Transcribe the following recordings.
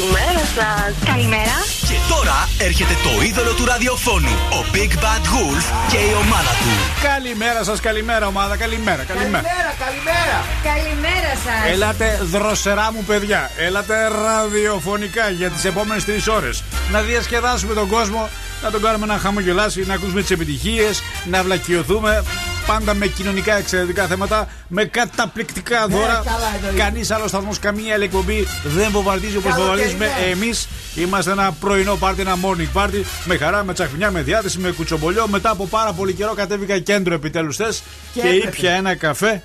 Καλημέρα. Καλημέρα σας. Καλημέρα. Και τώρα έρχεται το είδωλο του ραδιοφώνου, ο Big Bad Wolf και η ομάδα του. Καλημέρα σας, καλημέρα ομάδα, καλημέρα, καλημέρα. Καλημέρα, καλημέρα. Καλημέρα σας. Έλατε δροσερά μου παιδιά, έλατε ραδιοφωνικά για τις επόμενες τρεις ώρες Να διασκεδάσουμε τον κόσμο, να τον κάνουμε να χαμογελάσει, να ακούσουμε τις επιτυχίες, να βλακιωθούμε Πάντα με κοινωνικά εξαιρετικά θέματα, με καταπληκτικά Ναι, δώρα. καλά εννοείται. Κανείς άλλος σταθμός, καμία άλλη εκπομπή δεν βομβαρδίζει όπως βομβαρδίζουμε Καλοκαιρινά. εμείς. Είμαστε ένα πρωινό πάρτι, ένα morning party. Με χαρά, με τσαχμινιά, με διάθεση, με κουτσομπολιό. Μετά από πάρα πολύ καιρό κατέβηκα κέντρο επιτέλους θες και, Και έπρεπε. ήπια ένα καφέ.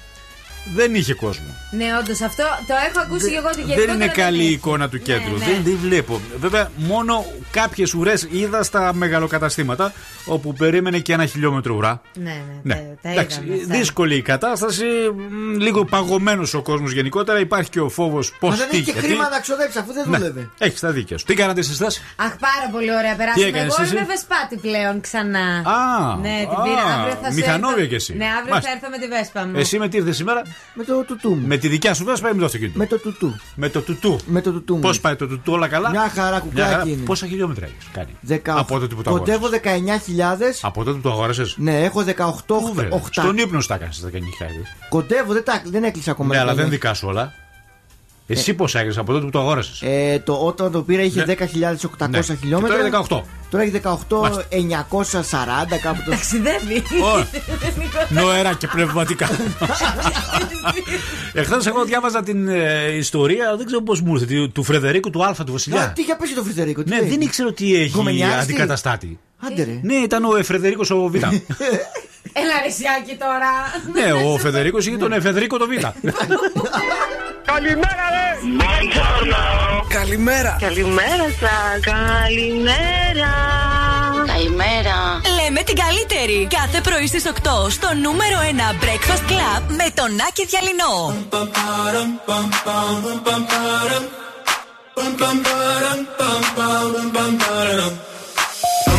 Δεν είχε κόσμο. Ναι, όντως αυτό το έχω ακούσει και εγώ ότι Δεν γενικότερα είναι καλή η έχει. εικόνα του Ναι, κέντρου. ναι. Δεν, δεν βλέπω. Βέβαια, μόνο κάποιες ουρές είδα στα μεγαλοκαταστήματα όπου περίμενε και ένα χιλιόμετρο ουρά. Ναι, ναι, Ναι. τα, τα Εντάξει, είδαμε αυτά. δύσκολη η κατάσταση. μ, Λίγο παγωμένος ο κόσμος γενικότερα. Υπάρχει και ο φόβος πώς Μα δεν έχει και χρήμα να ξοδέψει αφού δεν δούλευε. Έχεις τα δίκια σου. Τι κάνατε εσείς χθε. Αχ, πάρα πολύ ωραία. Περάσαμε. έκανες Εγώ εσύ; είμαι Βεσπάτη πλέον ξανά. Α, ναι, την α, πήρα. Αύριο θα σε μηχανόβια έρθω- κι εσύ. Ναι, αύριο Μάλιστα. θα έρθω με τη Βέσπα μου. Εσύ με τι ήρθες σήμερα; Με το τουτού μου. Με τη δικιά σου βέσπα ή με το αυτοκίνητο. Με το τουτού. Με το τουτού. Με το τουτού μου. Πώς πάει το τουτού, όλα καλά; Μια χαρά, κουκλάκι είναι. Πόσα χιλιόμετρα έχεις κάνει; Δεκα... Από τότε που το Κοντεύω αγόρασες. 19.000. Από τότε που το αγόρασες. Ναι, έχω 18 Πού βρες, 8. Στον ύπνο στα έκανες τα 19.000. Κοντεύω, δεν, τα... δεν έκλεισα ακόμα. Ναι, αλλά τα δεν 19.000. δικά σου όλα. Εσύ πόσα έκανε από τότε που το αγόρασες; Ε, το, όταν το πήρα είχε Ναι. 10.800 Ναι. χιλιόμετρα. Και τώρα είναι 18. Τώρα έχει 18.940 κάπου το. Ταξιδεύει. Ωραία. Νοερά και πνευματικά. Εχθές εγώ διάβαζα την ε, ιστορία, δεν ξέρω πώς μου ήρθε, του- του Φρεδερίκου του Α του Α, Βασιλιά. τι για πέσει το Φρυδερίκο, τι Ναι, λέει; δεν ήξερα ότι έχει Γκομενιάστη. αντικαταστάτη. Άντε ρε. Ναι, ήταν ο Εφρεδερίκο ο Β. Έλα ρεσιάκι τώρα. ναι, ο Φεδερίκο είχε τον Εφεδρίκο το Β. Καλημέρα. Καλημέρα σα. Καλημέρα. Καλημέρα. Λέμε την καλύτερη. Κάθε πρωί στις 8 στο νούμερο 1 Breakfast Club με τον Άκη Διαλυνό. Oh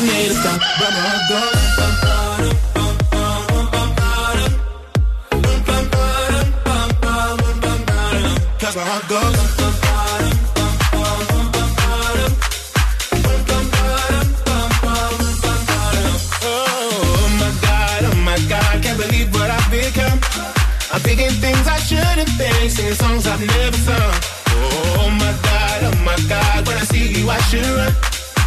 My god, oh my god, can't believe what I've become. I'm thinking things I shouldn't think, singing songs I've never sung. Oh my god, oh my god, when I see you I should run.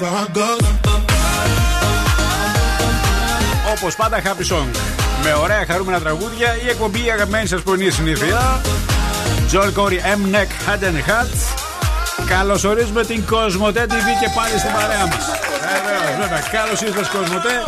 Can. Cause my heart goes. Όπως πάντα, happy song. Με ωραία χαρούμενα τραγούδια. Η εκπομπή η αγαπημένη σας πρωινή συνήθεια. Τζολ Κόρι, M Neck, Hand and Hat. Καλωσορίζουμε την Κοσμοτέ TV και πάλι στην παρέα μας. Βεβαίως, βέβαια. Καλώς ήρθατε, Κοσμοτέ.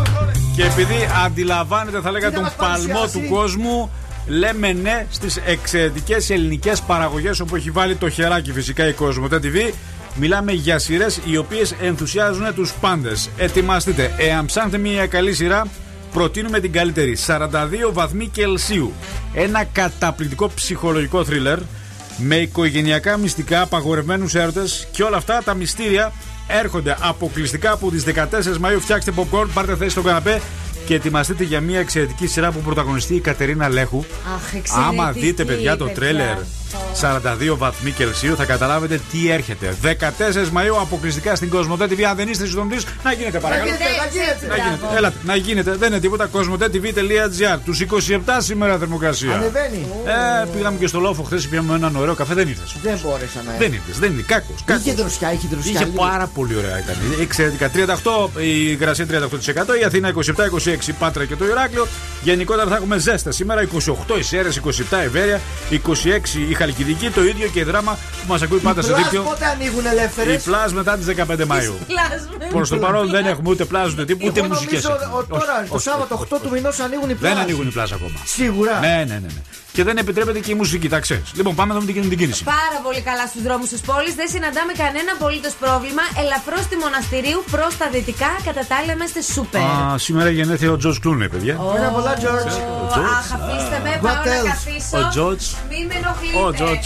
Και επειδή αντιλαμβάνετε, θα λέγα, τον μας παλμό παρουσιάσει. του κόσμου, λέμε ναι στις εξαιρετικές ελληνικές παραγωγές όπου έχει βάλει το χεράκι φυσικά η Κοσμοτέ TV. Μιλάμε για σειρές οι οποίες ενθουσιάζουν τους πάντες. Ετοιμαστείτε. Εάν ψάχνετε μια καλή σειρά, προτείνουμε την καλύτερη. 42 βαθμοί Κελσίου. Ένα καταπληκτικό ψυχολογικό θρίλερ με οικογενειακά μυστικά, απαγορευμένους έρωτες και όλα αυτά τα μυστήρια έρχονται αποκλειστικά από τις 14 Μαου. Φτιάξτε popcorn, πάρτε θέση στο καναπέ και ετοιμαστείτε για μια εξαιρετική σειρά που πρωταγωνιστεί η Κατερίνα Λέχου. Αχ, εξαιρετική, Άμα δείτε, παιδιά, το παιδιά. τρέλερ 42 βαθμοί Κελσίου, θα καταλάβετε τι έρχεται. 14 Μαου αποκλειστικά στην Κοσμοτέ TV. Αν δεν είστε συντονιστής, να γίνετε παρακαλώ. γίνεται, να γίνεται. Να γίνετε. Έλατε, να γίνετε. Δεν είναι τίποτα. Κοσμοτέ.tv.gr. Τους 27 σήμερα θερμοκρασία. Ανεβαίνει. Ε, πήγαμε και στο λόφο χθες, πήγαμε έναν ωραίο καφέ. Δεν ήρθες. Δεν μπόρεσα να Δεν ήρθες, δεν είναι. Κάκος. Είχε δροσιά, είχε δροσιά. Είχε πάρα πολύ ωραία ήταν. Εξαιρετικά. 38 η υγρασία 38%, η Αθήνα 27-26 η Πάτρα και το Ηράκλειο. Γενικότερα θα έχουμε ζέστα σήμερα 28 η Σέρε, 27 η Βέρεια, 26 η Χαλκιδική, το ίδιο και η δράμα που μας ακούει πάντα στο Πλάς δίκτυο. πότε ανοίγουν Η ελεύθερε. πλάζ μετά τις 15 Μαου. Προς το παρόν δεν έχουμε ούτε πλάζ ούτε τίποτα, ούτε Εγώ μουσικές. νομίζω ο- τώρα το Σάββατο 8 του μηνός ανοίγουν οι Δεν πλάσεις. ανοίγουν οι πλάζ ακόμα. Σίγουρα. Ναι, ναι, ναι. Ναι. Και δεν επιτρέπεται και η μουσική, τα ξέρεις. Λοιπόν, πάμε να δούμε τι γίνεται με την κίνηση. Πάρα πολύ καλά στους δρόμους της πόλης. Δεν συναντάμε κανένα απολύτως πρόβλημα. Ελαφρώς στη μοναστηρίου προς τα δυτικά. Κατά τα άλλα είμαστε σούπερ. Α, σήμερα γενέθη ο Τζορτ Κλούνε, παιδιά. Χρόνια πολλά, George. Ω, Αχ, αφήστε με, What πάω να else? καθίσω. Ο George. Μην με ενοχλείτε. Ο Τζορτ.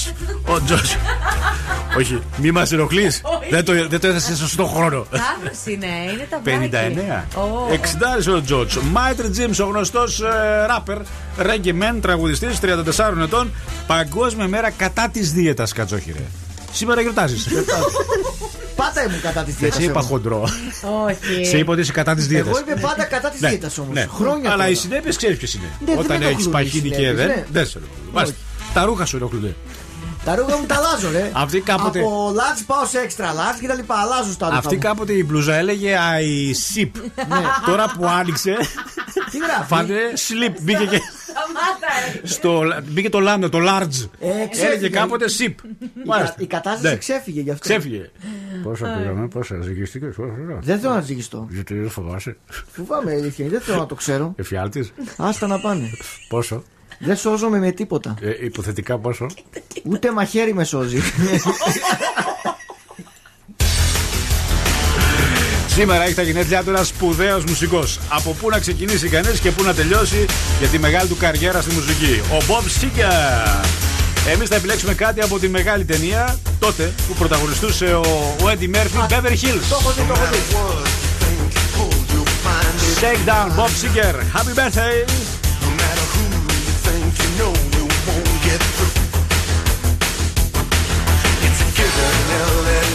Ο Τζορτ. Όχι, μη μας ενοχλείς. Δεν το, δεν το έθεσε σωστό χρόνο. Λάθος είναι, είναι τα μπράκια. 59. 60 ο Τζορτ. Μάιτρ Τζιμ, ο γνωστός ράπερ, reggae man, τραγουδιστής, 34 ετών. Παγκόσμια μέρα κατά της δίαιτας, κατσόχυρε. Σήμερα γιορτάζεις. Πάντα ήμουν κατά της Δεν δίαιτας. σε είπα χοντρό. Όχι. Σε είπα ότι είσαι κατά της δίαιτας. Εγώ είμαι πάντα κατά της δίαιτας όμως. Χρόνια Αλλά τώρα. οι συνέπειες ξέρεις ποιες είναι. Ναι, δεν Όταν με έχεις ενοχλούν οι παχύνει και συνέπειες, δεν. ναι. Δεν σε ενοχλούν. Μάλιστα. Τα ρούχα σου ενοχλούνται. Τα ρούχα μου τα αλλάζω, ρε. Αυτή κάποτε- Από large πάω σε extra large και τα λοιπά. Αλλάζω στα ρούχα. Αυτή μου. κάποτε η μπλουζά έλεγε I sip. Τώρα που άνοιξε, Τι γράφει; φάνηκε slip. Μπήκε και. Σταμάτα, ρε. Στο, μπήκε το λάμδα, το large. Ε, ξέφυγε. Έλεγε κάποτε sip. Η κα- Η κατάσταση ξέφυγε γι' αυτό. Ναι. Ξέφυγε. Πόσα πήγαμε, πόσα ζυγιστήκες, πόσα. Δεν θέλω να ζυγιστώ. Γιατί δεν φοβάσαι; Φοβάμαι η αλήθεια, είναι, δεν θέλω να το ξέρω. Εφιάλτης; Άστα να πάνε. Πόσο; Δεν σώζομαι με τίποτα. Ε, υποθετικά πόσο; Ούτε μαχαίρι με σώζει. Σήμερα έχει τα γενέθλιά του ένας σπουδαίος μουσικός. Από πού να ξεκινήσει κανείς και πού να τελειώσει για τη μεγάλη του καριέρα στη μουσική. Ο Bob Seger. Εμείς θα επιλέξουμε κάτι από τη μεγάλη ταινία τότε που πρωταγωνιστούσε ο, ο Eddie Murphy, Beverly Hills. Το έχω δει, το έχω δει. Shake down, Bob Seger. Happy birthday. it's. It's a given little.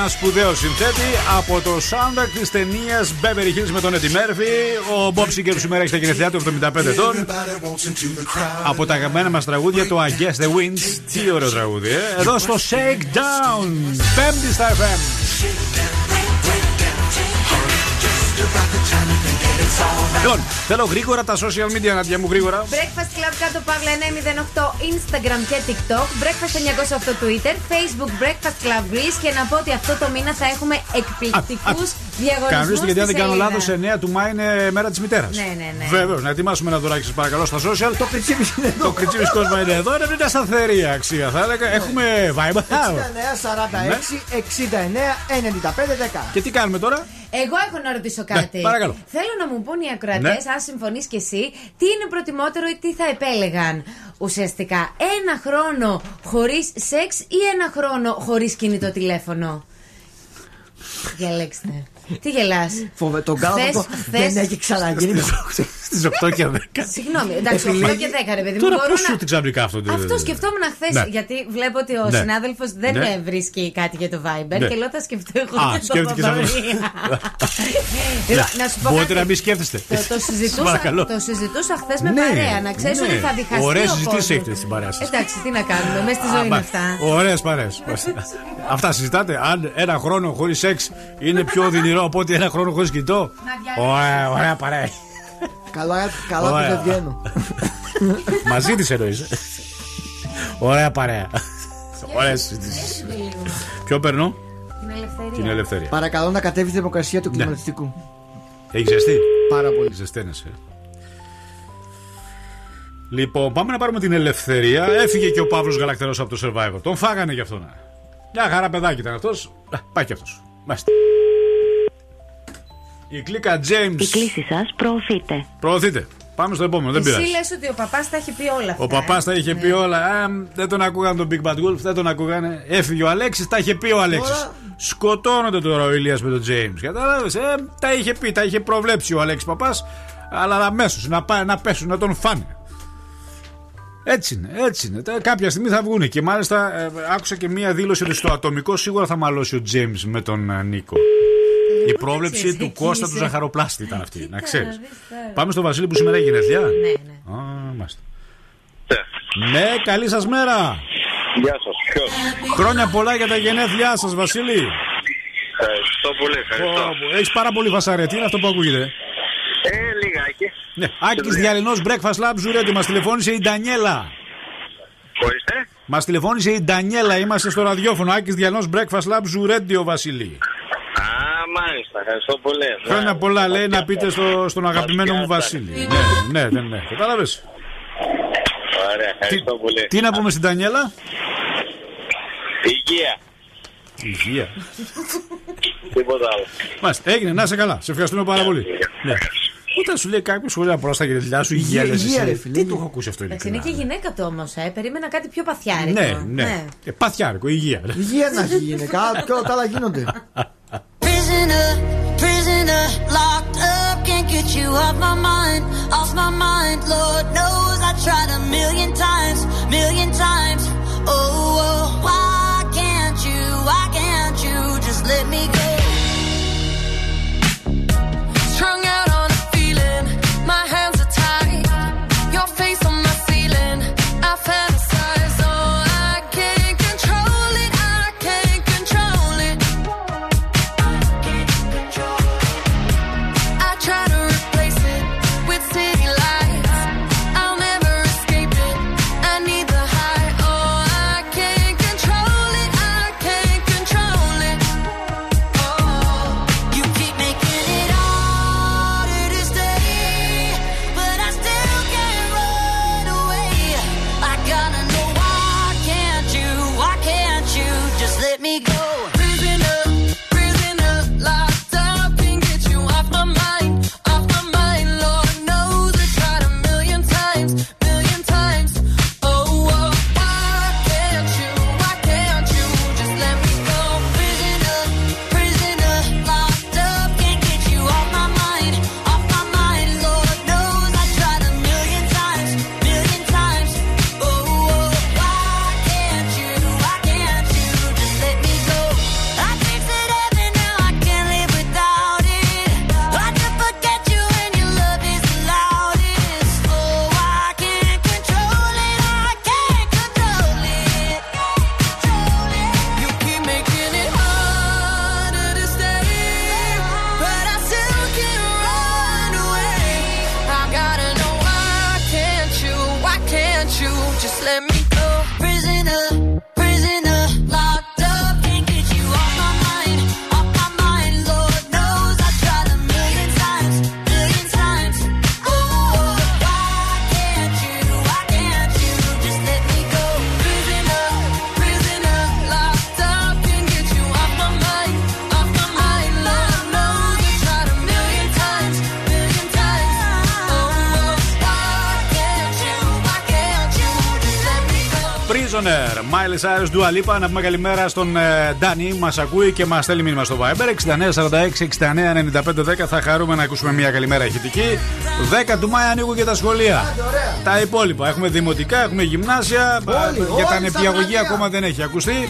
Ένα σπουδαίο συνθέτη από το soundtrack της ταινίας Beverly Hills με τον Eddie Murphy. Ο Bob Singer σήμερα έχει τα γενεθλιά του 75 ετών. Από τα αγαπημένα μας τραγούδια το I Guess the Winds. Τι ωραίο τραγούδι, ε. Εδώ στο Shakedown. Πέμπτη στα FM. Λοιπόν, θέλω γρήγορα τα social media, Νάντια μου, γρήγορα. Breakfast Club κάτω παύλα 908 Instagram και TikTok. Breakfast 908 Twitter. Facebook Breakfast Club Greece. Και να πω ότι αυτό το μήνα θα έχουμε εκπληκτικούς διαγωνισμούς. Κανονίστε, γιατί αν δεν κάνω λάθος, 9 του Μάη είναι μέρα της μητέρας. Ναι, ναι, ναι. Βεβαίως, να ετοιμάσουμε ένα δωράκι σας παρακαλώ στα social. Το κριτσίμι είναι εδώ. Το κριτσίμι κόσμο είναι εδώ, είναι μια σταθερή αξία θα έλεγα. Έχουμε Viber. 69, 46, 69, 95, 10. Και τι κάνουμε τώρα; Εγώ έχω να ρωτήσω κάτι. Ναι, παρακαλώ. Θέλω να μου πούν οι ακροατές, Ναι. αν συμφωνείς και εσύ, τι είναι προτιμότερο ή τι θα επέλεγαν. Ουσιαστικά, ένα χρόνο χωρίς σεξ ή ένα χρόνο χωρίς κινητό τηλέφωνο; Διαλέξτε. Τι γελάς; Φοβε, τον κάλο Χθες- δεν χθες- έχει ξαναγίνει. Στις 8 και 10. Συγγνώμη, εντάξει, 8 και 10 ρε παιδί μου. Τώρα μπορώ πώ να- σου την ξαφνικά αυτό. το- Αυτό σκεφτόμουν χθες. Ναι. Γιατί βλέπω ότι ο Ναι. συνάδελφος δεν Ναι. ε, βρίσκει κάτι για το Viber. Ναι. Και λέω θα σκεφτώ εγώ Α, για το σκέφτηκες αυτό. Παπαδία. Λοιπόν, Να σου πω Μπορείτε κάτι. να μην σκέφτεστε. Το, το, συζητούσα, Παρακαλώ. το συζητούσα χθες με Ναι, παρέα. Να ξέρεις ναι. ότι θα διχαστεί. Ωραίες ο συζητήσεις κόσμος. έχετε στην παρέα σας. Εντάξει, τι να κάνουμε. Μέσα στη ζωή είναι αυτά. Ωραίες παρέ. Αυτά συζητάτε. Αν ένα χρόνο χωρίς σεξ είναι πιο οδυνηρό από ότι ένα χρόνο χωρίς κινητό; διαλέξεις. Ωραία, ωραία παρέα. Καλά, καλά που Ωραία. δεν βγαίνω. Μαζί της εννοείς. Ωραία παρέα. Ωραίες συζητήσεις. Ποιο περνώ, Την ελευθερία. την ελευθερία. Παρακαλώ να κατέβεις η δημοκρασία του κλιματιστικού. Έχεις ζεστή. Πάρα πολύ. Ζεσταίνεσαι. Λοιπόν, πάμε να πάρουμε την ελευθερία. Έφυγε και ο Παύλος Γαλακτερός από το survivor. Τον φάγανε γι' αυτό να. Μια χαρά παιδάκι ήταν αυτός. Πάει και αυτός. Μάλιστα. Η κλίκα James. Η κλίση σας προωθείται. Προωθείτε. Πάμε στο επόμενο, δεν Εσύ πειράζει. λες ότι ο παπάς τα έχει πει όλα αυτά. Ο παπάς ε; τα είχε πει όλα. Α, δεν τον ακούγαν τον Big Bad Wolf, δεν τον ακούγανε. Έφυγε ο Αλέξης, τα είχε πει ο Αλέξης. Τώρα- Σκοτώνονται τώρα ο Ηλίας με τον James. Κατάλαβες, ε, τα είχε πει, τα είχε προβλέψει ο Αλέξης παπάς. Αλλά αμέσως να, πάει, να πέσουν, να τον φάνε. Έτσι είναι, έτσι είναι. Τα- Κάποια στιγμή θα βγουν. Και μάλιστα ε, άκουσα και μία δήλωση ότι στο ατομικό σίγουρα θα μαλώσει ο James με τον ε, Νίκο. Η πρόβλεψη έτσι, του εκεί Κώστα του είσαι. Ζαχαροπλάστη ήταν αυτή, να ξέρεις. να δεις τώρα. Πάμε στο Βασίλη που σήμερα έχει γενεθλιά. Ναι, ναι. Α, μάλιστα. Ναι, καλή σας μέρα. Γεια σας, ποιος; Χρόνια πολλά για τα γενέθλιά σας, Βασίλη. Ευχαριστώ πολύ, ευχαριστώ. Έχεις πάρα πολύ φασαρέ. Τι είναι αυτό που ακούγεται. Ε, λιγάκι. Ναι, Άκης Διαλυνός Breakfast Lab Ζουρέτη. Μας τηλεφώνησε η Ντανιέλα. Χωρίστε. Μας τηλεφώνησε η Ντανιέλα. Είμαστε στο ραδιόφωνο. Άκης Διαλυνός Breakfast Lab Ζουρέτη, ο Βασίλη. Α, μάλιστα, ευχαριστώ πολύ. Χρόνια Ναι, πολλά, λέει, να μας πείτε πιάσατε. στο, στον αγαπημένο μου Μας Βασίλη. Ναι, ναι, ναι, ναι. Κατάλαβες; Ωραία, Τι, ευχαριστώ πολύ. τι να πούμε στην Ντανιέλα. Υγεία. Υγεία. Τίποτα άλλο. Μάλιστα, έγινε, να είσαι καλά. Σε ευχαριστούμε πάρα πολύ. Ναι. Όταν σου λέει κάποιος χωρί να πρόστα για τη δουλειά σου, υγεία λες Υγεία, εσύ. ρε φίλε, Τι υγεία. το έχω ακούσει αυτό Εντάξει, είναι ειλικρινά. και γυναίκα του όμως, ε. Περίμενα κάτι πιο παθιάρικο. Ναι, ναι. Ε, Παθιάρικο, υγεία. Υγεία να έχει γυναίκα, και όλα τα άλλα γίνονται. Prisoner, prisoner, locked up, can't get you off my mind, off my mind. Lord knows I tried a million times, million times. Oh, oh, why can't you, why can't you just let me go? Miley Cyrus Dua Lipa. Να πούμε καλημέρα στον ε, Ντάνι. Μας ακούει και μας στέλνει μήνυμα στο Viber. 6946-699510. Θα χαρούμε να ακούσουμε μια καλημέρα ηχητική. 10 του Μάη ανοίγουν και τα σχολεία. Τα υπόλοιπα. Έχουμε δημοτικά, έχουμε γυμνάσια. Όλοι, για τα όλοι νηπιαγωγεία στα ακόμα δεν έχει ακουστεί.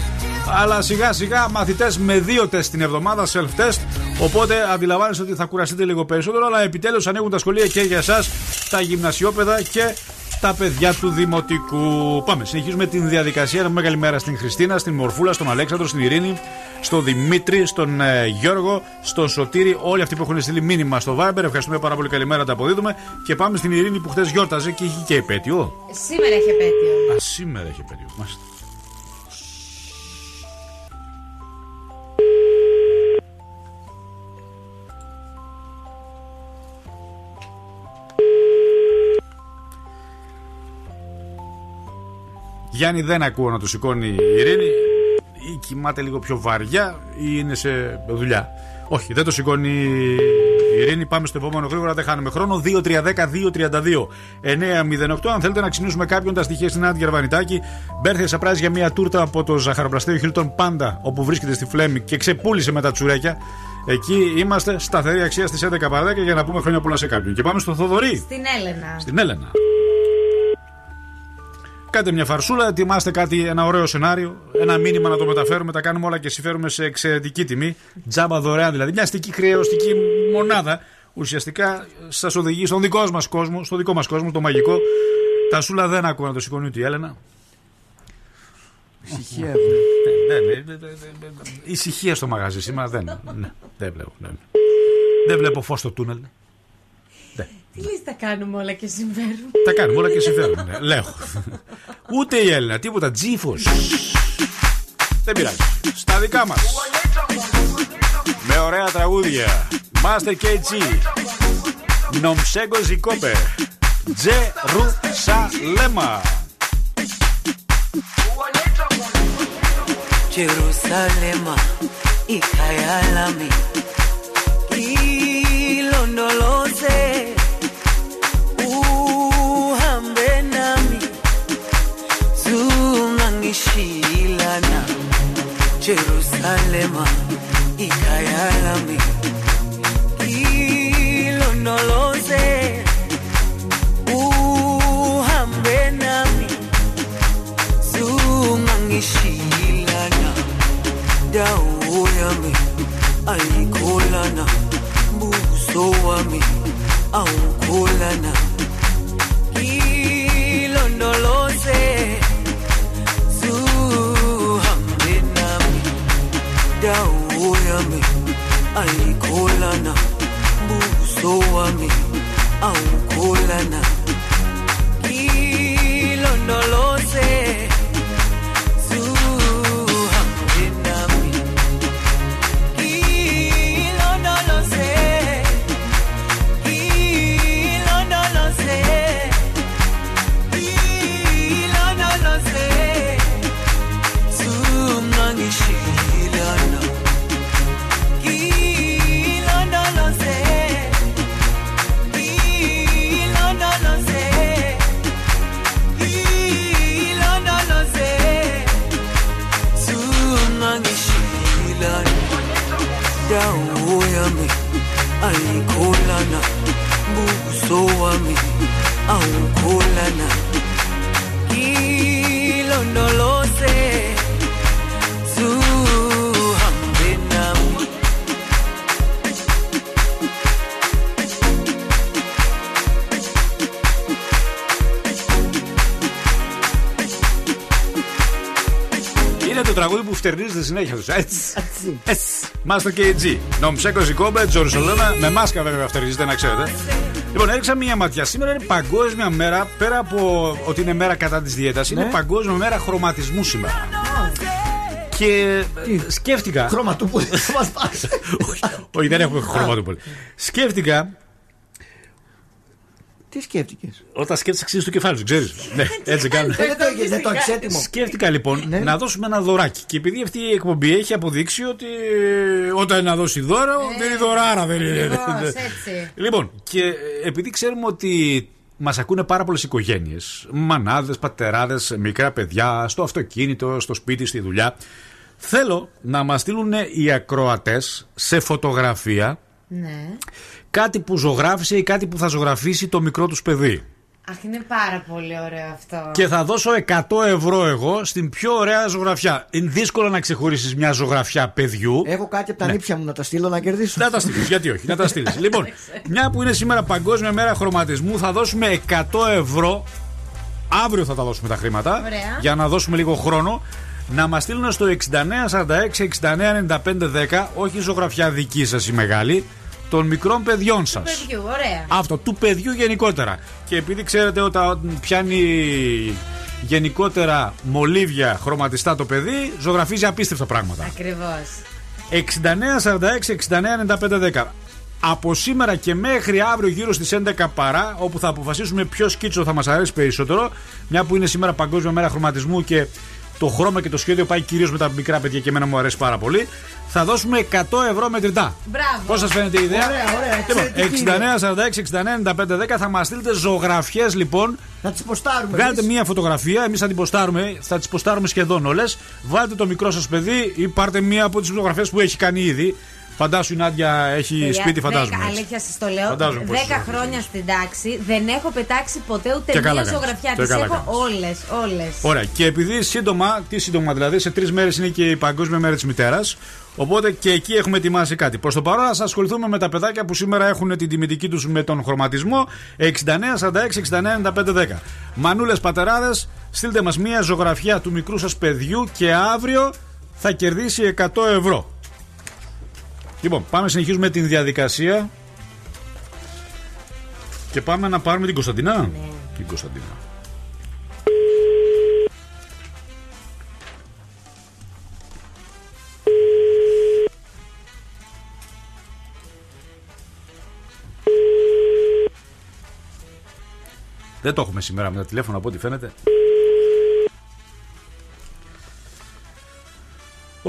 Αλλά σιγά σιγά μαθητές με δύο τεστ την εβδομάδα, self-test. Οπότε αντιλαμβάνεστε ότι θα κουραστείτε λίγο περισσότερο. Αλλά επιτέλους ανοίγουν τα σχολεία και για εσάς, τα γυμνασιόπαιδα και τα παιδιά του Δημοτικού. Πάμε, συνεχίζουμε την διαδικασία. Να πούμε καλημέρα στην Χριστίνα, στην Μορφούλα, στον Αλέξανδρο, στην Ειρήνη, στον Δημήτρη, στον ε, Γιώργο, στον Σωτήρη. Όλοι αυτοί που έχουν στείλει μήνυμα στο Viber. Ευχαριστούμε πάρα πολύ. Καλημέρα, τα αποδίδουμε. Και πάμε στην Ειρήνη που χθες γιόρταζε και είχε και επέτειο. Σήμερα έχει επέτειο. Α, σήμερα έχει επέτειο. Μάλιστα. Γιάννη δεν ακούω να το σηκώνει η Ειρήνη ή κοιμάται λίγο πιο βαριά ή είναι σε δουλειά. Όχι, δεν το σηκώνει η Ειρήνη. Πάμε στο επόμενο γρήγορα, δεν χάνουμε χρόνο. 2-3-10-2-32-908. Αν θέλετε να ξυνήσουμε κάποιον τα στοιχεία στην Άντια Γερβανιτάκη, μπέρθε σε για μια τούρτα από το ζαχαροπλαστείο Χίλτον Πάντα, όπου βρίσκεται στη Φλέμη και ξεπούλησε με τα τσουρέκια. Εκεί είμαστε σταθερή αξία στις 11 παραδέκα για να πούμε χρόνια πολλά σε κάποιον. Και πάμε στο Θοδωρή. Στην Έλενα. Στην Έλενα. Κάντε μια φαρσούλα, ετοιμάστε κάτι, ένα ωραίο σενάριο, ένα μήνυμα να το μεταφέρουμε, τα κάνουμε όλα και συμφέρουμε σε εξαιρετική τιμή. Τζάμπα δωρεάν δηλαδή. Μια αστική χρεωστική μονάδα ουσιαστικά σας οδηγεί στον δικό μας κόσμο, στο δικό μας κόσμο, το μαγικό. Τα σούλα δεν ακούω να το σηκώνει ούτε η Έλενα. Ησυχία. Ναι, ναι, ναι, ναι, ναι, ναι, ναι. Ησυχία στο μαγαζί σήμερα δεν. Ναι, δεν βλέπω. ναι. Δεν βλέπω φως στο τούνελ. Τι λες τα κάνουμε όλα και συμβαίνουν; Τα κάνουμε όλα και συμφέρουν. Ναι. Λέω. Ούτε η Έλληνα, τίποτα. Τζίφος. Δεν πειράζει. Στα δικά μας. Με ωραία τραγούδια. Master KG. Νομσέγκο Ζικόπε. Τζερουσαλέμα. Jerusalema ikhaya problema y callarme. Hilo no lo sé, uhambe nami, sungangishilana, dawo yami, ayikolana, buso wami. wami ayikholana buso wami awukholana kilondolo το τραγούδι που φτερνίζεται συνέχεια τους. Έτσι. Έτσι. Master KG. Νομψέκο Ζικόμπε, Τζορσολένα. Με μάσκα βέβαια φτερνίζεται, να ξέρετε. Λοιπόν, έριξα μία ματιά. Σήμερα είναι παγκόσμια μέρα. Πέρα από ότι είναι μέρα κατά της δίαιτας, είναι παγκόσμια μέρα χρωματισμού σήμερα. Και ε, σκέφτηκα. Χρώμα του που θα μας πάρεις. Όχι, δεν έχουμε χρώμα του πολύ. Σκέφτηκα Τι σκέφτηκες; όταν σκέφτεσαι αξίζει του κεφάλι σου, ξέρεις. Ναι, έτσι κάνουν. Δεν το έχεις, δεν το έχεις έτοιμο. Σκέφτηκα λοιπόν Ναι. να δώσουμε ένα δωράκι. Και επειδή αυτή η εκπομπή έχει αποδείξει ότι ε, όταν να δώσει δώρο, δεν είναι δωράρα, δεν είναι. Ακριβώς, έτσι. Λοιπόν, και ε, επειδή ξέρουμε ότι μας ακούνε πάρα πολλές οικογένειες. Μανάδες, πατεράδες, μικρά παιδιά, στο αυτοκίνητο, στο σπίτι, στη δουλειά. Θέλω να μας στείλουν οι ακροατές σε φωτογραφία Ναι. Κάτι που ζωγράφησε ή κάτι που θα ζωγραφίσει το μικρό τους παιδί. Αχ, είναι πάρα πολύ ωραίο αυτό. Και θα δώσω 100 ευρώ εγώ στην πιο ωραία ζωγραφιά. Είναι δύσκολο να ξεχωρίσεις μια ζωγραφιά παιδιού. Έχω κάτι από τα Ναι. νύψια μου να τα στείλω να κερδίσω. Να τα στείλεις, γιατί όχι, να τα στείλεις. λοιπόν, μια που είναι σήμερα Παγκόσμια Μέρα Χρωματισμού, θα δώσουμε 100 ευρώ. Αύριο θα τα δώσουμε τα χρήματα. Ωραία. Για να δώσουμε λίγο χρόνο. Να μας στείλουν στο 6946-699510, όχι ζωγραφιά δική σας η μεγάλη, των μικρών παιδιών σας. Παιδιού, ωραία. Αυτό, του παιδιού γενικότερα. Και επειδή ξέρετε όταν πιάνει γενικότερα μολύβια χρωματιστά το παιδί, ζωγραφίζει απίστευτα πράγματα. Ακριβώς. 6946-699510. Από σήμερα και μέχρι αύριο γύρω στις 11 παρά, όπου θα αποφασίσουμε ποιος σκίτσο θα μας αρέσει περισσότερο, μια που είναι σήμερα Παγκόσμια Μέρα Χρωματισμού και το χρώμα και το σχέδιο πάει κυρίως με τα μικρά παιδιά και εμένα μου αρέσει πάρα πολύ, θα δώσουμε 100 ευρώ μετρητά. Μπράβο. Πώς σας φαίνεται η ιδέα, Ωραία, ωραία, Λοιπόν, εξαιρετική 69-46-69-9510 θα μας στείλετε ζωγραφιές λοιπόν. Να τις ποστάρουμε. Βγάλετε εμείς. μία φωτογραφία, εμείς θα την ποστάρουμε, θα τις ποστάρουμε σχεδόν όλες. Βάλτε το μικρό σας παιδί ή πάρτε μία από τις φωτογραφίες που έχει κάνει ήδη. Φαντάσου η Νάντια έχει Παιδιά, σπίτι, φαντάζομαι. δέκα- έτσι. Αλήθεια σας το λέω. Φαντάζομαι πως Δέκα είσαι. χρόνια στην τάξη δεν έχω πετάξει ποτέ ούτε Και μία καλά κάνεις. ζωγραφιά. Και Τι καλά έχω κάνεις. όλες, όλες. Ωραία. Και επειδή σύντομα, τι σύντομα δηλαδή, σε τρεις μέρες είναι και η Παγκόσμια Μέρα της Μητέρας. Οπότε και εκεί έχουμε ετοιμάσει κάτι. Προς το παρόν, α ασχοληθούμε με τα παιδάκια που σήμερα έχουν την τιμητική τους με τον χρωματισμό. 69, 46, 69, 95, 10. Μανούλες πατεράδες, στείλτε μας μία ζωγραφιά του μικρού σας παιδιού και αύριο θα κερδίσει 100 ευρώ. Λοιπόν, πάμε συνεχίζουμε την διαδικασία. Και πάμε να πάρουμε την Κωνσταντινά. Την Κωνσταντινά. Δεν το έχουμε σήμερα με τα τηλέφωνα από ό,τι φαίνεται.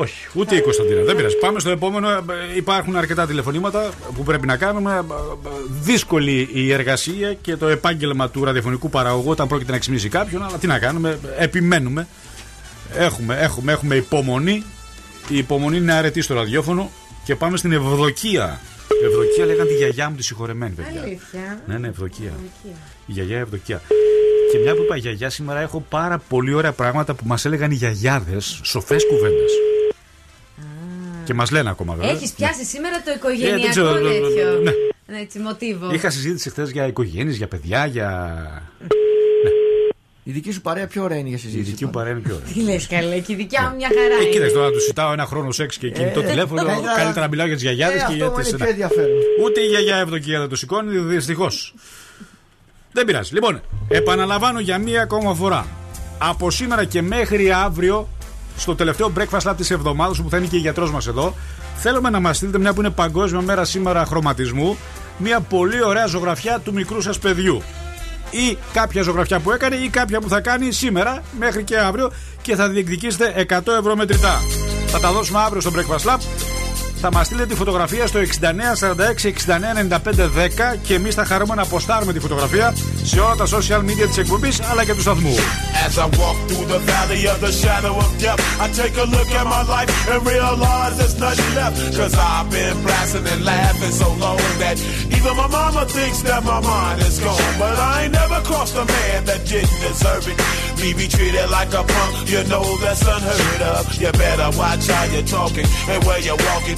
Όχι, ούτε η Κωνσταντίνα. Δεν πειράζει. Πάμε στο επόμενο. Ε, Υπάρχουν αρκετά τηλεφωνήματα που πρέπει να κάνουμε. Ε, ε, Δύσκολη η εργασία και το επάγγελμα του ραδιοφωνικού παραγωγού όταν πρόκειται να ξυπνήσει κάποιον. Αλλά τι να κάνουμε, επιμένουμε. Έχουμε, έχουμε, έχουμε υπομονή. Η υπομονή είναι αρετή στο ραδιόφωνο. Και πάμε στην Ευδοκία. Ευδοκία λέγαν τη γιαγιά μου τη συγχωρεμένη, παιδιά. Αλήθεια. Ναι, ναι, Ευδοκία. Η γιαγιά Ευδοκία. Και μια που είπα γιαγιά, σήμερα έχω πάρα πολύ ωραία πράγματα που μας έλεγαν οι γιαγιάδες, σοφές κουβέντες. Και μας λένε ακόμα βέβαια. Έχεις πιάσει σήμερα το Ε, δεν οικογενειακό ξέρω, τέτοιο. ναι. Ναι, Έτσι, μοτίβο. Είχα συζήτηση χθες για οικογένειες, για παιδιά, για. Η δική σου παρέα πιο ωραία είναι για Η συζήτηση. δική μου παρέα είναι πιο ωραία. Τι λες, καλέ, και η δικιά μου μια χαρά. Ε, είναι. κοίταξε τώρα να τους ζητάω ένα χρόνο σεξ και κινητό Ε, τηλέφωνο. καλύτερα- Καλύτερα να μιλάω για τις γιαγιάδες Ε, και αυτό για μου τι. είναι πιο ενδιαφέρον. Ούτε η γιαγιά Ευδοκία δεν το σηκώνει, δυστυχώς. Δεν πειράζει. Λοιπόν, επαναλαμβάνω για μία ακόμα φορά. Από σήμερα και μέχρι αύριο, στο τελευταίο breakfast lab της εβδομάδας, που θα είναι και η γιατρός μας εδώ, θέλουμε να μας στείλετε μια που είναι Παγκόσμια Μέρα σήμερα χρωματισμού, μια πολύ ωραία ζωγραφιά του μικρού σας παιδιού. Ή κάποια ζωγραφιά που έκανε ή κάποια που θα κάνει σήμερα μέχρι και αύριο και θα διεκδικήσετε 100 ευρώ μετρητά. Θα τα δώσουμε αύριο στο Breakfast Lab. Θα μα στείλετε τη φωτογραφία στο 6946-699510 και εμεί θα χαρούμε να αποστάρουμε τη φωτογραφία σε όλα τα social media τη εκπομπή αλλά και του σταθμού. As I walk through the valley of the shadow of death, I take a look at my life and realize there's nothing left. Cause I've been blasting and laughing so long that even my mama thinks that my mind is gone. But I ain't never crossed a man that didn't deserve it. Me be treated like a punk, you know that's unheard of. You better watch how you're talking and where you're walking,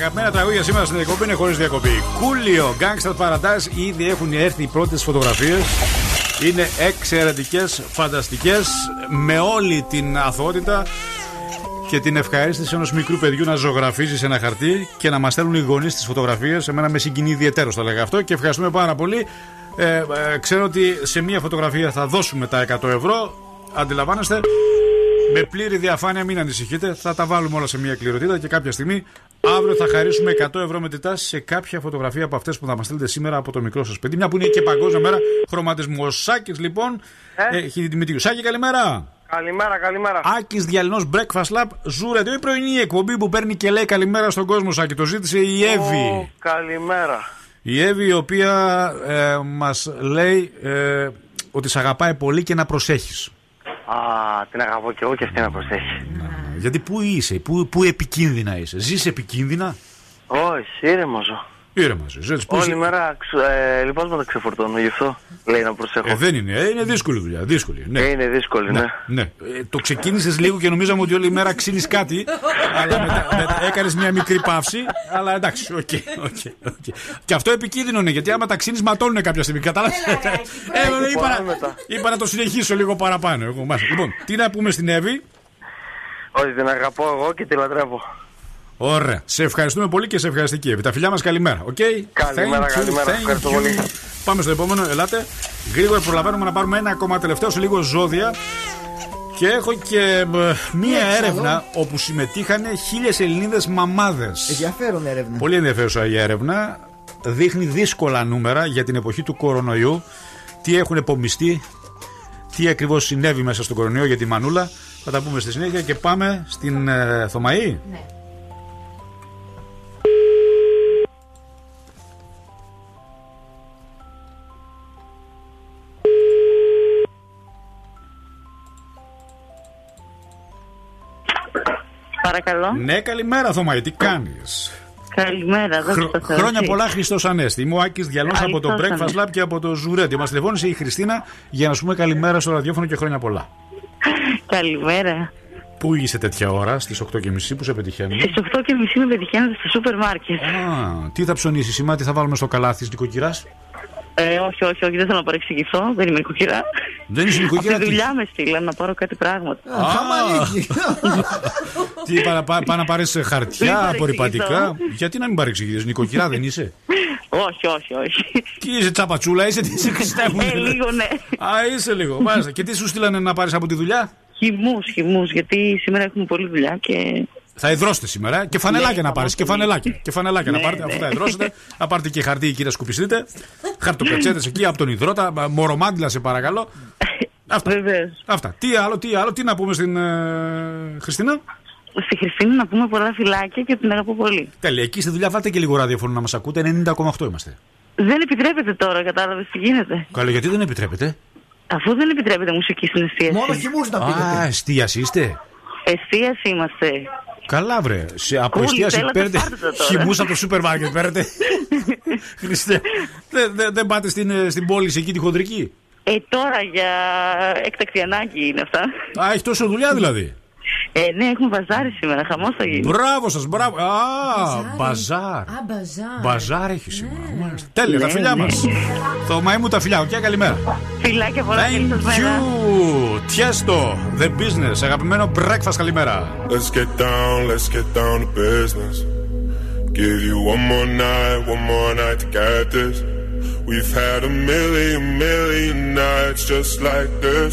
Αγαπημένα τραγούδια σήμερα στην διακοπή είναι χωρίς διακοπή. Κούλιο, Gangster Paradise, ήδη έχουν έρθει οι πρώτες φωτογραφίες. Είναι εξαιρετικές, φανταστικές, με όλη την αθότητα και την ευχαρίστηση ενός μικρού παιδιού να ζωγραφίζει σε ένα χαρτί και να μας στέλνουν οι γονείς τις φωτογραφίες. Εμένα με συγκινεί ιδιαίτερος, θα λέγα αυτό και ευχαριστούμε πάρα πολύ. Ε, ε, ξέρω ότι σε μία φωτογραφία θα δώσουμε τα 100 ευρώ. Αντιλαμβάνεστε. Με πλήρη διαφάνεια, μην ανησυχείτε. Θα τα βάλουμε όλα σε μια κληροτήτα και κάποια στιγμή αύριο θα χαρίσουμε 100 ευρώ μετρητά σε κάποια φωτογραφία από αυτές που θα μας στείλετε σήμερα από το μικρό σας παιδί. Μια που είναι και παγκόσμια μέρα χρωματισμού. Ο Σάκης λοιπόν Ε; έχει την τιμή του. Σάκη, καλημέρα. Καλημέρα, καλημέρα. Άκης Διαλυνός Breakfast Lab Ζούρε. Η πρωινή εκπομπή που παίρνει και λέει καλημέρα στον κόσμο, Σάκη. Το ζήτησε η Εύη. Ω, καλημέρα. Η Εύη η οποία ε, μας λέει ε, ότι σε αγαπάει πολύ και να προσέχεις. Α, την αγαπώ και εγώ και αυτή να προσέχει. Γιατί πού είσαι, πού, πού επικίνδυνα είσαι; Ζεις επικίνδυνα; Όχι, ήρεμο ζω. Ήρεμα ζει. Έτσι, πού Όλη είσαι- μέρα ξ- ε, λιπάσματα ξεφορτώνω, γι' αυτό λέει να προσέχω. Ε, δεν είναι, ε, είναι δύσκολη δουλειά. Δύσκολη, ναι. Ε, είναι δύσκολη, ναι. ναι. Ε, το ξεκίνησες λίγο και νομίζαμε ότι όλη η μέρα ξύνεις κάτι. αλλά μετά, μετά έκανες μια μικρή παύση. Αλλά εντάξει, OK. OK, OK. Και αυτό επικίνδυνο είναι γιατί άμα τα ξύνεις ματώνουν κάποια στιγμή. Κατάλαβες; Ε, είπα, να- μετά. είπα να το συνεχίσω λίγο παραπάνω. Εγώ, μάλιστα. λοιπόν, τι να πούμε στην Εύη; Όχι, την αγαπώ εγώ και τη λατρεύω. Ωραία. Σε ευχαριστούμε πολύ και σε ευχαριστεί και η Εύη. Τα φιλιά μας καλημέρα. οκ; Καλημέρα, Thank you, καλημέρα. thank Ευχαριστώ you. πολύ. Πάμε στο επόμενο. Ελάτε. Γρήγορα προλαβαίνουμε να πάρουμε ένα ακόμα τελευταίο σε λίγο ζώδια. Και έχω και ε, μία έξαλλο. έρευνα όπου συμμετείχαν χίλιες Ελληνίδες μαμάδες. Ενδιαφέρον έρευνα. Πολύ ενδιαφέρουσα η έρευνα. Δείχνει δύσκολα νούμερα για την εποχή του κορονοϊού. Τι έχουν επομιστεί, τι ακριβώς συνέβη μέσα στον κορονοϊό για τη Μανούλα. Θα τα πούμε στη συνέχεια και πάμε στην ε, Θωμαή. Ναι. Παρακαλώ. Ναι, καλημέρα Θωμαή, τι κάνεις; Καλημέρα, δόξα τω Θεώ. Χρόνια Εσύ. πολλά Χριστός Ανέστη. Είμαι ο Άκης Διαλό από το Χριστός Breakfast Ανέστη. Lab και από το Ζουρέντι. Μας τηλεφώνησε η Χριστίνα για να σου πούμε καλημέρα στο ραδιόφωνο και χρόνια πολλά. Καλημέρα. Πού είσαι τέτοια ώρα, στις 8.30 που σε πετυχαίνουμε. Στις 8 και μισή με πετυχαίνετε στο σούπερ μάρκετ. Α, τι θα ψωνίσεις σήμερα, τι θα βάλουμε στο καλάθι τη νοικοκυράς; Ε, όχι, όχι, όχι, δεν θέλω να παρεξηγηθώ. Δεν είμαι νοικοκυρά. Δεν είσαι νοικοκυρά, Από τη τι; δουλειά με στείλαν να πάρω κάτι πράγματα. Τι πά, πά, πά να πάρεις Μην χαρτιά, παρεξηγηθώ. απορριπαντικά; Γιατί να μην παρεξηγήσει, νοικοκυρά δεν είσαι; όχι, όχι, όχι. Τι είσαι τσαπατσούλα, είσαι, τι είσαι Χριστέ μου. Ε, λίγο ναι. Α, είσαι λίγο. Μάλιστα. Και τι σου στείλανε να πάρεις από τη δουλειά; Χυμούς, χυμούς, γιατί σήμερα έχουμε πολλή δουλειά και. Θα εδρώσετε σήμερα και φανελάκια Ναι, να θα πάρει. μας Και φανελάκια. Και φανελάκια να Ναι, πάρετε, ναι. αφού θα εδρώσετε. Να πάρετε και χαρτί εκεί να σκουπιστείτε. Χαρτοπετσέτε εκεί από τον υδρότα. μα- Μορομάντιλα σε παρακαλώ. Αυτά. Αυτά. Τι άλλο, τι άλλο, τι να πούμε στην ε, Χριστίνα; Στη Χριστίνα να πούμε πολλά φυλάκια και την αγαπώ πολύ. Τέλεια. Εκεί στη δουλειά βάλτε και λίγο ραδιόφωνο να μας ακούτε. 90,8 είμαστε. Δεν επιτρέπεται τώρα, κατάλαβες τι γίνεται. Καλά, γιατί δεν επιτρέπετε. Αφού δεν επιτρέπεται μουσική στην εστίαση. Μόνο χυμούς να Α, εστίαση είστε. Εστίαση είμαστε. Καλά, βρε. Σε, από Κούλη, εστίαση θέλατε, παίρνετε πάρτε τα τώρα. χυμού από το σούπερ μάρκετ. Παίρνετε. Χριστέ. Δεν δεν- δεν πάτε στην, ε, στην πόλη σε εκεί τη χοντρική; Ε, τώρα για έκτακτη ανάγκη είναι αυτά. Α, έχεις τόσο δουλειά δηλαδή. Ε, ναι, έχουμε μπαζάρ σήμερα, χαμός θα γίνει. Μπράβο σας, μπράβο. Α, μπαζάρ. Α, μπαζάρ. Μπαζάρ έχεις σήμερα. Μάλιστα. Τέλεια, τα Ναι, φιλιά ναι. μας. Θωμαή μου τα φιλιά. Οκ, καλημέρα. Φιλάκια πολλά, καλή σας Thank μέρα. you. Tiesto, the business. Αγαπημένο breakfast, καλημέρα. Let's get down, let's get down to business. Give you one more night, one more night to get this. We've had a million, million nights just like this.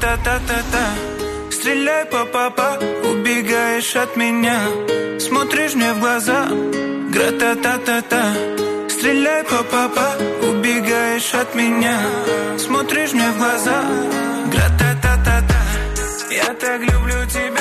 та-та-та-та Стреляй по папа, убегаешь от меня. Смотришь мне в глаза, гра-та-та-та-та Стреляй, папа, убегаешь от меня. Смотришь мне в глаза. Гра-та-та-та-та. Я так люблю тебя,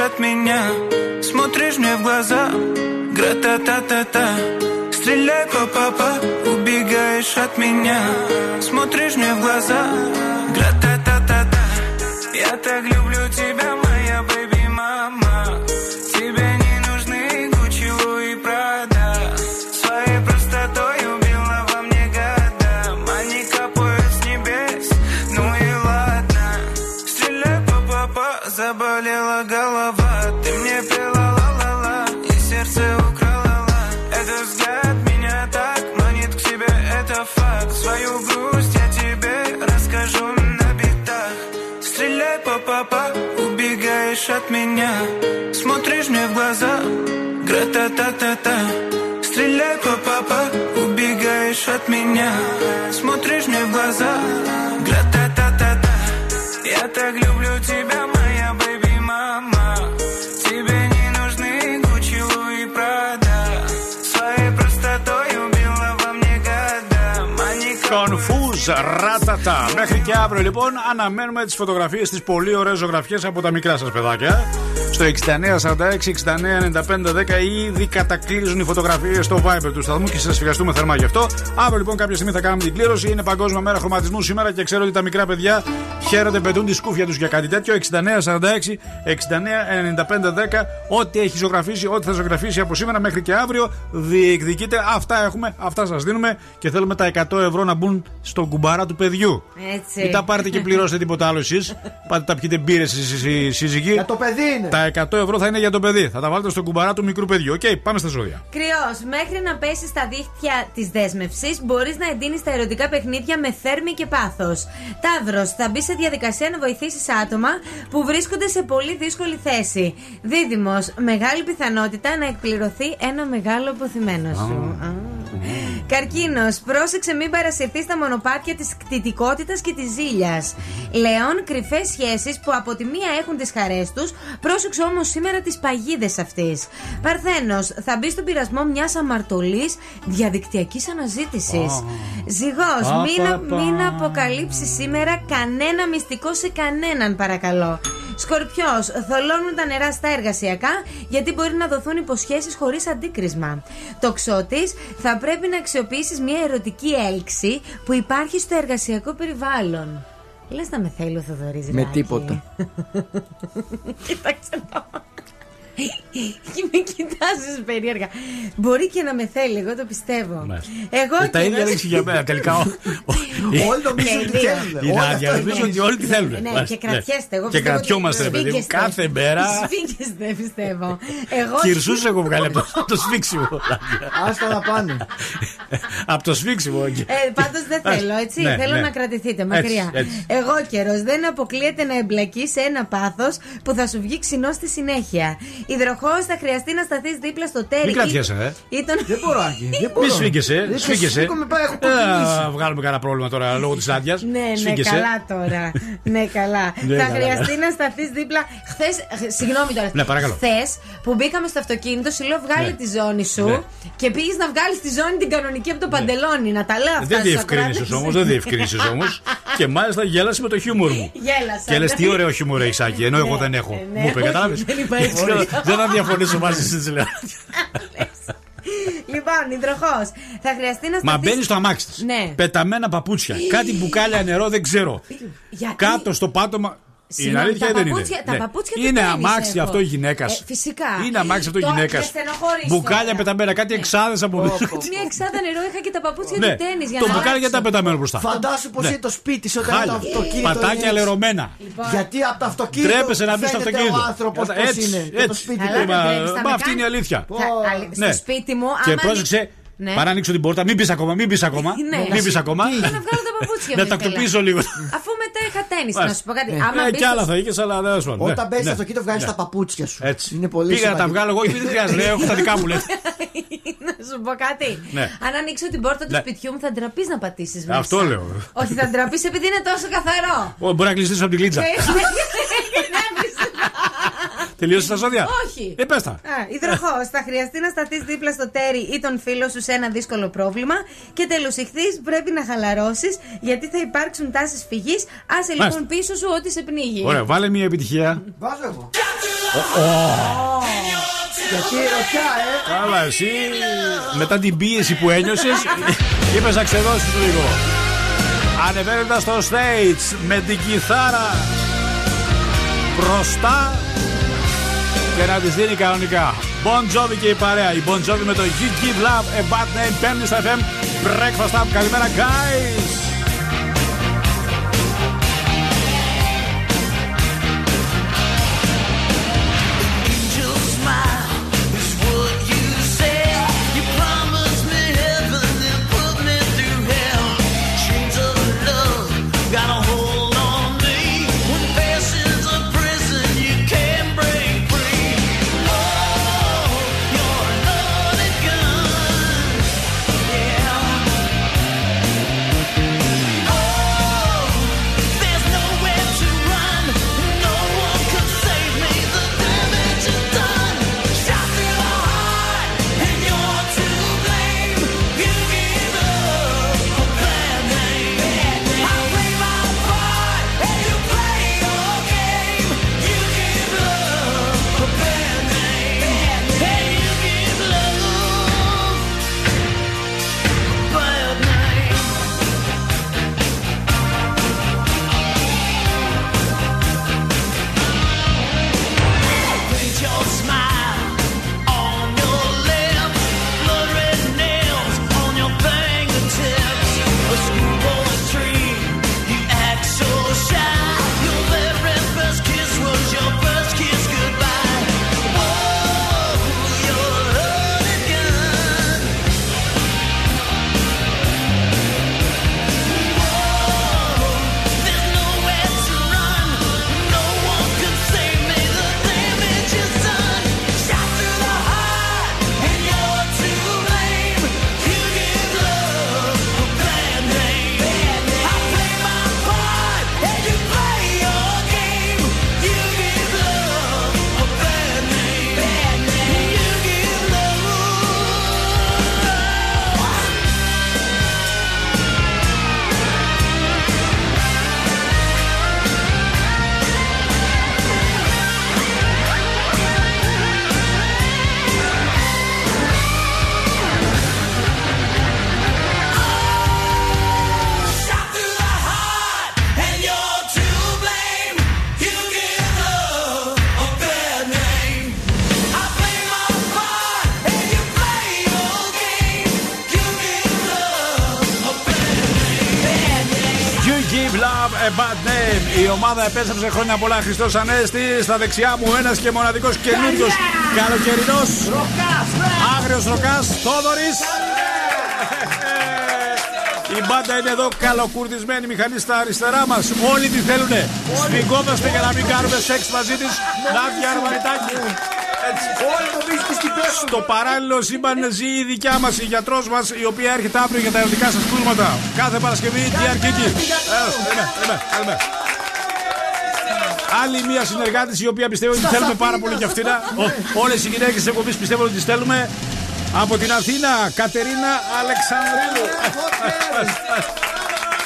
от меня. Смотришь мне в глаза. Гра-та-та-та-та Стреляй, папа, убегаешь от меня. Смотришь мне в глаза. Гра-та-та-та-та Я так люблю от меня. Смотришь мне в глаза. Гра-та-та-та-та Стреляй папа Убегаешь от меня. Смотришь мне в глаза. Гра-та-та-та-та Я так люблю тебя, моя бэби-мама Тебе не нужны Гуччи, Луи, Прада. Своей простотой убила во мне года. Маника Confuse, ρατata. Μέχρι και αύριο λοιπόν αναμένουμε τις φωτογραφίες, τις πολύ ωραίες ζωγραφιές από τα μικρά σας παιδάκια. Στο 6946-699510 ήδη κατακλείζουν οι φωτογραφίες στο Viber του σταθμού και σας ευχαριστούμε θερμά γι' αυτό. Αύριο λοιπόν κάποια στιγμή θα κάνουμε την κλήρωση. Είναι Παγκόσμια Μέρα Χρωματισμού σήμερα και ξέρω ότι τα μικρά παιδιά χαίρονται, πετούν τη σκούφια τους για κάτι τέτοιο. 6946-699510 Ό,τι έχει ζωγραφίσει, ό,τι θα ζωγραφίσει από σήμερα μέχρι και αύριο διεκδικείτε. Αυτά έχουμε, αυτά σας δίνουμε και θέλουμε τα 100 ευρώ να μπουν στον κουμπάρα του παιδιού. Έτσι. Μην τα πάρετε και πληρώσετε τίποτα άλλο εσείς. Πάτε τα πιείτε μπύρες εσείς σύζυγοι. Για το παιδί είναι. Τα 100 ευρώ θα είναι για το παιδί. Θα τα βάλετε στον κουμπαρά του μικρού παιδιού. Οκ, πάμε στα ζώδια. Κριός, μέχρι να πέσει στα δίχτυα της δέσμευσης, μπορείς να εντείνεις τα ερωτικά παιχνίδια με θέρμη και πάθος. Ταύρος, θα μπεις σε διαδικασία να βοηθήσεις άτομα που βρίσκονται σε πολύ δύσκολη θέση. Δίδυμος, μεγάλη πιθανότητα να εκπληρωθεί ένα μεγάλο απωθημένο σου. Α. Καρκίνος, πρόσεξε μην παρασυρθείς στα μονοπάτια της κτητικότητας και της ζήλιας. Λέων, κρυφές σχέσεις που από τη μία έχουν τις χαρές τους, πρόσεξε όμως σήμερα τις παγίδες αυτής. Παρθένος, θα μπει στον πειρασμό μιας αμαρτωλής διαδικτυακής αναζήτησης. Ζυγός, Πα, μην, πα, πα. μην αποκαλύψεις σήμερα κανένα μυστικό σε κανέναν, παρακαλώ. Σκορπιός, θολώνουν τα νερά στα εργασιακά γιατί μπορεί να δοθούν υποσχέσεις χωρίς αντίκρισμα. Τοξότη, θα πρέπει να αξιοποιήσεις μια ερωτική έλξη που υπάρχει στο εργασιακό περιβάλλον. Λες να με θέλει ο Θοδωρής Με τίποτα. Κοίταξε το. Και με κοιτάζεις περίεργα. Μπορεί και να με θέλει, εγώ το πιστεύω. Εγώ Ε, τα και ίδια να- λέξει για μένα. Τελικά. ο- Όλοι νομίζουν Και ότι οι δύο. θέλουν. Η Όλα Νάντια αυτά νομίζω είναι. ότι όλοι τη θέλουν. Ναι, Μάλιστα, και κρατιέστε. Εγώ Και πιστεύω ότι κρατιόμαστε, ρε παιδί μου, σφίγγεστε. κάθε μέρα. Σφίγγεστε, πιστεύω. Εγώ. Κυρσού έχω βγάλει από το- από το σφίξιμο. Άστα να πάνε. Από το σφίξιμο. εκεί. Ε, Πάντως δεν θέλω, έτσι. Ναι, θέλω ναι. να κρατηθείτε μακριά. Έτσι, έτσι. Εγώ καιρός δεν αποκλείεται να εμπλακείς σε ένα πάθος που θα σου βγει ξινός στη συνέχεια. Υδροχό θα χρειαστεί να σταθείς δίπλα στο τέρι. Μην κρατιέσαι, ε. Ή τον... Δεν μπορώ, Άκη. Δεν μπορώ. Μη σφίγγεσαι, Δεν σφίγγεσαι. σφίγγομαι, πάει, έχω Ε, κοκκινήσει. Βγάλουμε κανένα πρόβλημα τώρα λόγω της άδειας. Ναι, ναι, καλά τώρα. ναι, καλά. Ναι, θα καλά, χρειαστεί καλά. να σταθείς δίπλα. Χθες, συγγνώμη τώρα. Ναι, παρακαλώ. Χθες που μπήκαμε στο αυτοκίνητο, σου λέω βγάλε Ναι. τη ζώνη σου Ναι. και πήγες να βγάλεις τη ζώνη την κανονική από το παντελόνι. Να τα λέω αυτά. Δεν στους διευκρίνησε ακροατές. όμως, δεν διευκρίνησε όμως. Και μάλιστα γέλασε με το χιούμορ μου. Γέλασα. Και λες τι ωραίο χιούμορ έχεις, Άκη, ενώ εγώ δεν έχω. ναι, Μου είπε, όχι, κατάλαβες; Δεν υπάρχει. Δεν θα διαφωνήσω μαζί σας, λέω. Λοιπόν, υδροχός. Θα χρειαστεί να Μα σταθείς- μπαίνεις στο αμάξι της. Ναι. Πεταμένα παπούτσια. Κάτι μπουκάλια νερό δεν ξέρω. Γιατί- Κάτω στο πάτωμα. Είναι Συγγνώμη, αλήθεια ή τα δεν είναι. παπούτσια- τα Ναι. παπούτσια του Είναι τένις αμάξι έχω. αυτό η γυναίκα. Ε, φυσικά. Είναι αμάξι αυτό η Τώρα, γυναίκα. με στενοχωρείς Μπουκάλια τώρα. πεταμένα, κάτι εξάδες από Πω, μέσα. πω. Μια εξάδα νερό είχα και τα παπούτσια Ναι. του τέννη για Το να μπουκάλι αλλάξω. γιατί τα πεταμένο μπροστά. Φαντάσου πως Ναι. είναι το σπίτι σου όταν Χάλια. το αυτοκίνητο. Πατάκια είναι έτσι. λερωμένα. Γιατί από το αυτοκίνητο. Τρέπεσαι να μπεις στο φαίνεται αυτοκίνητο. Ο άνθρωπος Κατά- πώ έτσι, είναι. Και το έτσι. σπίτι Καλά, του. δεν Μα- τρέπεις, θα μα με αυτή είναι η κάνεις- αλήθεια. Θα- αλ- Ναι. Στο σπίτι μου, Και άμα πρόσεξε, Ναι. παρά ανοίξω την πόρτα, μην πεις ακόμα, μην πεις ακόμα. Ναι. Μην πεις ακόμα. Για να βγάλω τα παπούτσια Να μου, τα ήθελα. κτυπήσω λίγο. Αφού μετά είχα τέννη, να σου πω κάτι. Ναι. Άμα Ε, μπεις Κι άλλα στο- θα είχες, αλλά δεν σου πω. Όταν μπαίνεις Ναι. στο αυτοκίνητο, βγάζεις Ναι. τα παπούτσια σου. Έτσι. Είναι πολύ Πήγα να τα σημαντικό. βγάλω εγώ, δεν χρειάζεται. λέω, Έχω τα δικά μου λέει. Να σου πω κάτι. Ναι. Αν ανοίξω την πόρτα του Ναι. σπιτιού μου, θα ντραπείς να πατήσεις μέσα. Αυτό λέω. Όχι, θα ντραπείς επειδή είναι τόσο καθαρό. Ω, Μπορεί να κλειστεί από την κλίτσα. Τελείωσε τα ζώδια; Όχι. Ε, πες τα. Υδροχός, θα χρειαστεί να σταθείς δίπλα στο τέρι ή τον φίλο σου σε ένα δύσκολο πρόβλημα. Και τελοσυχθή, πρέπει να χαλαρώσεις γιατί θα υπάρξουν τάσεις φυγής. Άσε λοιπόν Μάλιστα. πίσω σου ό,τι σε πνίγει. Ωραία, βάλε μια επιτυχία. Βάζω εγώ. Ω, Γιατί ρωτιά, ε; Καλά, εσύ μετά την πίεση που ένιωσες, είπες να ξεδώσεις λίγο. Ανεβαίνοντας στο stage με την κιθάρα μπροστά και Δευτέρα της δίνει κανονικά. Bon και η παρέα. Η Bon με το You Give Love, a Bad Name, Πέμπτη FM. Breakfast Up. Καλημέρα, guys. Name. Η ομάδα επέστρεψε χρόνια πολλά. Χριστός Ανέστη. Στα δεξιά μου ένας και μοναδικός καινούριος καλοκαιρινός. Άγριος ροκάς. Θόδωρης. Η μπάντα είναι εδώ καλοκουρδισμένη μηχανή στα αριστερά μας. Όλοι τη θέλουνε. Σφιγγόμαστε για να μην κάνουμε σεξ μαζί της. Νάντια Αρμανιτάκη. Έτσι. Όλοι νομίζετε στην πέσουν. Στο παράλληλο σύμπαν ζει η δικιά μας, η γιατρός μας, η οποία έρχεται αύριο για τα ερωτικά σας κρούσματα. Κάθε Παρασκευή διαρκεί. Άλλη μια συνεργάτη η οποία πιστεύω ότι θέλουμε πάρα πολύ και αυτήν. Όλες οι γυναίκες της εκπομπής πιστεύω ότι τις θέλουμε. Από την Αθήνα, Κατερίνα Αλεξανδρίου.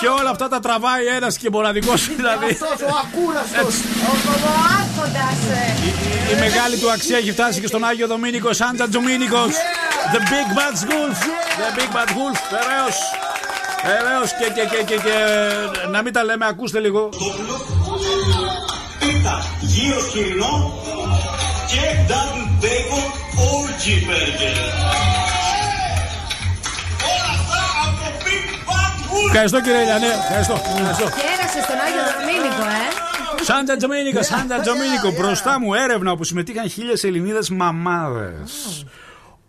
Και όλα αυτά τα τραβάει ένας και μοναδικός δηλαδή. Αυτός ο ακούραστος. Ο άρχοντας. Η μεγάλη του αξία έχει φτάσει και στον Άγιο Δομήνικο, Σάντζα Τζομήνικος. The Big Bad Wolf. The Big Bad Wolf, βεβαίω. Βεβαίω και, και, και, και, και να μην τα λέμε, ακούστε λίγο. Πίτα γύρω σκυρινό και double bacon orgy burger. Όλα αυτά από Big Bad Wolf. Ευχαριστώ κύριε Ηλιανέ, ευχαριστώ. ευχαριστώ. Κέρασε στον Άγιο Δομήνικο, ε. Σάντα Τζομίνικο, Σάντα Τζομίνικο. Μπροστά μου έρευνα όπου συμμετείχαν χίλιες Ελληνίδες μαμάδες.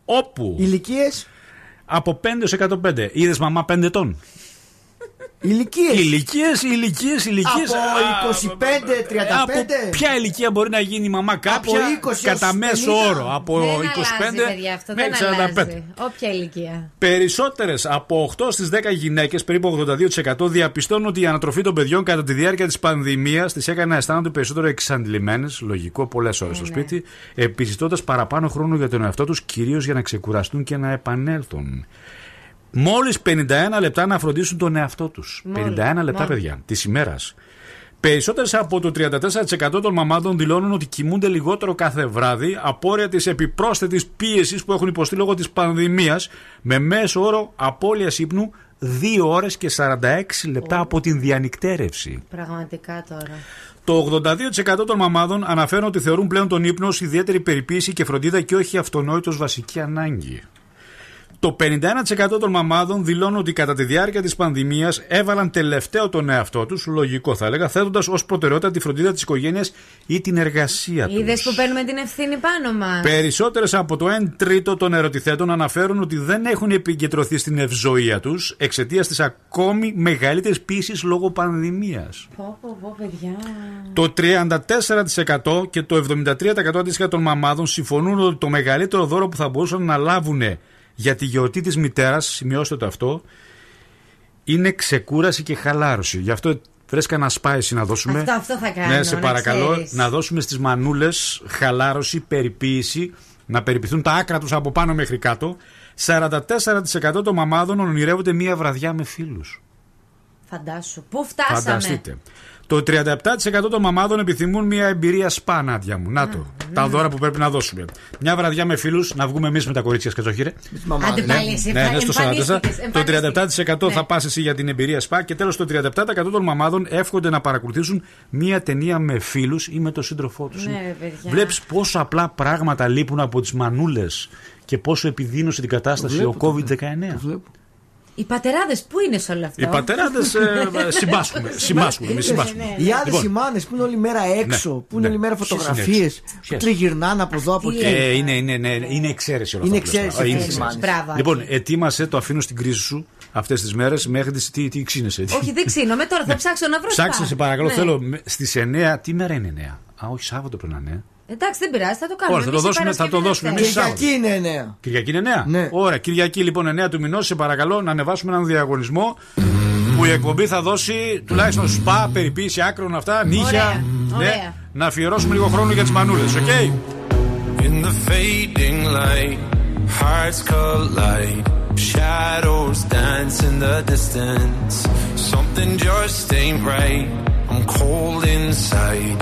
Όπου Ηλικίες; από 5 έως 105 είδες μαμά 5 ετών. Ηλικίες. Ηλικίες, ηλικίες, ηλικίες. Από 25, 35. Από ποια ηλικία μπορεί να γίνει η μαμά κάποια 20 έως κατά μέσο 50. όρο; Από Δεν 25 αλλάζει, παιδιά, αυτό δεν μέχρι 45. αλλάζει. Όποια ηλικία. Περισσότερες από 8 στις 10 γυναίκες, περίπου 82%, διαπιστώνουν ότι η ανατροφή των παιδιών κατά τη διάρκεια της πανδημίας τι έκανε να αισθάνονται περισσότερο εξαντλημένες, λογικό, πολλές ώρες στο σπίτι, επιζητώντας παραπάνω χρόνο για τον εαυτό τους, κυρίως για να ξεκουραστούν και να επανέλθουν. Μόλις 51 λεπτά να φροντίσουν τον εαυτό τους. 51 Μόλις, λεπτά, μόλις. παιδιά, της ημέρας. Περισσότερες από το 34% των μαμάδων δηλώνουν ότι κοιμούνται λιγότερο κάθε βράδυ απόρρια της επιπρόσθετης πίεσης που έχουν υποστεί λόγω της πανδημίας, με μέσο όρο απώλεια ύπνου 2 ώρες και 46 λεπτά από την διανυκτέρευση. Πραγματικά τώρα. Το 82% των μαμάδων αναφέρουν ότι θεωρούν πλέον τον ύπνο ως ιδιαίτερη περιποίηση και φροντίδα και όχι αυτονόητος βασική ανάγκη. Το 51% των μαμάδων δηλώνουν ότι κατά τη διάρκεια της πανδημίας έβαλαν τελευταίο τον εαυτό τους, λογικό θα έλεγα, θέτοντας ως προτεραιότητα τη φροντίδα της οικογένειας ή την εργασία τους. Είδες που παίρνουμε την ευθύνη πάνω μας. Περισσότερες από το 1 τρίτο των ερωτηθέτων αναφέρουν ότι δεν έχουν επικεντρωθεί στην ευζοία τους εξαιτίας της ακόμη μεγαλύτερης πίεσης λόγω πανδημίας. Πω, πω, πω, παιδιά. Το 34% και το 73% αντίστοιχα των μαμάδων συμφωνούν ότι το μεγαλύτερο δώρο που θα μπορούσαν να λάβουν για τη γιορτή της μητέρας, σημειώστε το αυτό, είναι ξεκούραση και χαλάρωση. Γι' αυτό βρέσκα ένα σπάιση να δώσουμε. Αυτό- αυτό θα κάνω, Ναι, σε να παρακαλώ, ξέρεις. να δώσουμε στις μανούλες χαλάρωση, περιποίηση, να περιποιηθούν τα άκρα τους από πάνω μέχρι κάτω. 44% των μαμάδων ονειρεύονται μία βραδιά με φίλους. Φαντάσου. Πού φτάσαμε; Φανταστείτε. Το 37% των μαμάδων επιθυμούν μια εμπειρία σπα, Νάντια μου. Να το. Τα δώρα που πρέπει να δώσουμε. Μια βραδιά με φίλους, να βγούμε εμείς με τα κορίτσια σκατζοχύρε. Άντε πάλι εσύ, ναι, ναι, στο 44. εμφανίστηκες, Το εμφανίστηκες. 37% Ναι. θα πας εσύ για την εμπειρία σπα. Και τέλος, το 37% των μαμάδων εύχονται να παρακολουθήσουν μια ταινία με φίλους ή με τον σύντροφό τους. Ναι, ρε παιδιά. Βλέπεις πόσο απλά πράγματα λείπουν από τις μανούλες και πόσο επιδίνωσε την κατάσταση βλέπω, ο το COVID-19. Οι πατεράδες πού είναι σε όλο αυτό; Οι πατεράδες συμπάσχουμε. συμπάσχουμε, εμείς συμπάσχουμε. Οι άντρε Λοιπόν. οι μάνε που είναι όλη μέρα έξω, Ναι, που είναι ναι. όλη μέρα Ποιες είναι φωτογραφίες, έξω; που Ποιες; τριγυρνάνε από εδώ από εκεί. Ε, είναι, είναι, είναι, είναι εξαίρεση όλα Είναι αυτά. που λες εξαίρεση τώρα. αυτές οι μάνες. Μπράβο, Λοιπόν, Άκη. ετοίμασε, το αφήνω στην κρίση σου αυτές τις μέρες μέχρι τις, τι, τι ξύνεσαι. Όχι, δεν ξύνομαι τώρα, θα ψάξω να βρω σπα. Ψάξε, σε παρακαλώ, Ναι. θέλω στις 9. Τι μέρα είναι 9. Α, όχι, Σάββατο πρέπει να είναι. Εντάξει, δεν πειράζει, θα το κάνουμε. Ωραία, θα το Εμείς η δώσουμε, θα το Παρασκευή δώσουμε Δευτέρα. εμείς Κυριακή είναι εννέα. Κυριακή είναι 9. Ναι. Ωραία, Κυριακή λοιπόν 9 του μηνός, σε παρακαλώ να ανεβάσουμε έναν διαγωνισμό που η εκπομπή θα δώσει τουλάχιστον σπα, περιποίηση άκρων αυτά, νύχια. Ναι, Ωραία, ωραία. να αφιερώσουμε λίγο χρόνο για τις μανούλες, OK; In the fading light, hearts collide. Shadows dance in the distance. Something just ain't right. I'm cold inside.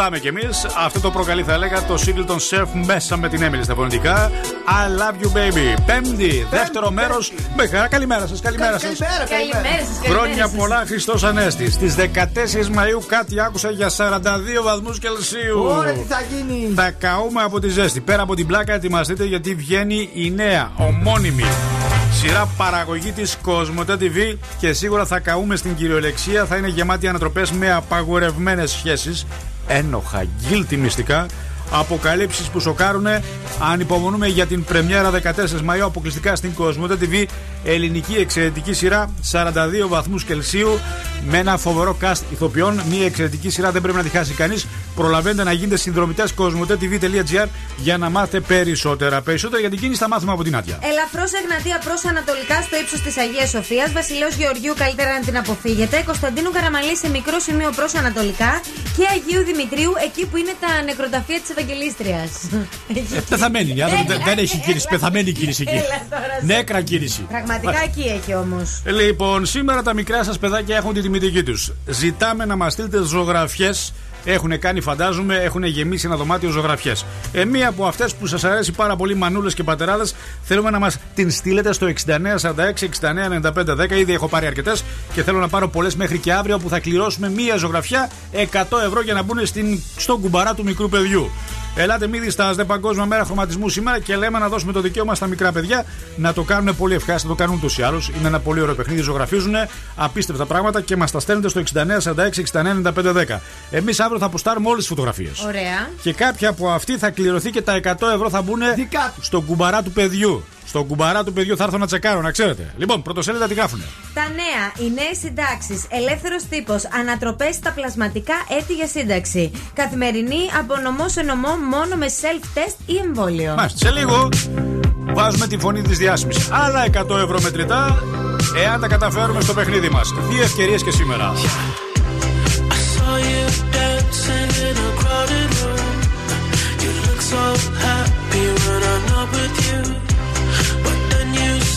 Σιγοτραγουδάμε κι εμείς. Αυτό το προκαλεί, θα έλεγα, το single των Surf μέσα με την Έμιλη στα φωνητικά. I love you, baby. Πέμπτη, δεύτερο μέρος. Με χαρά, καλημέρα σας, καλημέρα σας. Καλημέρα σας. Χρόνια πολλά, Χριστός Ανέστης. Στις 14 Μαου κάτι άκουσα για 42 βαθμούς Κελσίου. Ωραία, τι θα γίνει. Θα καούμε από τη ζέστη. Πέρα από την πλάκα, ετοιμαστείτε γιατί βγαίνει η νέα, ομώνυμη σειρά παραγωγή της Κοσμοτέ TV και σίγουρα θα καούμε στην κυριολεξία. Θα είναι γεμάτη ανατροπές με απαγορευμένες σχέσεις, ένοχα, guilty μυστικά, αποκαλύψεις που σοκάρουν. Ανυπομονούμε για την πρεμιέρα 14 Μαου αποκλειστικά στην Κοσμοτέ TV. Ελληνική εξαιρετική σειρά, 42 βαθμούς Κελσίου, με ένα φοβερό cast ηθοποιών. Μια εξαιρετική σειρά δεν πρέπει να τη χάσει κανείς. Προλαβαίνετε να γίνετε συνδρομητές κοσμοτέ.tv.gr για να μάθετε περισσότερα. Περισσότερα για την κίνηση θα μάθουμε από την Άτια. Ελαφρώς Εγνατία προς Ανατολικά στο ύψος της Αγίας Σοφίας. Βασιλέο Γεωργίου καλύτερα να την αποφύγετε. Κωνσταντίνου Καραμαλή σε μικρό σημείο προς Ανατολικά. Και Αγίου Δημητρίου εκεί που είναι τα νεκροταφεία της Ευαγγελίστριας. Ε, πεθαμένη. η άνθρωποι δεν- δεν έχει κίνηση. Πεθαμένη κίνηση εκεί. Έλα τώρα σε. Νέκρα κίνηση. Πραγματικά εκεί έχει όμως. Λοιπόν, σήμερα τα μικρά σας παιδάκια έχουν την τιμητική τους. Ζητάμε να μας στείλετε ζωγραφιές. Έχουν κάνει, φαντάζομαι, έχουν γεμίσει ένα δωμάτιο ζωγραφιές. Ε, μία από αυτές που σας αρέσει πάρα πολύ, μανούλες και πατεράδες, θέλουμε να μας την στείλετε στο 6946-699510. Ήδη έχω πάρει αρκετές και θέλω να πάρω πολλές μέχρι και αύριο που θα κληρώσουμε μία ζωγραφιά 100 ευρώ για να μπουν στην, στον κουμπαρά του μικρού παιδιού. Ελάτε μη διστάζετε Παγκόσμια Μέρα Χρωματισμού σήμερα και λέμε να δώσουμε το δικαίωμα στα μικρά παιδιά να το κάνουν πολύ ευχάριστο. Το κάνουν ούτως ή άλλως. Είναι ένα πολύ ωραίο παιχνίδι. Ζωγραφίζουν απίστευτα πράγματα και μας τα στέλνετε στο 6946-699510. Εμείς αύριο θα αποστάρουμε όλες τις φωτογραφίες. Ωραία. Και κάποια από αυτή θα κληρωθεί και τα 100 ευρώ θα μπουν στον κουμπαρά του παιδιού. Στον κουμπαρά του παιδιού θα έρθω να τσεκάρω, να ξέρετε. Λοιπόν, πρωτοσέλιδα τι γράφουνε. Τα νέα, οι νέες συντάξεις, ελεύθερος τύπος, ανατροπές στα πλασματικά έτη για σύνταξη. Καθημερινή από νομό σε νομό μόνο με self-test ή εμβόλιο. Μάλιστα, σε λίγο βάζουμε τη φωνή της διάσημη. Άλλα 100 ευρώ μετρητά, εάν τα καταφέρουμε στο παιχνίδι μας. Δύο ευκαιρίες και σήμερα. saw you dancing in a crowded room. You look so happy when I'm not with you.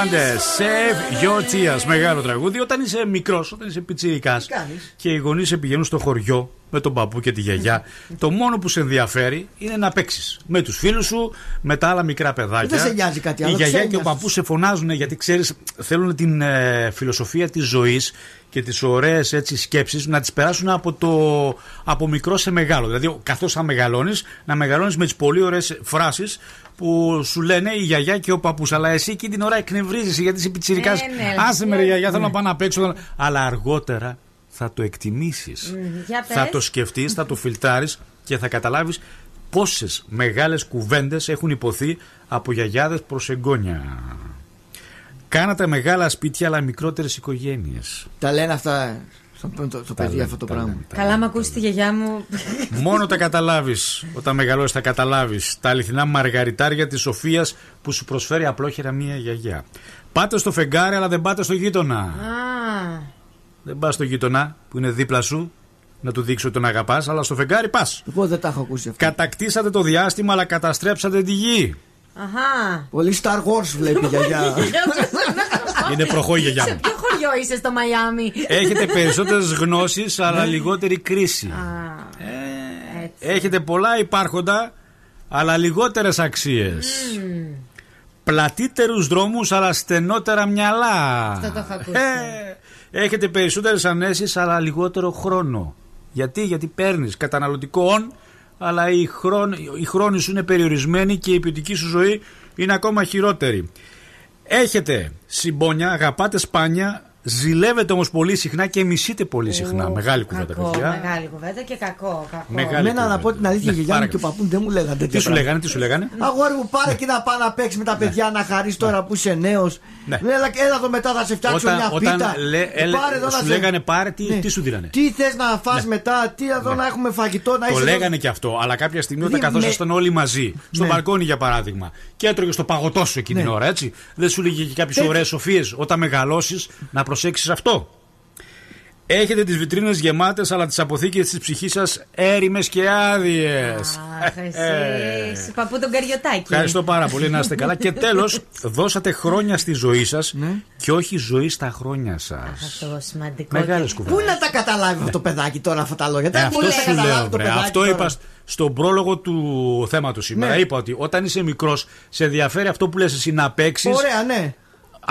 Αριάννα Γκάντε, Save Your Tears. Μεγάλο τραγούδι. Όταν είσαι μικρός, όταν είσαι πιτσιρικάς και οι γονείς σε πηγαίνουν στο χωριό με τον παππού και τη γιαγιά, το μόνο που σε ενδιαφέρει είναι να παίξεις με τους φίλους σου, με τα άλλα μικρά παιδάκια. Δεν σε νοιάζει κάτι Η άλλο, γιαγιά και ο ξένιασες. παππούς σε φωνάζουν γιατί ξέρεις, θέλουν την ε, φιλοσοφία της ζωής και τις ωραίες σκέψεις να τις περάσουν από, το, από μικρό σε μεγάλο. Δηλαδή, καθώς θα μεγαλώνεις, να μεγαλώνεις με τις πολύ ωραίες φράσεις που σου λένε η γιαγιά και ο παππούς. Αλλά εσύ εκεί την ώρα εκνευρίζεσαι γιατί είσαι πιτσιρικάς. Ε, ναι, Άσε με, ναι. ρε γιαγιά, θέλω να πάω να παίξω. Αλλά αργότερα θα το εκτιμήσεις. Μμμ, για Θα πες. το σκεφτείς, θα το φιλτράρεις και θα καταλάβεις πόσες μεγάλες κουβέντες έχουν υποθεί από γιαγιάδες προς εγγόνια. Κάνατε μεγάλα σπίτια αλλά μικρότερες οικογένειες. Τα λένε αυτά στο, στο, στο παιδί αυτό το πράγμα. Καλά, μ' ακούσει τη γιαγιά μου. Μόνο τα καταλάβεις. Όταν μεγαλώσεις, τα καταλάβεις. Τα αληθινά μαργαριτάρια της Σοφίας που σου προσφέρει απλόχερα μία γιαγιά. Πάτε στο φεγγάρι, αλλά δεν πάτε στο γείτονα. Α, Δεν πας στο γείτονα που είναι δίπλα σου να του δείξει ότι τον αγαπάς, αλλά στο φεγγάρι πας. Εγώ δεν τα έχω ακούσει αυτά. Κατακτήσατε το διάστημα, αλλά καταστρέψατε τη γη. Αχά. Πολύ Star Wars βλέπει η γιαγιά. Είναι προχώ η γιαγιά Σε μου. ποιο χωριό είσαι στο Μαϊάμι; Έχετε περισσότερες γνώσεις, αλλά λιγότερη κρίση. Έχετε πολλά υπάρχοντα, αλλά λιγότερες αξίες. Πλατύτερους δρόμους, αλλά στενότερα μυαλά. Αυτό το έχω ακούσει. Ε, έχετε περισσότερες ανέσεις, αλλά λιγότερο χρόνο. Γιατί, γιατί παίρνεις καταναλωτικό όν, αλλά οι, χρόν, οι χρόνοι σου είναι περιορισμένοι και η ποιοτική σου ζωή είναι ακόμα χειρότερη. Έχετε συμπόνια, αγαπάτε σπάνια, ζηλεύετε όμως πολύ συχνά και μισείτε πολύ συχνά. Μεγάλη κουβέντα, Κακό, παιδιά. μεγάλη κουβέντα και κακό. κακό. Μεγάλη Εμένα κουβέντα. να πω την αλήθεια, η Ναι, γιαγιά μου πάρα και ο παππού δεν μου λέγανε τέτοια Τι σου πράγματα. λέγανε, τι σου λέγανε; Αγόρι μου, πάρε και να πάει να παίξεις με τα παιδιά, να χαρείς τώρα που είσαι νέος. Ναι. Έλα, έλα εδώ μετά θα σε φτιάξω Όταν, μια όταν πίτα. λέ- έλε- Πάρε εδώ να σου σε- λέγανε πάρε, τι, Ναι. τι σου δίνανε; Τι θες να φας μετά, τι εδώ να έχουμε φαγητό, να Το είσαι. λέγανε και αυτό, αλλά κάποια στιγμή όταν Δηλαδή, καθόσασταν όλοι μαζί, στο Ναι. μπαλκόνι για παράδειγμα, και έτρωγε στο παγωτό σου εκείνη την Ναι. ώρα, έτσι. Δεν σου λέγε και κάποιες Έτσι. ωραίες σοφίες όταν μεγαλώσεις να προσέξεις αυτό; Έχετε τις βιτρίνες γεμάτες, αλλά τις αποθήκες της ψυχής σας έρημες και άδειες. Αχ, εσύ, παππού τον Καριωτάκη. Ε. Ευχαριστώ πάρα πολύ, να είστε καλά. Και τέλος, δώσατε χρόνια στη ζωή σας Ναι. και όχι ζωή στα χρόνια σας. Αυτό σημαντικό. Μεγάλες και- κουβέντες. Πού να τα καταλάβει αυτό το παιδάκι τώρα αυτά τα λόγια; Ε, Δεν αυτό μπορεί να σου καταλάβει λέω, το βρε. παιδάκι Αυτό τώρα; είπα σ- στον πρόλογο του θέματος σήμερα. Ναι. Είπα ότι όταν είσαι μικρός, σε ενδιαφέρει αυτό που λες εσύ να παίξεις. Ωραία, ναι.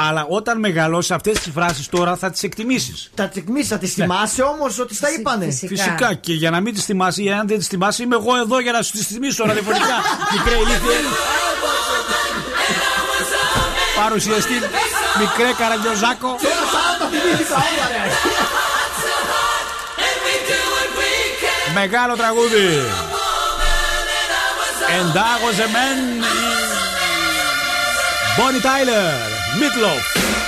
Αλλά όταν μεγαλώσεις αυτές τις φράσεις τώρα θα τις εκτιμήσεις. Τα τσικμίσει, θα τις θυμάσαι όμως ότι στα είπανε. φυσικά. Φυσικά και για να μην τις θυμάσαι ή αν δεν τις θυμάσαι, είμαι εγώ εδώ για να σου τις θυμίσω ραδιοφωνικά. Μικρέ ηλίθιε. Παρουσιαστή μικρέ καραγκιόζάκο. Τώρα θα τα θυμήθηκα όλα, ρε. Μεγάλο τραγούδι. Εντάγωσε μεν Bonnie Tyler, Midloaf.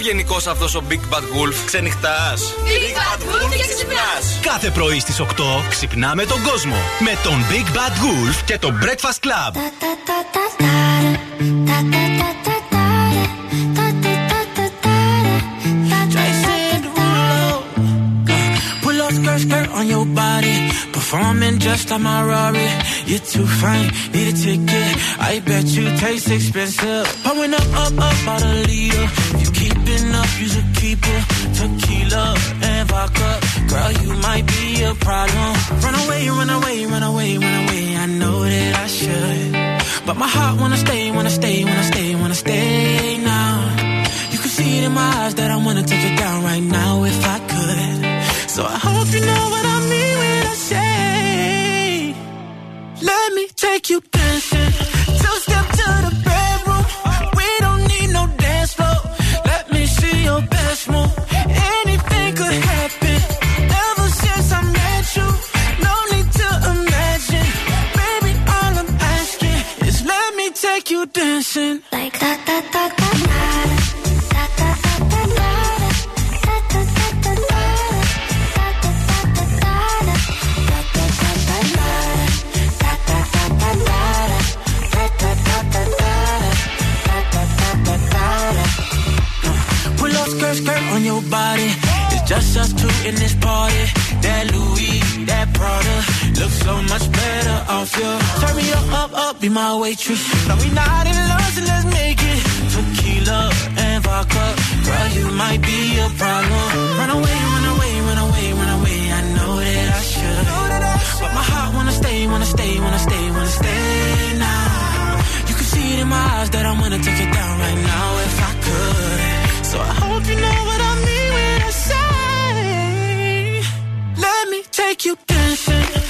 Ευγενικό αυτό ο Big Bad Wolf ξενυχτά. Big Bad Wolf και ξυπνάς. Κάθε πρωί στις 8 ξυπνάμε τον κόσμο με τον Big Bad Wolf και το Breakfast Club. Jason Derulo. Pull up skirt, skirt on your body. Performing just like my Rari. You're too fine, need a ticket. I bet you taste expensive. Pouring up, up, up, out a leader. You keeping up, you should keep it. Tequila and vodka. Girl, you might be a problem. Run away, run away, run away, run away. I know that I should. But my heart wanna stay, wanna stay, wanna stay, wanna stay now. You can see it in my eyes that I wanna take it down right now if I could. So I hope you know what I mean when I say, Let me take you dancing. Like that, that, that, that, Pull up skirt, skirt on your body. It's just us two in this party. That Louis, that Prada, looks so much better off you. Turn me up, up, up, be my waitress. No, we not in love, so let's make it. Tequila and vodka, girl, you might be a problem. Run away, run away, run away, run away. I know that I should, but my heart wanna stay, wanna stay, wanna stay, wanna stay now. You can see it in my eyes that I wanna take it down right now if I could. So I hope you know what I mean when I say, Let me take you dancing.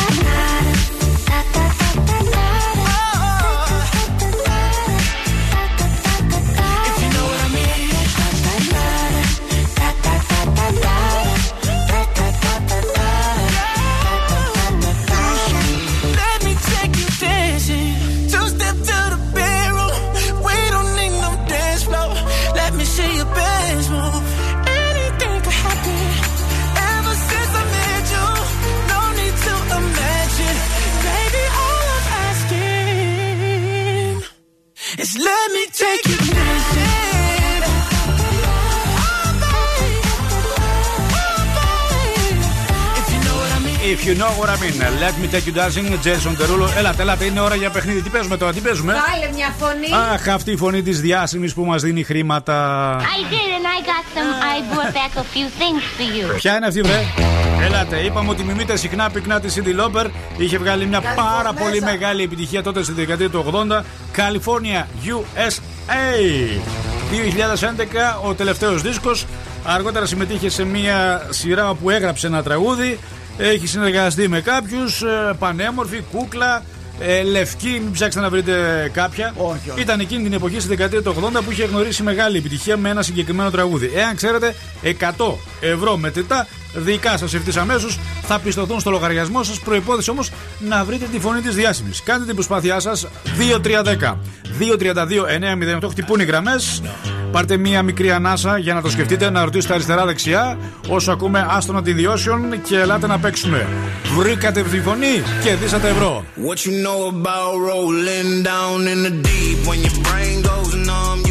If you know what I mean, let me take you dancing, Jason Derulo. Έλατε, έλατε, είναι ώρα για παιχνίδι. Τι παίζουμε τώρα, τι παίζουμε; Βάλε μια φωνή. Αχ, αυτή η φωνή της διάσημης που μας δίνει χρήματα. I did, and I got some. I brought back a few things for you. Ποια είναι αυτή, βρε; Έλατε, είπαμε ότι μιμείται συχνά πυκνά τη Cindy Lauper. Είχε βγάλει μια πάρα πολύ μεγάλη επιτυχία τότε στη δεκαετία του 80. California USA. 2011 ο τελευταίος δίσκος Αργότερα συμμετείχε σε μια σειρά που έγραψε ένα τραγούδι Έχει συνεργαστεί με κάποιους ε, Πανέμορφη, κούκλα ε, λευκή, μην ψάξετε να βρείτε κάποια. Όχι, όχι. Ήταν εκείνη την εποχή στη δεκαετία του 80 που είχε γνωρίσει μεγάλη επιτυχία με ένα συγκεκριμένο τραγούδι. Εάν ξέρετε, 100 ευρώ μετρητά δικά σας ευθύς αμέσως θα πιστωθούν στο λογαριασμό σας. Προπόθεση όμως να βρείτε τη φωνή της διάσημης. Κάντε την προσπάθειά σας 2310 232 908 χτυπούν οι γραμμές. Πάρτε μία μικρή ανάσα για να το σκεφτείτε, να ρωτήσετε αριστερά-δεξιά. Όσο ακούμε Άστονα Division και ελάτε να παίξουμε. Βρήκατε τη φωνή και δίσατε ευρώ. What you know about rolling down in the deep? When your brain goes numb,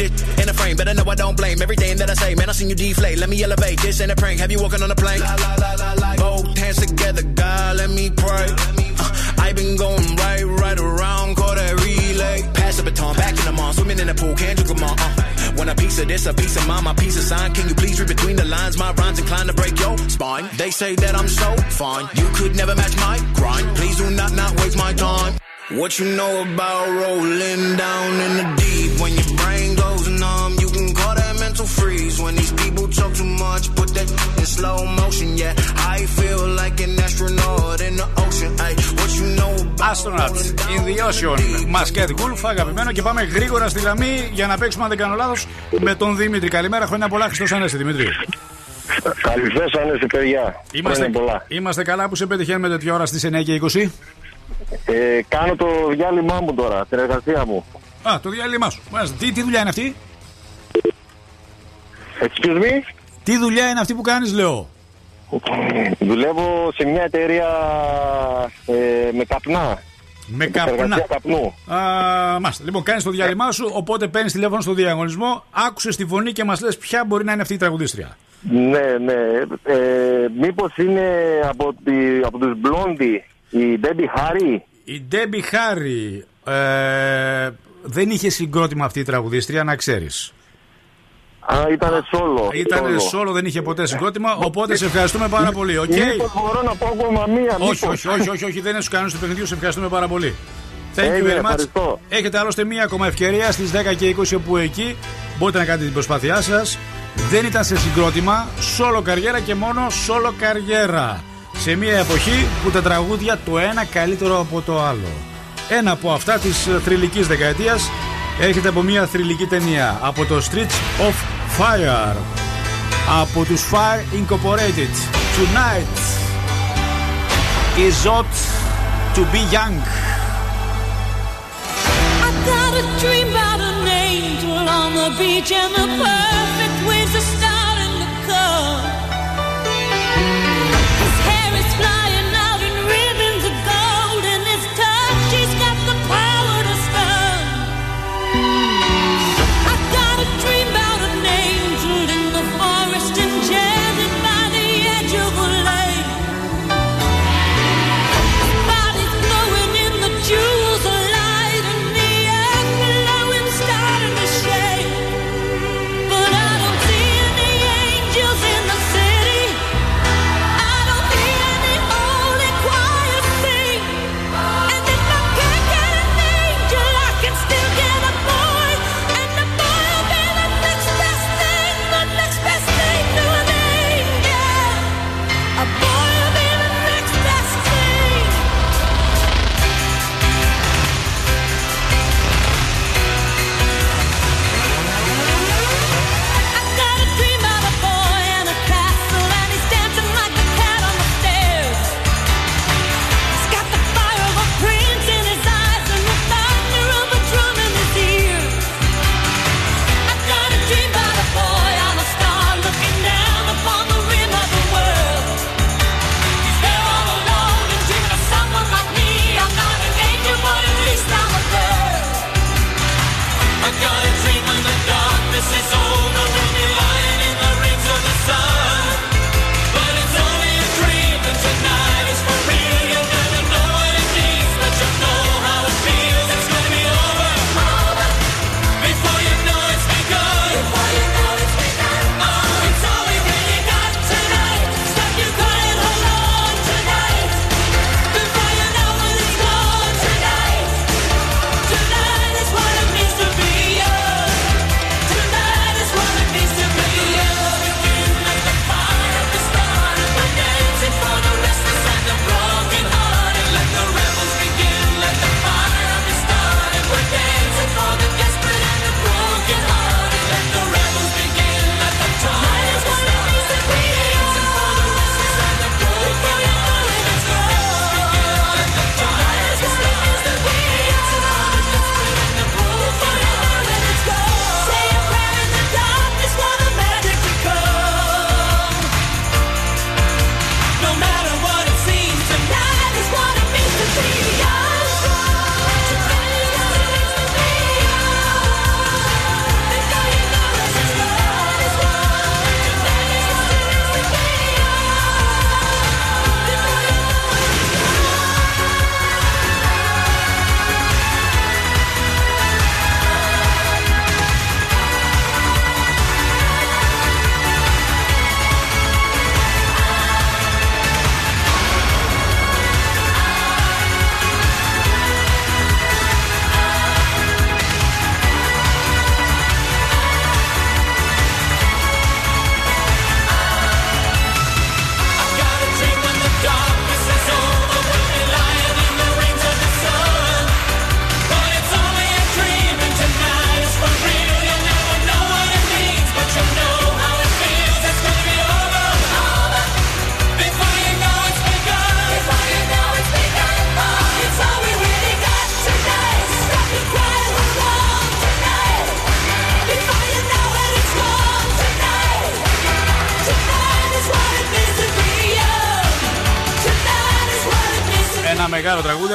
It in a frame, better know I don't blame everything that I say. Man, I seen you deflate. Let me elevate. This ain't a prank. Have you walking on a plane? Both hands together, God, let me pray. Uh, I been going right, right around, call that relay. Pass the baton, back in the mall, swimming in the pool, can't drink 'em all. Uh. Want a piece of this, a piece of mine, my piece of sign. Can you please read between the lines? My rhymes inclined to break your spine. They say that I'm so fine, you could never match my grind. Please do not not waste my time. What you know about rolling down in the deep? When your brain goes numb, you can call that mental freeze. When these people talk too much, put that in slow motion. Yeah, I feel like an astronaut in the ocean. Ay, what you know about Astronaut in the Ocean. Masket Wolf, αγαπημένο και πάμε γρήγορα στη γραμμή για να παίξουμε, αν δεν κάνω λάθο, με τον Δημήτρη. Καλημέρα, χρόνια πολλά, Χριστό Ανέστη, Δημήτρη. Καλησπέρα, Ανέστη, παιδιά. Είμαστε, Χρόνια πολλά. είμαστε καλά που σε πετυχαίνουμε τέτοια ώρα στι 9 και 20. Ε, κάνω το διάλειμμά μου τώρα, την εργασία μου. Α, το διάλειμμα σου. Μάλιστα. Τι, τι δουλειά είναι αυτή, Excuse me; Τι δουλειά είναι αυτή που κάνεις, λέω; Δουλεύω σε μια εταιρεία ε, με καπνά. Με Επεξεργασία καπνά. καπνού. Α, μάλιστα. Λοιπόν, κάνεις το διάλειμμα σου, οπότε παίρνεις τηλέφωνο στο διαγωνισμό, άκουσε τη φωνή και μας λες ποια μπορεί να είναι αυτή η τραγουδίστρια. Ναι, ναι. Ε, μήπως είναι από, τη, από τους Blondie, η Debbie Harry. Η Debbie Harry ε, δεν είχε συγκρότημα αυτή η τραγουδίστρια, να ξέρεις. Α, ήταν solo. Ήταν solo. solo, δεν είχε ποτέ συγκρότημα, οπότε σε ευχαριστούμε πάρα πολύ. οκ; Μήπως μπορώ να πω ακόμα μία. Όχι, μήπως. όχι, όχι, όχι, όχι, δεν είναι στους κανόνες του παιχνιδιού. Σε ευχαριστούμε πάρα πολύ. Thank you Έγινε, very much. ευχαριστώ. Έχετε άλλωστε μία ακόμα ευκαιρία στις 10 και 20 όπου εκεί μπορείτε να κάνετε την προσπάθειά σας. Δεν ήταν σε συγκρότημα, solo καριέρα και μόνο solo καριέρα. Σε μια εποχή που τα τραγούδια το ένα καλύτερο από το άλλο. Ένα από αυτά της θρηλυκής δεκαετίας έρχεται από μια θρηλυκή ταινία. Από το Streets of Fire. Από τους Fire Incorporated. Tonight is ought to be young. I got a dream about an angel on the beach and the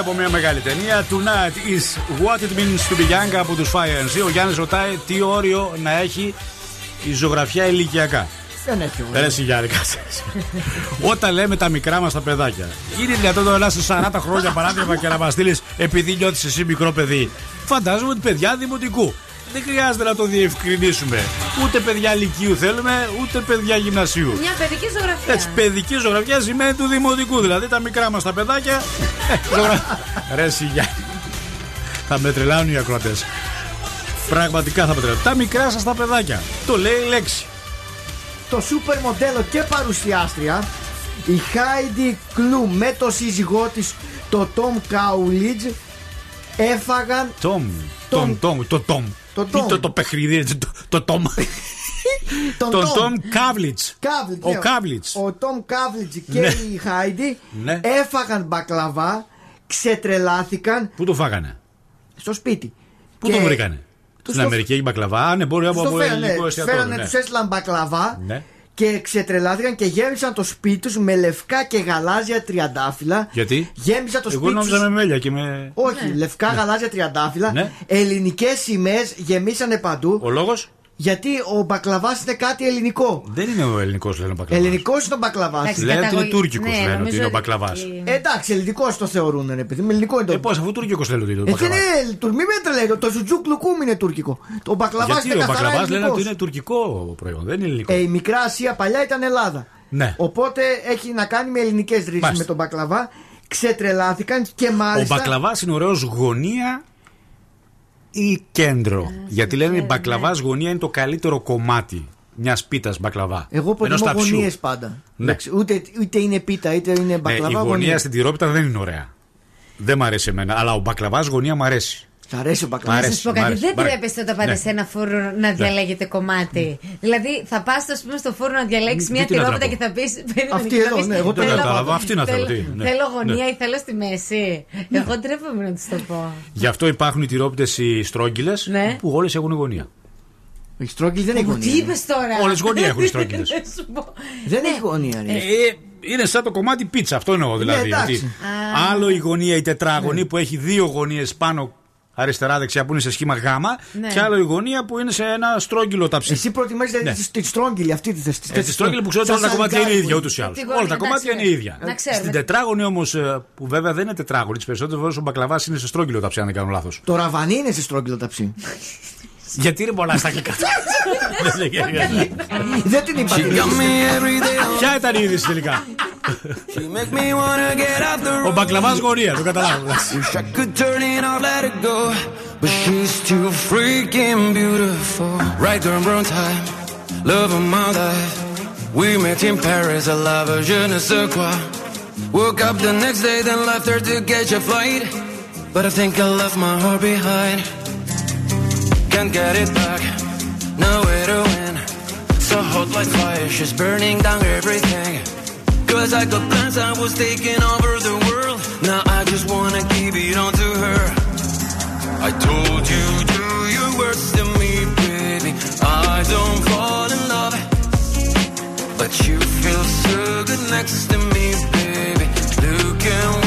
από μια μεγάλη ταινία. Tonight is what it means to be young από τους Fire MC. Ο Γιάννης ρωτάει τι όριο να έχει η ζωγραφιά ηλικιακά. Δεν έχει Δεν εσύ Γιάννη, κάτσε. Όταν λέμε τα μικρά μας τα παιδάκια, είναι δυνατόν τώρα να είσαι 40 χρόνια παράδειγμα και να μας στείλεις επειδή νιώθεις εσύ μικρό παιδί. Φαντάζομαι ότι παιδιά δημοτικού. Δεν χρειάζεται να το διευκρινίσουμε. Ούτε παιδιά λυκείου θέλουμε, ούτε παιδιά γυμνασίου. Μια παιδική ζωγραφία. Έτσι, παιδική ζωγραφιά σημαίνει του δημοτικού. Δηλαδή τα μικρά μας τα παιδάκια. ε, ζωγρα- Ρε εσύ, Γιάννη. Θα με τρελάνουν οι ακροατές. Πραγματικά θα με τρελάνουν. Τα μικρά σας τα παιδάκια. Το λέει η λέξη. Το σούπερ μοντέλο και παρουσιάστρια η Χάιντι Κλου με το σύζυγό της το Τόμ Κάουλιτζ έφαγαν Τόμ. Τον Τόμ. Το Τόμ. Το Ή Τόμ. Το, το παιχνίδι. Το, το Τόμ. τον Τον Τόμ Κάβλιτ. Κάβλιτς, Ο ναι. Κάβλιτς. Ο Τόμ Κάβλιτζ και Ναι. η Χάιντι Ναι. έφαγαν μπακλαβά, ξετρελάθηκαν Πού το φάγανε; στο σπίτι. Πού Και το βρήκανε; τους Στην το- Αμερική έχει μπακλαβά; Α, ναι, μπορεί από, Στο από φέρανε, ελληνικό τους εστιατόριο. φέρανε, ναι. τους έστειλαν μπακλαβά Ναι. Και ξετρελάθηκαν και γέμισαν το σπίτι τους με λευκά και γαλάζια τριαντάφυλλα. Γιατί; Γέμισαν το Εγώ σπίτι νόμιζα τους- με μέλια και με. Όχι, λευκά γαλάζια τριαντάφυλλα. Ναι. Ελληνικές σημαίες γεμίσανε παντού. Ο λόγος; Γιατί ο μπακλαβάς είναι κάτι ελληνικό. Δεν είναι ο ελληνικός λένε μπακλαβάς. Ελληνικός είναι ο μπακλαβάς. Εντάξει, Λένε ότι είναι καταγωγή- τουρκικός ναι, λένε ότι νομίζω είναι ο ότι- μπακλαβάς. Ε, εντάξει, ελληνικός το θεωρούν, ρε παιδί μου. Ελληνικό είναι το. Ε, πώς, αφού τουρκικός λένε ότι είναι ο Ε, δεν μπακλαβάς. είναι τουρ- μη με τρελαίνει. Το σουτζούκ λουκούμ είναι τουρκικό. Το μπακλαβάς Γιατί είναι ο καθαρά μπακλαβάς λένε ελληνικός. ότι είναι τουρκικό προϊόν, δεν είναι ελληνικό. Ε, η μικρά Ασία παλιά ήταν Ελλάδα. Ναι. Οπότε έχει να κάνει με ελληνικές ρίζες Μάλιστα. με τον μπακλαβά. Ξετρελάθηκαν και Ο μάλιστα. μπακλαβάς είναι ωραίος γωνία ή κέντρο. Γιατί λένε η μπακλαβάς γωνία είναι το καλύτερο κομμάτι μιας πίτας μπακλαβά. Εγώ Ενός προτιμώ ταψιού. γωνίες πάντα. Ναι. Εντάξει, Ούτε, είτε είναι πίτα είτε είναι Ναι, η μπακλαβά. γωνία γωνία. στην τυρόπιτα δεν είναι ωραία. Δεν μ' αρέσει εμένα. Αλλά ο μπακλαβάς γωνία μ' αρέσει. Σ' αρέσει ο Μ' μπακλαβά. Να αρέσει, σα πω μ' κάτι. αρέσει, Δεν μ' αρέσει. τρέπεστε όταν πάτε Ναι. σε ένα φούρνο να διαλέγετε κομμάτι. Δηλαδή, θα πας πούμε, στο φούρνο να διαλέξεις μια τι να τυρόπιτα τραπώ. και θα πεις. Αυτή εδώ, ναι, εγώ το Δεν θέλω. κατάλαβα. Αυτή να θέλω. τι, ναι. Θέλω γωνία Ναι. ή θέλω στη μέση. Εγώ τρέπομαι να τους το πω. Γι' αυτό υπάρχουν οι τυρόπιτες οι στρόγγυλες Ναι. που όλες έχουν γωνία. Η στρόγγυλη δεν έχει Μου γωνία. τι είπες τώρα; Όλες γωνία έχουν οι στρόγγυλες. Δεν σου πω. Δεν έχει γωνία, ρε. Ε, είναι σαν το κομμάτι πίτσα, αυτό εννοώ δηλαδή. Ναι, εντάξει. ότι άλλο η γωνία η τετράγωνη που έχει δύο γωνίες πάνω αριστερά-δεξιά που είναι σε σχήμα γάμα Ναι. και άλλο η γωνία που είναι σε ένα στρόγγυλο ταψί. Εσύ προτιμάς δηλαδή Ναι. τη- τη στρόγγυλη αυτή τη θέση. Ε, τη στρόγγυλη που ξέρω ότι όλα τα κομμάτια είναι ίδια ούτως ή άλλως. Τη Όλα γωνία, τα κομμάτια εντάξει, είναι ίδια. να ξέρουμε. Στην τετράγωνη όμως, που βέβαια δεν είναι τετράγωνη, τις περισσότερες φορές ο μπακλαβάς είναι σε στρόγγυλο ταψί, αν δεν κάνω λάθος. Το ραβανί είναι σε στρόγγυλο ταψί. Γιατί είναι πολλά στα αγγλικά. Δεν λέγεται. Δεν την είπα. She got me every day. Ποια ήταν η είδηση τελικά. She make me wanna get off the Ο road. μπακλαβά γωνία, το καταλάβω. Wish I could turn it off, let it go. But she's too freaking beautiful. Right girl, wrong time. Love of my life. We met in Paris, I love her, je ne sais quoi. Woke up the next day, then left her to catch a flight. But I think I left my heart behind. Can't get it back, nowhere to win. So hot like fire, she's burning down everything. Cause I got plans, I was taking over the world. Now I just wanna keep it on to her. I told you, do your worst to me, baby. I don't fall in love. But you feel so good next to me, baby. Look at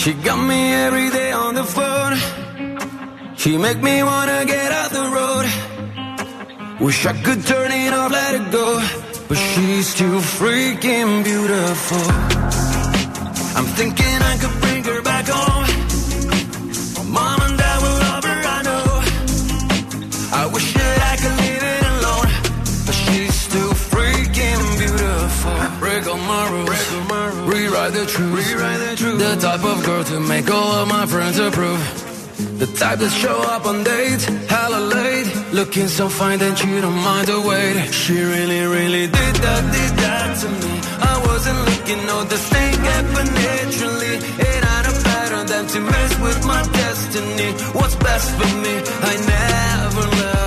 She got me every day on the phone. She make me wanna get off the road. Wish I could turn it off, let it go. But she's too freaking beautiful. I'm thinking I could bring her back home. The type of girl to make all of my friends approve. The type that show up on dates, hella late. Looking so fine that you don't mind the wait. She really, really did that, did that to me. I wasn't looking, no, this thing happened naturally. It had a pattern than to mess with my destiny. What's best for me? I never let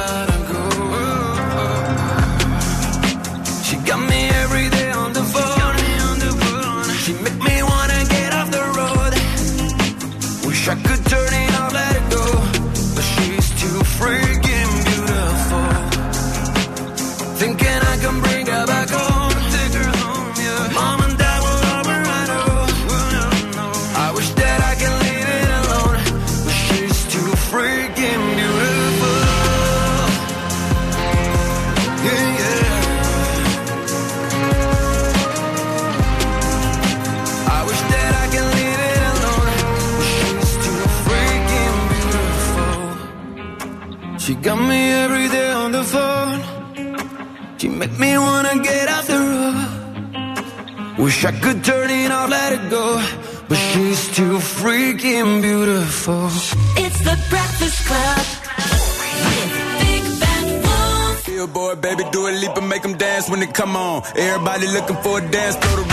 got me every day on the phone. She make me wanna get off the road. Wish I could turn it off, let it go. But she's too freaking beautiful. It's the Breakfast Club. Big Bad Wolf. Billboard, baby, do a leap and make them dance when they come on. Everybody looking for a dance floor to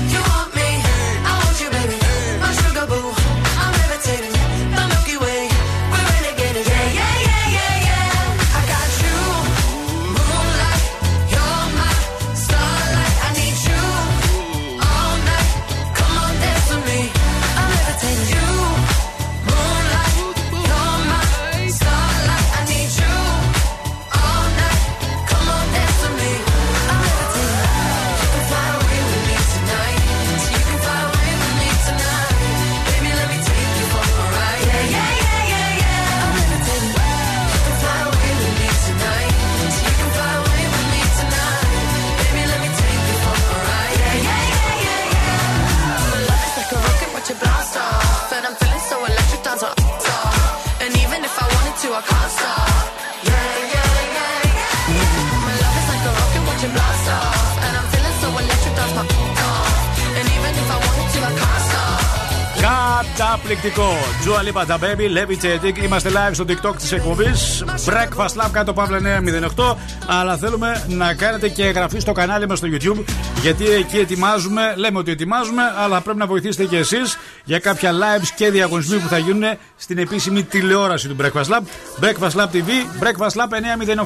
you a constant. Καταπληκτικό. Τζουα Λίπα τα Baby, Levitating. Είμαστε live στο TikTok της εκπομπής. Breakfast Lab κάτω παύλα 908. Αλλά θέλουμε να κάνετε και εγγραφή στο κανάλι μας στο YouTube. Γιατί εκεί ετοιμάζουμε, λέμε ότι ετοιμάζουμε, αλλά πρέπει να βοηθήσετε και εσείς για κάποια lives και διαγωνισμοί που θα γίνουν στην επίσημη τηλεόραση του Breakfast Lab. Breakfast Lab TV, Breakfast Lab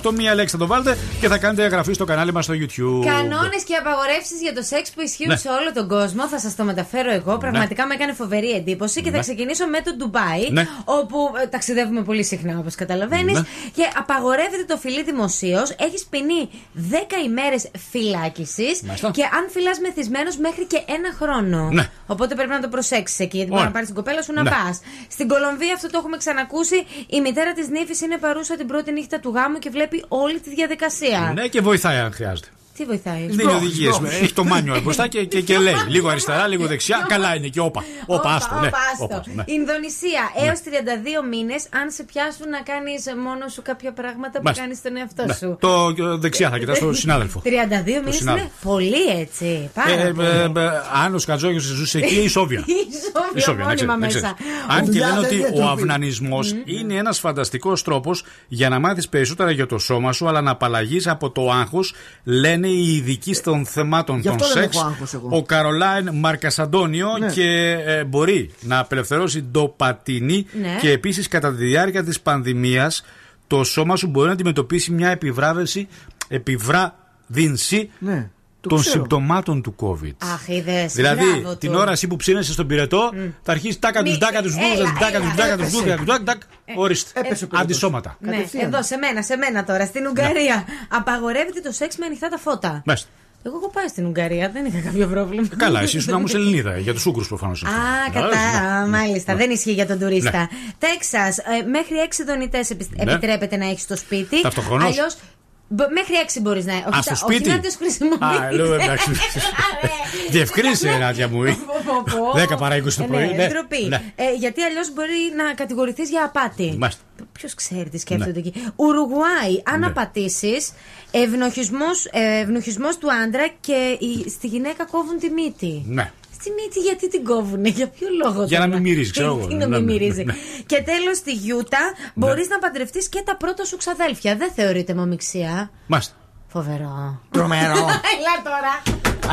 908. Μία λέξη θα το βάλετε και θα κάνετε εγγραφή στο κανάλι μας στο YouTube. Κανόνες και απαγορεύσεις για το σεξ που ισχύουν Ναι. σε όλο τον κόσμο. Θα σας το μεταφέρω εγώ. Πραγματικά με έκανε φοβερή εντύπωση και θα Ναι. ξεκινήσω με το Ντουμπάι. Ναι. Όπου ε, ταξιδεύουμε πολύ συχνά, όπως καταλαβαίνεις. Ναι. Και απαγορεύεται το φιλί δημοσίως. Έχεις ποινή 10 ημέρες φυλάκισης. Μάλιστα. Και αν φυλάς μεθυσμένος μέχρι και ένα χρόνο. Ναι. Οπότε πρέπει να το προσέξεις εκεί. Γιατί μπορεί Ωραία. να πάρεις την κοπέλα σου να Ναι. πας. Στην Κολομβία αυτό το έχουμε ξανακούσει. Η μητέρα της νύφης είναι παρούσα την πρώτη νύχτα του γάμου και βλέπει όλη τη διαδικασία. Ναι, και βοηθάει αν χρειάζεται. Τι βοηθάει; Δίνει οδηγίες. Έχει το μάνιο μπροστά και, και, και λέει λίγο αριστερά, λίγο δεξιά. Καλά είναι και όπα. Όπα, άστο, ναι. Όπα, άστο. Όπα, άστο, ναι. Ινδονησία, έως 32 μήνες, αν σε πιάσουν να κάνεις μόνος σου κάποια πράγματα που Μάλιστα. κάνεις στον εαυτό Ναι. σου. Το ε, δεξιά θα κοιτάς τον συνάδελφο. 32 μήνες είναι συνάδελφο. πολύ έτσι. Πάρα Ε, πολύ. ε, ε, αν ο Σκατζόγιος ζούσε εκεί, η Σόβια. Η Η Σόβια Σόβια, να ξέρεις, μόνιμα να ξέρεις. μέσα. Αν και Ουλιά λένε δεν ότι είναι ο τροπή. αυνανισμός είναι ένας φανταστικός τρόπος για να μάθεις περισσότερα για το σώμα σου, αλλά να απαλλαγείς από το άγχος, λένε οι ειδικοί των θεμάτων Γι' των αυτό δεν σεξ. έχω άγχος εγώ. Ο Καρολάιν Μαρκασαντόνιο Ναι. και ε, μπορεί να απελευθερώσει ντοπατίνη Ναι. και επίσης κατά τη διάρκεια της πανδημίας το σώμα σου μπορεί να αντιμετωπίσει μια επιβράβευση, επιβράδυνση Ναι, το των ξέρω. συμπτωμάτων του COVID. Αχ, είδες. Δηλαδή, την ώρα εσύ που ψήνεσαι στον πυρετό, θα αρχίσεις τάκα τους, Μη- τάκα τους, έλα, τάκα τους, έλα, τάκα τους, έπεσε. τάκα τους, τάκα του, Ορίστε. Έπεσε ο πυρετός. Αντισώματα. Ναι, Κατευθείαν. εδώ σε μένα, σε μένα τώρα. Στην Ουγγαρία απαγορεύεται το σεξ με ανοιχτά τα φώτα. Μάλιστα. Εγώ έχω πάει στην Ουγγαρία, δεν είχα κάποιο πρόβλημα. Καλά, εσύ ήσουν όμως Ελληνίδα, για τους Ούγκρου προφανώς. Α, κατά. Μάλιστα, δεν ισχύει για τον τουρίστα. Ναι. Τέξας, μέχρι έξι δονητές Ναι. επιτρέπεται να έχεις στο σπίτι. Ταυτοχρόνως. Αλλιώ Μπ- Μέχρι 6 μπορείς να. Όχι, Α, στο τα- σπίτι; όχι να τους χρησιμοποιείς. Α, λέω εντάξει. Διευκρίνησε, Νάντια μου. 10 παρά 20 το Ε, πρωί. Ναι, ντροπή. Ναι. Ε, γιατί αλλιώς μπορεί να κατηγορηθείς για απάτη. Μάλιστα. Ποιος ξέρει τι σκέφτονται εκεί. Ουρουγουάη, αν Ναι. απατήσεις, ευνοχισμός του άντρα και η- στη γυναίκα κόβουν τη μύτη. Ναι. Στη μύτη γιατί την κόβουνε, για ποιο λόγο Για να τώρα; μην μυρίζει, ξέρω εγώ. Τι να Ναι, μην ναι, μυρίζει. ναι. Και τέλος στη Γιούτα μπορείς να παντρευτείς και τα πρώτα σου ξαδέλφια. Δεν θεωρείται μομιξία. Μάλιστα. Φοβερό. Τρομερό. Έλα τώρα.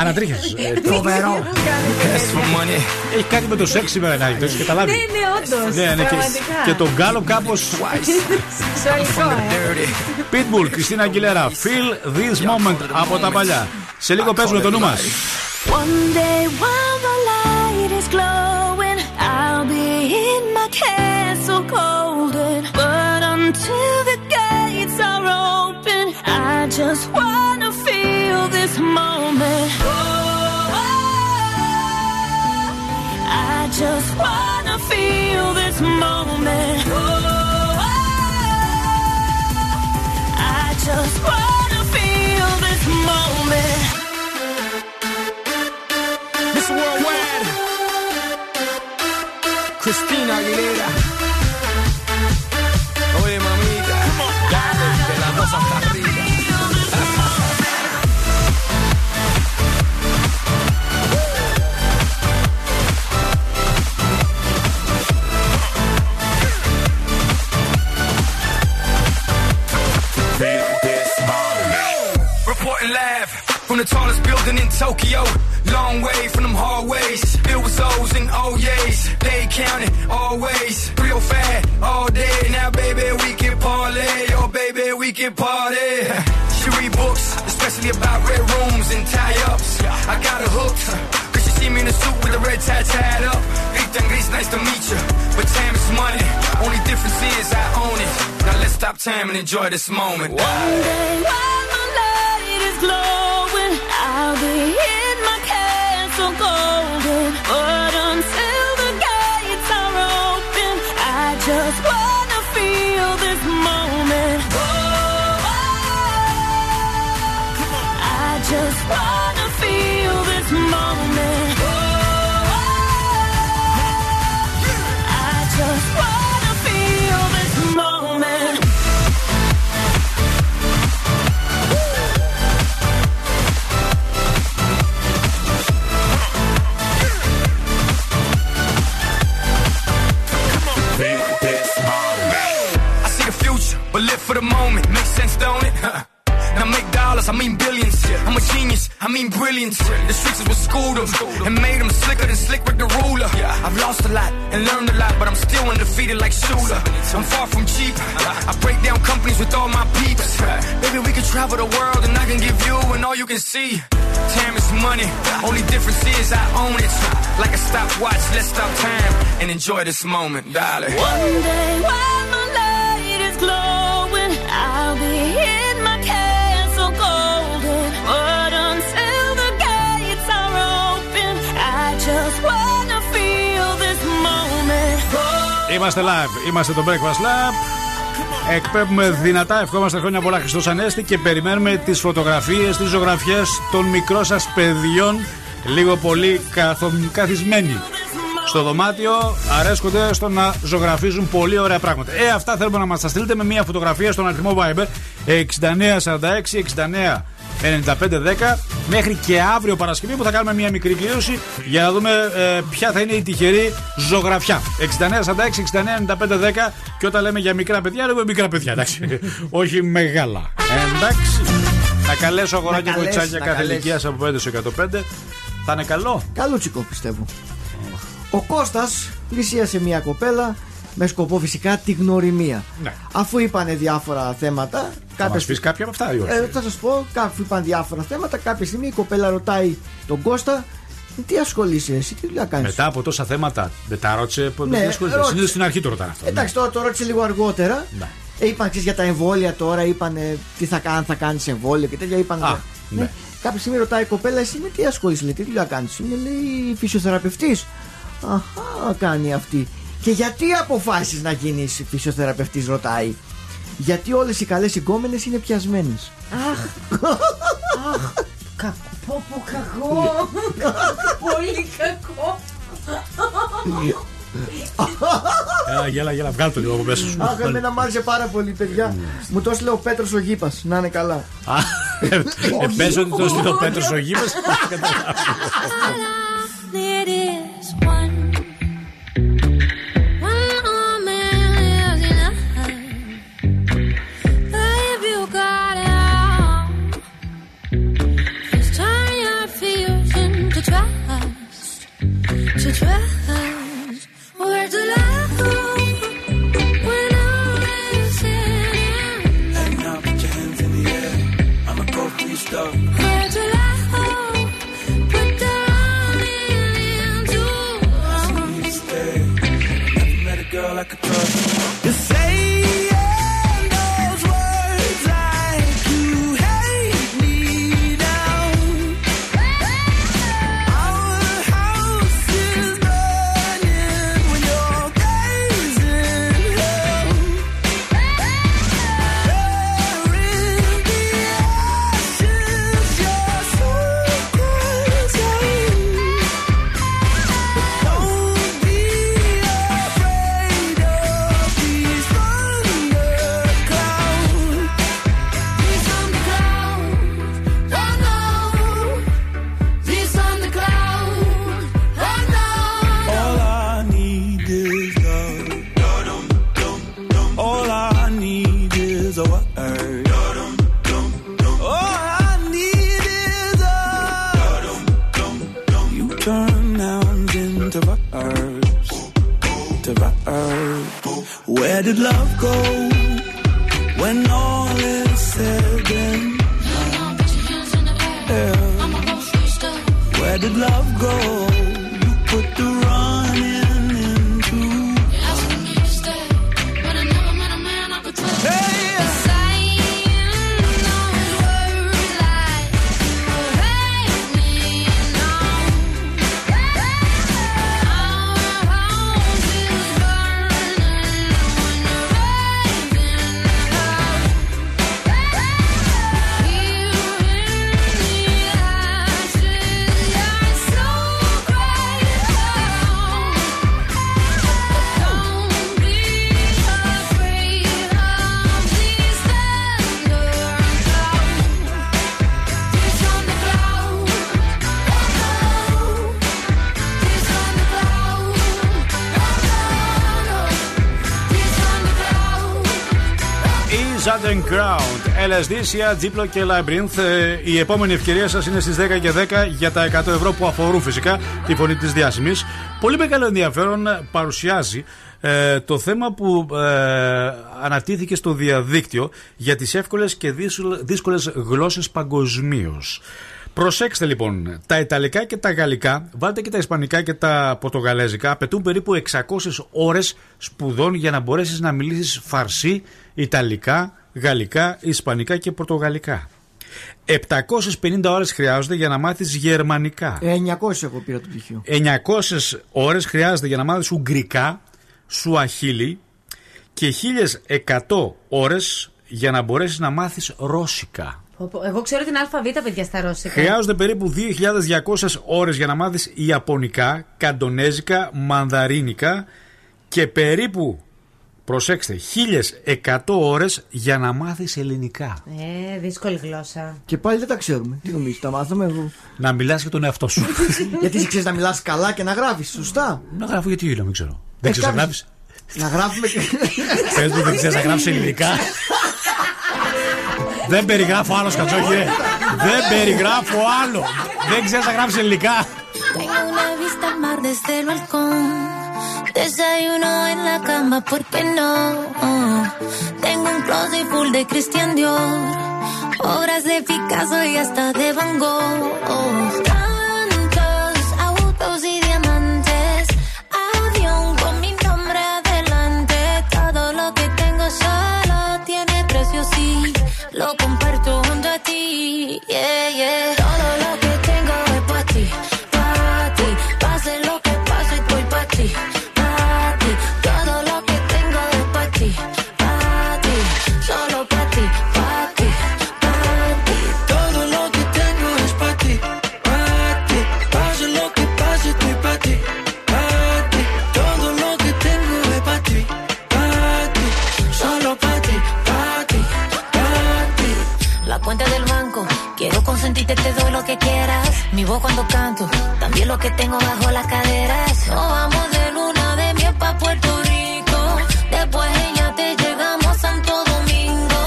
Ανατρίχιασε. Τρομερό. Έχει κάτι με το σεξ σήμερα, να το έχεις καταλάβει; Ναι, ναι, όντως. Ναι, ναι, και, και τον Γκάλο κάπω. Σεξουαλικό, ε. Pitbull, Κριστίνα Αγγιλέρα. Feel this moment από τα παλιά. Σε λίγο παίζουμε το νου μα. One day while the light is glowing, I'll be in my castle golden. But until the gates are open, I just wanna feel this moment. I just wanna feel this moment. Cristina Aguilera. Oye, mamita. Las dos hasta arriba. Reporting live from the tallest building in Tokyo. Long way from them hallways. Filled with O's and oh O's. They counting always. Real fat all day. Now, baby, we can parlay. Oh, baby, we can party. She read books, especially about red rooms and tie ups. I got her hooked. Cause she see me in a suit with a red tie tied up. Rita nice to meet you. But time is money. Only difference is I own it. Now let's stop time and enjoy this moment. One day while the light is glowing, in my castle golden. Oh. see. Time is money, only difference is I own it. Like a stopwatch, let's stop time and enjoy this moment, darling. One day while the light is glowing, I'll be in my castle golden. But until the gates are open, I just wanna feel this moment. Είμαστε live, είμαστε το Breakfast Lab. Εκπέμπουμε δυνατά, ευχόμαστε χρόνια πολλά Χριστός Ανέστη και περιμένουμε τις φωτογραφίες, τις ζωγραφιές των μικρών σας παιδιών λίγο πολύ καθο... καθισμένοι. Στο δωμάτιο αρέσκονται στο να ζωγραφίζουν πολύ ωραία πράγματα. Ε, αυτά θέλουμε να μας τα στείλετε με μια φωτογραφία στον αριθμό Viber 6946 69 9510 μέχρι και αύριο Παρασκευή που θα κάνουμε μια μικρή κλήρωση για να δούμε ε, ποια θα είναι η τυχερή ζωγραφιά. 6946 69 9510 και όταν λέμε για μικρά παιδιά, λέμε μικρά παιδιά, εντάξει. Όχι μεγάλα. Ε, εντάξει. Να καλέσω αγοράκια Να καλέσεις, κοτσάκια να κάθε καλέσεις. ηλικία από 5 σε 105. Θα είναι καλό; Καλούτσικο πιστεύω. Ο Κώστας πλησίασε μια κοπέλα με σκοπό φυσικά τη γνωριμία. Ναι. Αφού είπανε διάφορα θέματα. Θα κάποια μας πεις κάποια από αυτά ή όχι; Ε, θα σας πω, αφού είπαν διάφορα θέματα, κάποια στιγμή η κοπέλα ρωτάει τον Κώστα, τι ασχολείσαι εσύ, τι δουλειά κάνεις; Μετά από τόσα θέματα, δεν τα ρώτησε. Ναι, Ναι, ρώτησε. Συνήθως στην αρχή το ρωτάνε αυτό. Εντάξει, τώρα το ρώτησε λίγο αργότερα. Ναι. Ε, είπαν ξέρεις, για τα εμβόλια τώρα, είπαν τι θα κάνεις, θα κάνεις εμβόλιο και τέτοια. Είπαν. Α, ναι. Κάποια στιγμή ρωτάει η κοπέλα, εσύ με τι ασχολείσαι, λέει, τι δουλειά κάνεις; Είναι λέει φυσιοθεραπευτής. Αχά, κάνει αυτή. Και γιατί αποφάσισε να γίνεις φυσιοθεραπευτής, ρωτάει. Γιατί όλες οι καλές εγκόμενες είναι πιασμένες. Αχ. Αχ. Κακό. Πω, πω, κακό. Πολύ κακό. Έλα, γέλα, γέλα, βγάλ' το λίγο από μέσα σου. Αχ, εμένα μ' άρεσε πάρα πολύ, παιδιά. Μου το έστειλε ο Πέτρος ο Γήπας. Να είναι καλά. Α, ε, ε, Πες ότι το στείλει ο Πέτρος ο Γήπας. Η Sudden Ground, LSD, Sia, Diplo και Labyrinth. Ε, Η επόμενη ευκαιρία σας είναι στις 10 και 10 για τα 100 ευρώ που αφορούν φυσικά τη φωνή της διάσημης. Πολύ μεγάλο ενδιαφέρον παρουσιάζει ε, το θέμα που ε, ανατήθηκε στο διαδίκτυο για τις εύκολες και δύσκολες γλώσσες παγκοσμίως. Προσέξτε λοιπόν, τα Ιταλικά και τα Γαλλικά, βάλτε και τα Ισπανικά και τα Πορτογαλέζικα, απαιτούν περίπου 600 ώρες σπουδών για να μπορέσεις να μιλήσεις φαρσί, Ιταλικά, Γαλλικά, Ισπανικά και Πορτογαλικά. 750 ώρες χρειάζονται για να μάθεις Γερμανικά. 900 εγώ πήρα το πτυχίο. 900 ώρες χρειάζεται για να μάθεις Ουγγρικά, Σουαχίλι και 1100 ώρες για να μπορέσεις να μάθεις Ρώσικα. Πω, πω. Εγώ ξέρω την ΑΒ, παιδιά, στα ρώσικα. Χρειάζονται περίπου 2.200 ώρες για να μάθεις Ιαπωνικά, Καντονέζικα, Μανδαρίνικα και περίπου, προσέξτε, 1.100 ώρες για να μάθεις Ελληνικά. Ε, δύσκολη γλώσσα. Και πάλι δεν τα ξέρουμε. Τι νομίζεις, τα μάθαμε εγώ; Να μιλάς για τον εαυτό σου. Γιατί εσύ ξέρεις να μιλάς καλά και να γράφεις, σωστά; να γράφω γιατί να μην ξέρω. Δεν ξέρεις να κάποιους- γράφεις; Να γράφουμε και. Πες μου δεν ξέρεις να γράψεις ελληνικά; Δεν περιγράφω άλλος κατσόχη. ρε. Δεν περιγράφω άλλο. Δεν ξέρεις να γράψεις ελληνικά. Desayuno en la cama, ¿por qué no? Tengo un closet full de Christian Dior. Obras de Picasso y hasta de Van Gogh. puedo consentirte, te doy lo que quieras. Mi voz cuando canto, también lo que tengo bajo las caderas. Nos vamos de luna de miel pa' Puerto Rico. Después ella te llegamos a Santo Domingo.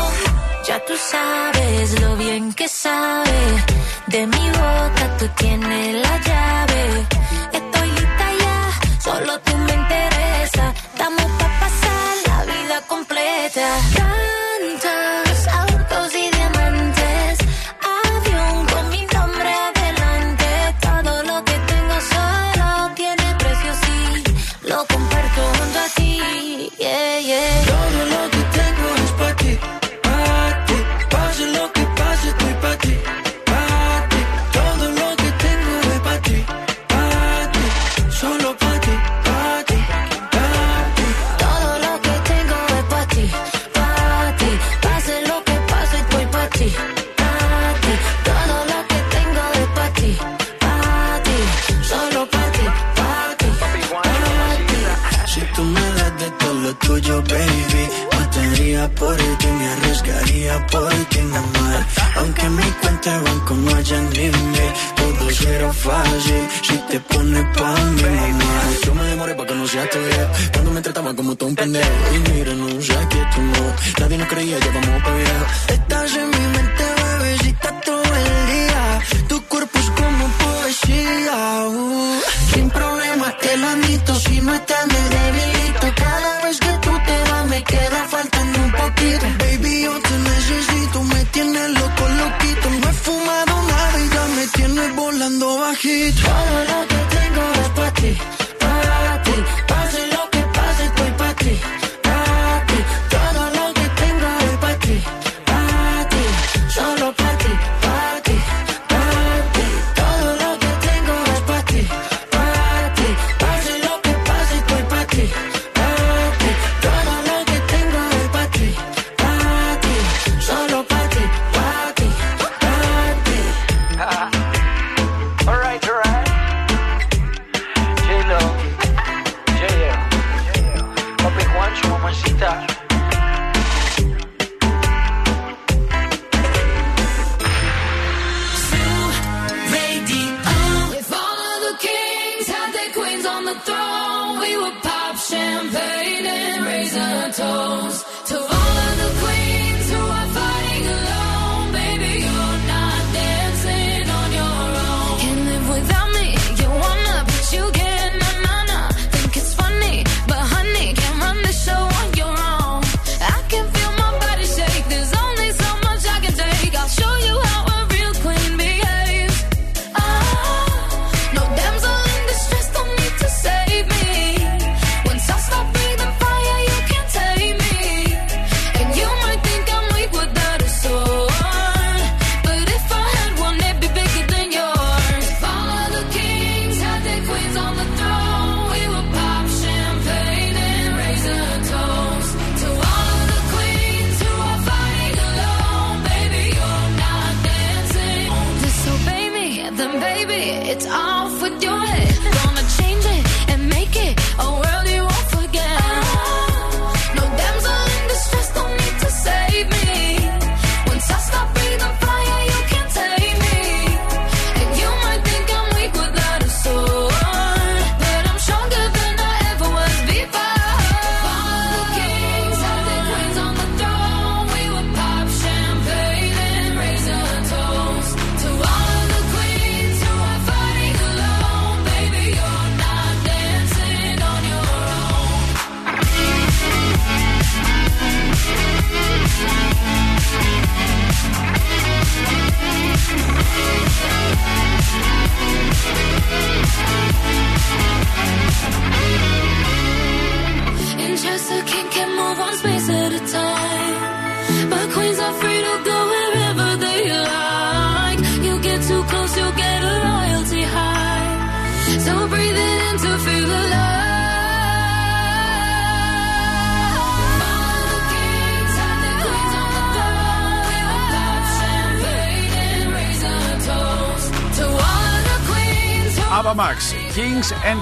Ya tú sabes lo bien que sabe. De mi boca tú tienes la llave. Estoy lista ya, solo tú me interesa. Estamos pa' pasar la vida completa. por ti, me arriesgaría por ti, mamá. Aunque mi cuenta de banco no haya ni mil, todo será fácil si te pones pa' mi mamá. Yo me demoré pa' conocer tu vida, cuando me trataba como todo un pendejo. Y mira, no sé qué tú no, nadie nos creía, ya vamos pa' viejo. Estás en mi mente, bebecita, todo el día. Tu cuerpo es como poesía, uh. Sin problemas te lo admito, si no estás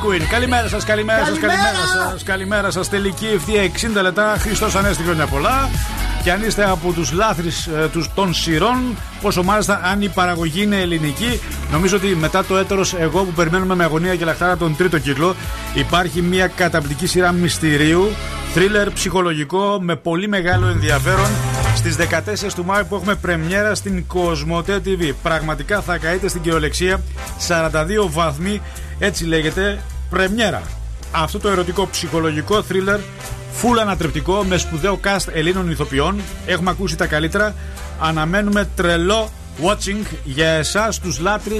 Queen. Καλημέρα σας, καλημέρα σας, καλημέρα σας. Καλημέρα σας. Τελική ευθεία 60 λεπτά. Χριστός Ανέστη χρόνια πολλά. Και αν είστε από τους λάθρη ε, τους, των σειρών, πόσο μάλιστα αν η παραγωγή είναι ελληνική, νομίζω ότι μετά το έτερος εγώ που περιμένουμε με αγωνία και λαχτάρα τον τρίτο κύκλο, υπάρχει μια καταπληκτική σειρά μυστηρίου, θρίλερ ψυχολογικό με πολύ μεγάλο ενδιαφέρον στις 14 του Μάη που έχουμε πρεμιέρα στην Κοσμοτέ TV. Πραγματικά θα καείτε στην κεολεξία 42 βαθμοί, έτσι λέγεται πρεμιέρα. Αυτό το ερωτικό ψυχολογικό θρίλερ Φουλ ανατρεπτικό με σπουδαίο cast Ελλήνων ηθοποιών. Έχουμε ακούσει τα καλύτερα. Αναμένουμε τρελό watching για εσάς τους λάτρε.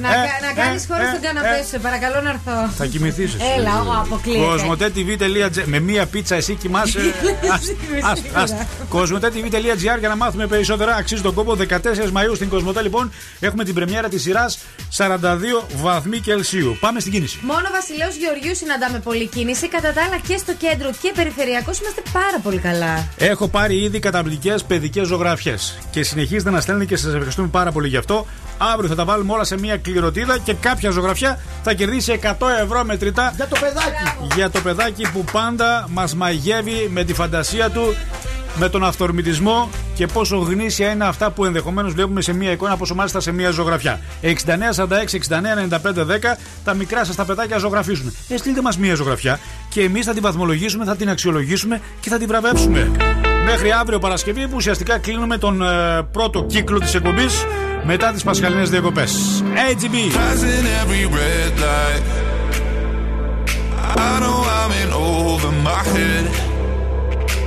Να, Ε, κα- να κάνεις ε, χώρο ε, στον καναπέ ε. σου, σε παρακαλώ να έρθω. Θα κοιμηθείς. Έλα, εγώ αποκλείεται. Κοσμοτέ.tv.gr Με μία πίτσα εσύ κοιμάσαι. Ας- ας- ας. Κοσμοτέ.tv.gr για να μάθουμε περισσότερα. Αξίζει τον κόπο. 14 Μαου στην Κοσμοτέ λοιπόν έχουμε την πρεμιέρα της σειράς 42 βαθμοί Κελσίου. Πάμε στην κίνηση. Μόνο Βασιλέου Γεωργίου συναντάμε πολλή κίνηση. Κατά τα άλλα και στο κέντρο και περιφερειακό είμαστε πάρα πολύ καλά. Έχω πάρει ήδη καταπληκτικές παιδικές ζωγραφιές και συνεχίζετε να στέλνετε και σας ευχαριστούμε πάρα πολύ γι' αυτό. Αύριο θα τα βάλουμε όλα σε μια κληροτίδα και κάποια ζωγραφιά θα κερδίσει 100 ευρώ μετρητά Για το παιδάκι. για το παιδάκι που πάντα μας μαγεύει με τη φαντασία του, με τον αυθορμητισμό και πόσο γνήσια είναι αυτά που ενδεχομένως βλέπουμε σε μια εικόνα, πόσο μάλιστα σε μια ζωγραφιά. 69, 46, 69, 95, 10 τα μικρά σας τα παιδάκια ζωγραφίζουν. Ε, στείλτε μας μια ζωγραφιά και εμείς θα την βαθμολογήσουμε, θα την αξιολογήσουμε και θα την βραβεύσουμε. Μέχρι αύριο Παρασκευή που ουσιαστικά κλείνουμε τον ε, πρώτο κύκλο της εκπομπής μετά τις πασχαλινές διακοπές. AGB. Passing every red light. I know I'm in over my head.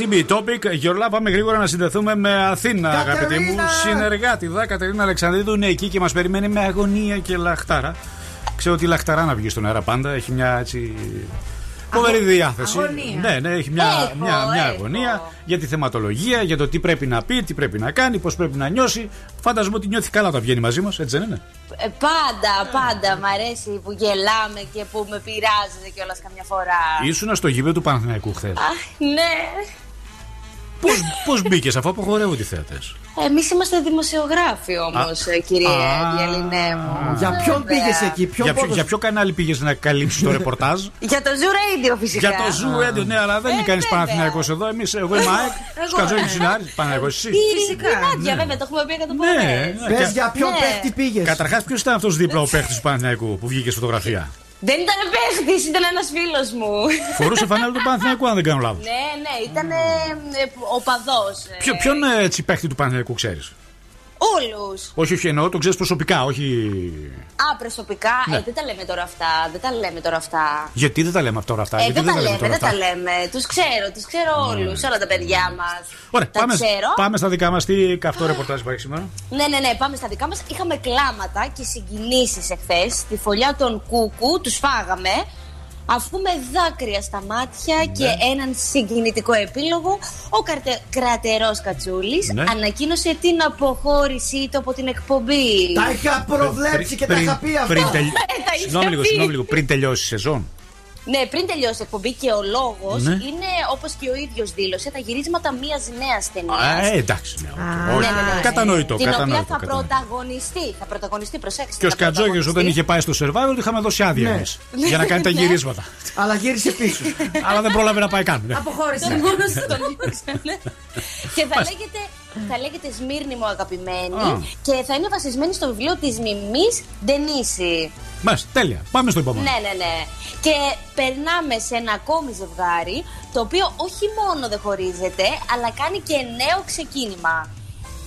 love. AGB Topic, Γιορλά, πάμε γρήγορα να συνδεθούμε με Αθήνα, Κατερίνα! αγαπητοί μου. Συνεργάτη, δα Κατερίνα Αλεξανδρίδου είναι εκεί και μας περιμένει με αγωνία και λαχτάρα. Ξέρω ότι η λαχταρά να βγει στον αέρα πάντα. Έχει μια έτσι. Φοβερή διάθεση. αγωνία. Ναι, ναι, έχει μια, Έχω, μια, μια έχω. αγωνία για τη θεματολογία, για το τι πρέπει να πει, τι πρέπει να κάνει, πώς πρέπει να νιώσει. Φανταζομαι ότι νιώθει καλά όταν βγαίνει μαζί μας, έτσι δεν είναι; Ε, πάντα, πάντα μ' αρέσει που γελάμε και που με πειράζετε κιόλας καμιά φορά. Ήσουνα στο γήπεδο του Παναθηναϊκού χθες. Αχ, ναι. Πώς μπήκες αφού απογορεύουν οι θέατες; Εμείς είμαστε δημοσιογράφοι όμως, Α. κυρία Α. Διαλυνέ μου. Για ποιον Βέβαια. πήγες εκεί, ποιον Για ποιο, πόντος- για ποιο κανάλι πήγες να καλύψεις το ρεπορτάζ; Για το Zoo Radio φυσικά. Για το Zoo Radio, ναι, αλλά δεν είναι κανεί Παναθηναϊκός εδώ. Εμείς, εγώ είμαι ΑΕΚ, εγώ, Σκατζόγη ναι. Συνάρη, Παναθηναϊκός εσύ. Φυσικά. Νάντια, βέβαια, το έχουμε πει εκατό Ναι, φορές. Πες για ποιον Ναι. παίχτη πήγες. Καταρχάς, ποιος ήταν αυτός δίπλα ο παίχτης του Παναθηναϊκού που βγήκε στη φωτογραφία; Δεν ήταν παίχτης, ήταν ένας φίλος μου. Φορούσε φανέλα του Παναθηναϊκού, αν δεν κάνω λάθος. ναι, ναι, ήταν ο παδός. Ποιο, ποιον ε, έτσι παίχτη του Παναθηναϊκού ξέρεις; Όλους. Όχι, όχι, εννοώ, τον ξέρεις προσωπικά, όχι. Α, προσωπικά. Ναι. Ε, δεν τα λέμε τώρα αυτά. Δεν τα λέμε τώρα αυτά. Γιατί δεν τα λέμε τώρα αυτά, Ε, γιατί δεν τα λέμε, τώρα δεν τα αυτά. λέμε. Τους ξέρω, τους ξέρω όλους, όλα τα παιδιά μας. Ωραία, τα πάμε, ξέρω. πάμε στα δικά μας. Τι καυτό ρεπορτάζ υπάρχει σήμερα; Ναι, ναι, ναι, πάμε στα δικά μας. Είχαμε κλάματα και συγκινήσεις εχθές. Στη φωλιά των Κούκου τους φάγαμε. Αφού με δάκρυα στα μάτια Ναι. και έναν συγκινητικό επίλογο, ο καρτε... κρατερός Κατσούλης Ναι. ανακοίνωσε την αποχώρησή του από την εκπομπή. Τα είχα προβλέψει και τα Πριν- είχα πει αυτά. πριν τελ- Ε, τα είχα Συγγνώμη λίγο, πει. συγγνώμη λίγο. Πριν τελειώσει η σεζόν. Ναι, πριν τελειώσει η εκπομπή και ο λόγος Ναι. είναι όπως και ο ίδιος δήλωσε τα γυρίσματα μιας νέας ταινίας. Α, ε, εντάξει. ναι, όχι. Ναι, ναι, ναι. Κατανοητό, Την κατανοητό. οποία θα κατανοητό. πρωταγωνιστεί. Θα πρωταγωνιστεί, προσέξτε. Και ο θα Σκατζόγιος όταν πρωταγωνιστεί. είχε πάει στο survival του είχαμε δώσει άδεια Ναι. εμείς, για να κάνει τα Ναι. γυρίσματα. Αλλά γύρισε πίσω. Αλλά δεν πρόλαβε να πάει καν. ναι. Αποχώρησε. Τον μόνος τον διώξανε. ναι. Και θα λέγεται, θα λέγεται Σμύρνη μου αγαπημένη Α. και θα είναι βασισμένη στο βιβλίο της Μιμής Ντενίση. Μάλιστα, τέλεια. Πάμε στο επόμενο. Ναι, ναι, ναι. Και περνάμε σε ένα ακόμη ζευγάρι το οποίο όχι μόνο δεν χωρίζεται, αλλά κάνει και νέο ξεκίνημα.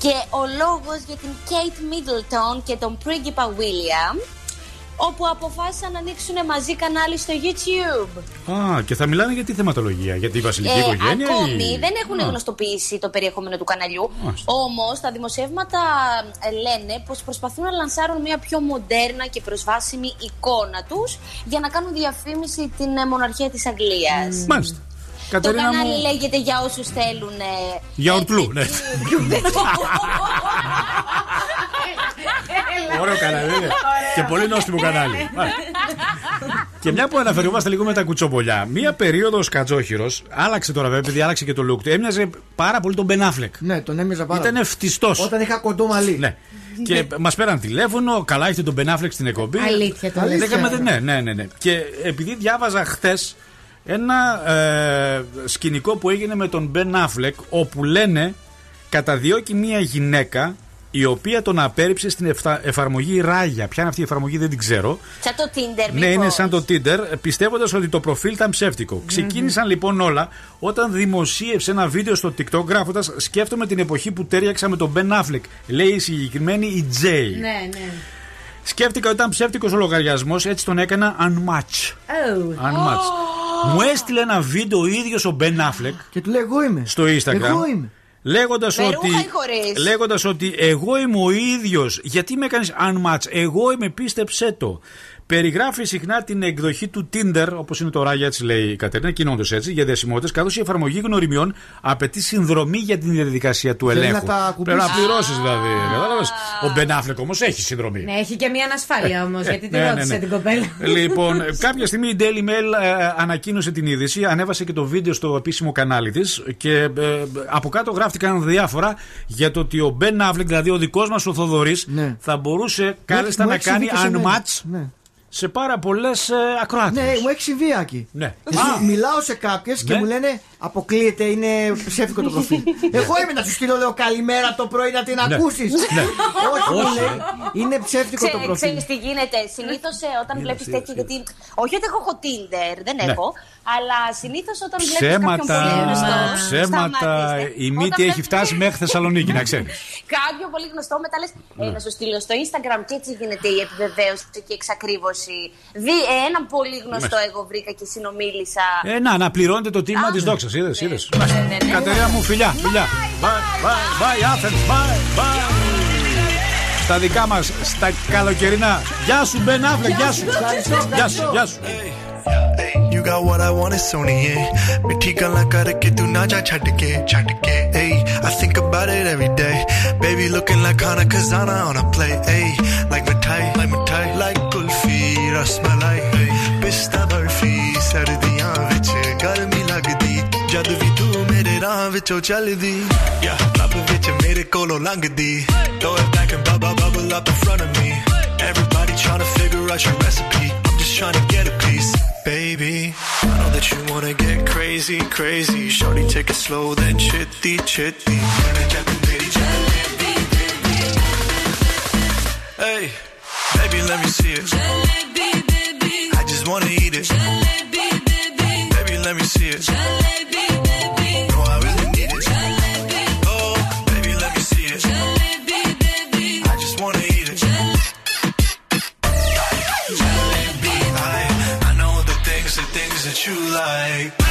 Και ο λόγος για την Kate Middleton και τον πρίγκιπα William, όπου αποφάσισαν να ανοίξουν μαζί κανάλι στο YouTube. Α, και θα μιλάνε για τι θεματολογία, για τη βασιλική οικογένεια. Ε, ακόμη ή- δεν έχουν Α. γνωστοποιήσει το περιεχόμενο του καναλιού. Μάλιστα. Όμως τα δημοσιεύματα ε, λένε πως προσπαθούν να λανσάρουν μια πιο μοντέρνα και προσβάσιμη εικόνα τους για να κάνουν διαφήμιση την ε, μοναρχία της Αγγλίας. Μάλιστα. Το Κατερίνα κανάλι μου. λέγεται για όσους θέλουν. ε, Για ορτλού, ναι. Ωραίο κανάλι, είναι. Και πολύ νόστιμο κανάλι. Μάλιστα. Και μια που αναφερόμαστε λίγο με τα κουτσομπολιά, μία περίοδος Κατζόχυρος, άλλαξε τώρα βέβαια, επειδή άλλαξε και το look του, έμοιαζε πάρα πολύ τον Μπενάφλεκ. Ναι, τον έμοιαζα πάρα Ήταν πολύ. φτιστός. Όταν είχα κοντό μαλλί. Ναι. Και μας πέραν τηλέφωνο, καλά έχετε τον Μπενάφλεκ στην εκπομπή. Αλήθεια το λες. Λέγαμε, ναι, ναι, ναι, ναι. Και επειδή διάβαζα χθες ένα ε, σκηνικό που έγινε με τον Μπεν Άφλεκ, όπου λένε καταδιώκει μία γυναίκα η οποία τον απέρριψε στην εφτα- εφαρμογή Ράγια. Ποια είναι αυτή η εφαρμογή, δεν την ξέρω. Σαν το Tinder, Ναι, μήπως; είναι σαν το Tinder, πιστεύοντας ότι το προφίλ ήταν ψεύτικο. Ξεκίνησαν λοιπόν όλα όταν δημοσίευσε ένα βίντεο στο TikTok γράφοντας Σκέφτομαι την εποχή που τέριαξα με τον Ben Affleck. Λέει η συγκεκριμένη η Jay. Ναι, ναι. Σκέφτηκα ότι ήταν ψεύτικος ο λογαριασμός, έτσι τον έκανα unmatch. Oh. unmatch. Μου έστειλε ένα βίντεο ο ίδιος ο Ben Affleck Και του λέει εγώ είμαι. στο Instagram. Εγώ είμαι. Λέγοντας Με ότι, ρούχα ή χωρίς; λέγοντας ότι εγώ είμαι ο ίδιος, γιατί με κάνεις unmatch, εγώ είμαι, πίστεψέ το. Περιγράφει συχνά την εκδοχή του Tinder, όπως είναι το Ράγια, έτσι λέει η Κατερίνα, και είναι όντως έτσι, για διασημότητες, καθώς η εφαρμογή γνωριμιών απαιτεί συνδρομή για την διαδικασία του Θέλει ελέγχου. να τα Πρέπει να ακουμπήσεις. πληρώσεις δηλαδή. κατάλαβες. Ο Μπενάφλεκ όμως έχει συνδρομή. Ναι, έχει και μια ανασφάλεια όμως, γιατί τη Ναι, ναι, ρώτησε ναι. την κοπέλα. Λοιπόν, κάποια στιγμή η Daily Mail ε, ανακοίνωσε την είδηση, ανέβασε και το βίντεο στο επίσημο κανάλι της και ε, από κάτω γράφτηκαν διάφορα για το ότι ο Μπεν Άφλεκ, δηλαδή ο δικός μας ο Θοδωρής, Ναι. θα μπορούσε Μου κάλλιστα έχει να κάνει συμβεί και σε μένα. unmatch Ναι. Σε πάρα πολλές ε, ακροάτριες. Ναι, μου έχει συμβεί Άκη. Ναι. Μι- Μιλάω σε κάποιες και Ναι. μου λένε Αποκλείεται, είναι ψεύτικο το προφίλ. Εγώ είμαι να σου στείλω, λέω καλημέρα το πρωί να την Ναι. ακούσεις. Ναι. Όχι, μου Όχι. λέει, είναι ψεύτικο το Ξέ, προφίλ. ξέρεις τι γίνεται. Συνήθως όταν βλέπεις τέτοια. Γιατί. Όχι ότι έχω Tinder, δεν Ναι. έχω. Αλλά συνήθως όταν βλέπεις κάποιον Ψέματα, πολύ γνωστό. ψέματα. σταματήστε. Η Όταν μύτη έχει βλέπεις φτάσει μέχρι Θεσσαλονίκη, να ξέρεις. Κάποιο πολύ γνωστό, μετά λες Ναι. να σου στείλω στο Instagram και έτσι γίνεται η επιβεβαίωση και η εξακρίβωση. Δι, ε, έναν πολύ γνωστό Ναι. εγώ βρήκα και συνομίλησα. Ε, να, να πληρώνετε το τίμημα της δόξας. είδε, είδε. είδες. Κατεριά μου, φιλιά, φιλιά. Bye, Athens, bye, bye. Στα δικά μα, στα καλοκαιρινά. Γεια σου, Μπεν Άβλε, γεια σου. Γεια σου, γεια σου. You got what I want, it's only it. Eh? Mithi gala karke tu na ja chhad ke, chhad ke. Ay, I think about it every day. Baby looking like Hana Kazana on a play. Ay, like mithai, like mithai, like kulfi, rasmalai, pista barfi, sardi. ਮੇਰੇ ਰਾਹ ਵਿੱਚੋਂ ਚੱਲਦੀ ਯਾ ਲੱਭ ਵਿੱਚ ਮੇਰੇ ਕੋਲੋਂ ਲੰਘਦੀ throw it back and bubble bubble up in front of me everybody trying to figure out your recipe I'm just trying to get a piece baby I know that you wanna get crazy crazy shorty take it slow then chitty chitty Hey, baby, let me see it. I just wanna eat it. Baby, let me see it. No, I really need it. Oh, baby, let me see it. like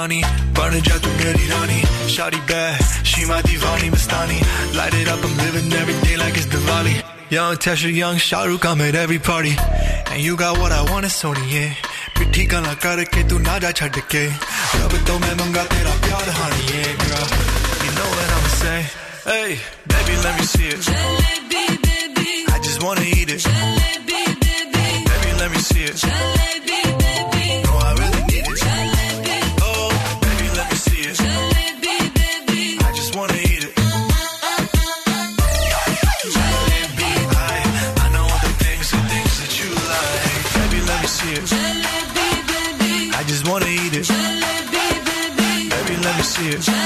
Armani Burn jet to get Irani Shawty bad, she my divani Mastani. Light it up, I'm living every day like it's Diwali. Young Tesha, young Shahrukh, I'm at every party. And you got what I want, it's Sony, yeah. पिट्ठी गला करके तू ना जा छड़ के रब तो मैं मंगा तेरा प्यार हानी You know what I'm saying Hey, baby, let me see it. Jalebi, baby. I just wanna eat it. Jalebi, baby. Baby, let me see it. you.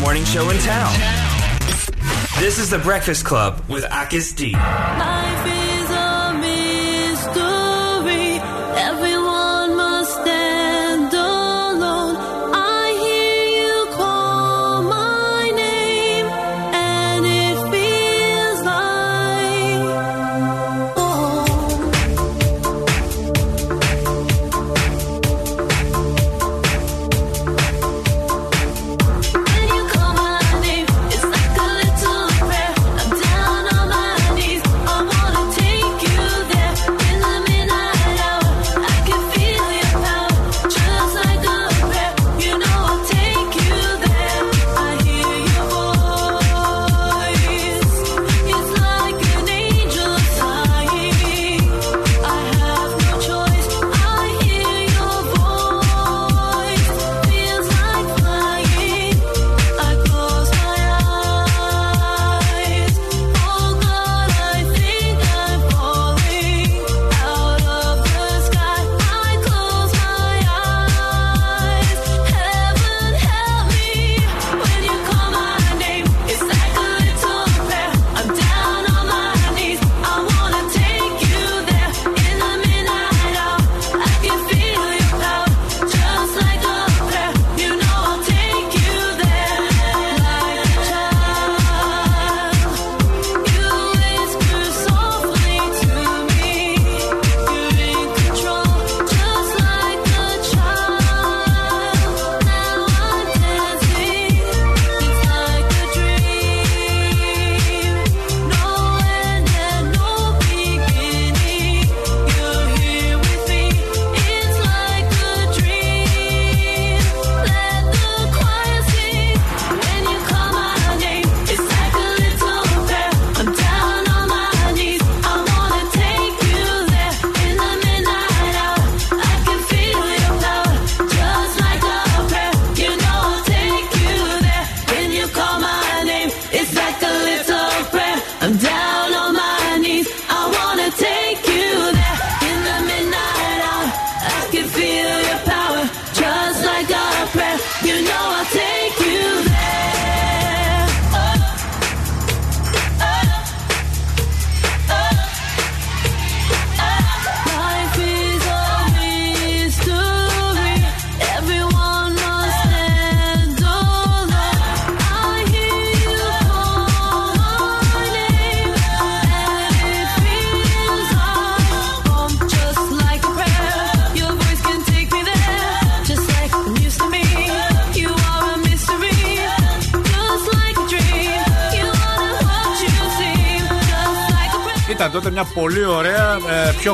morning show in town. This is The Breakfast Club with Akis D.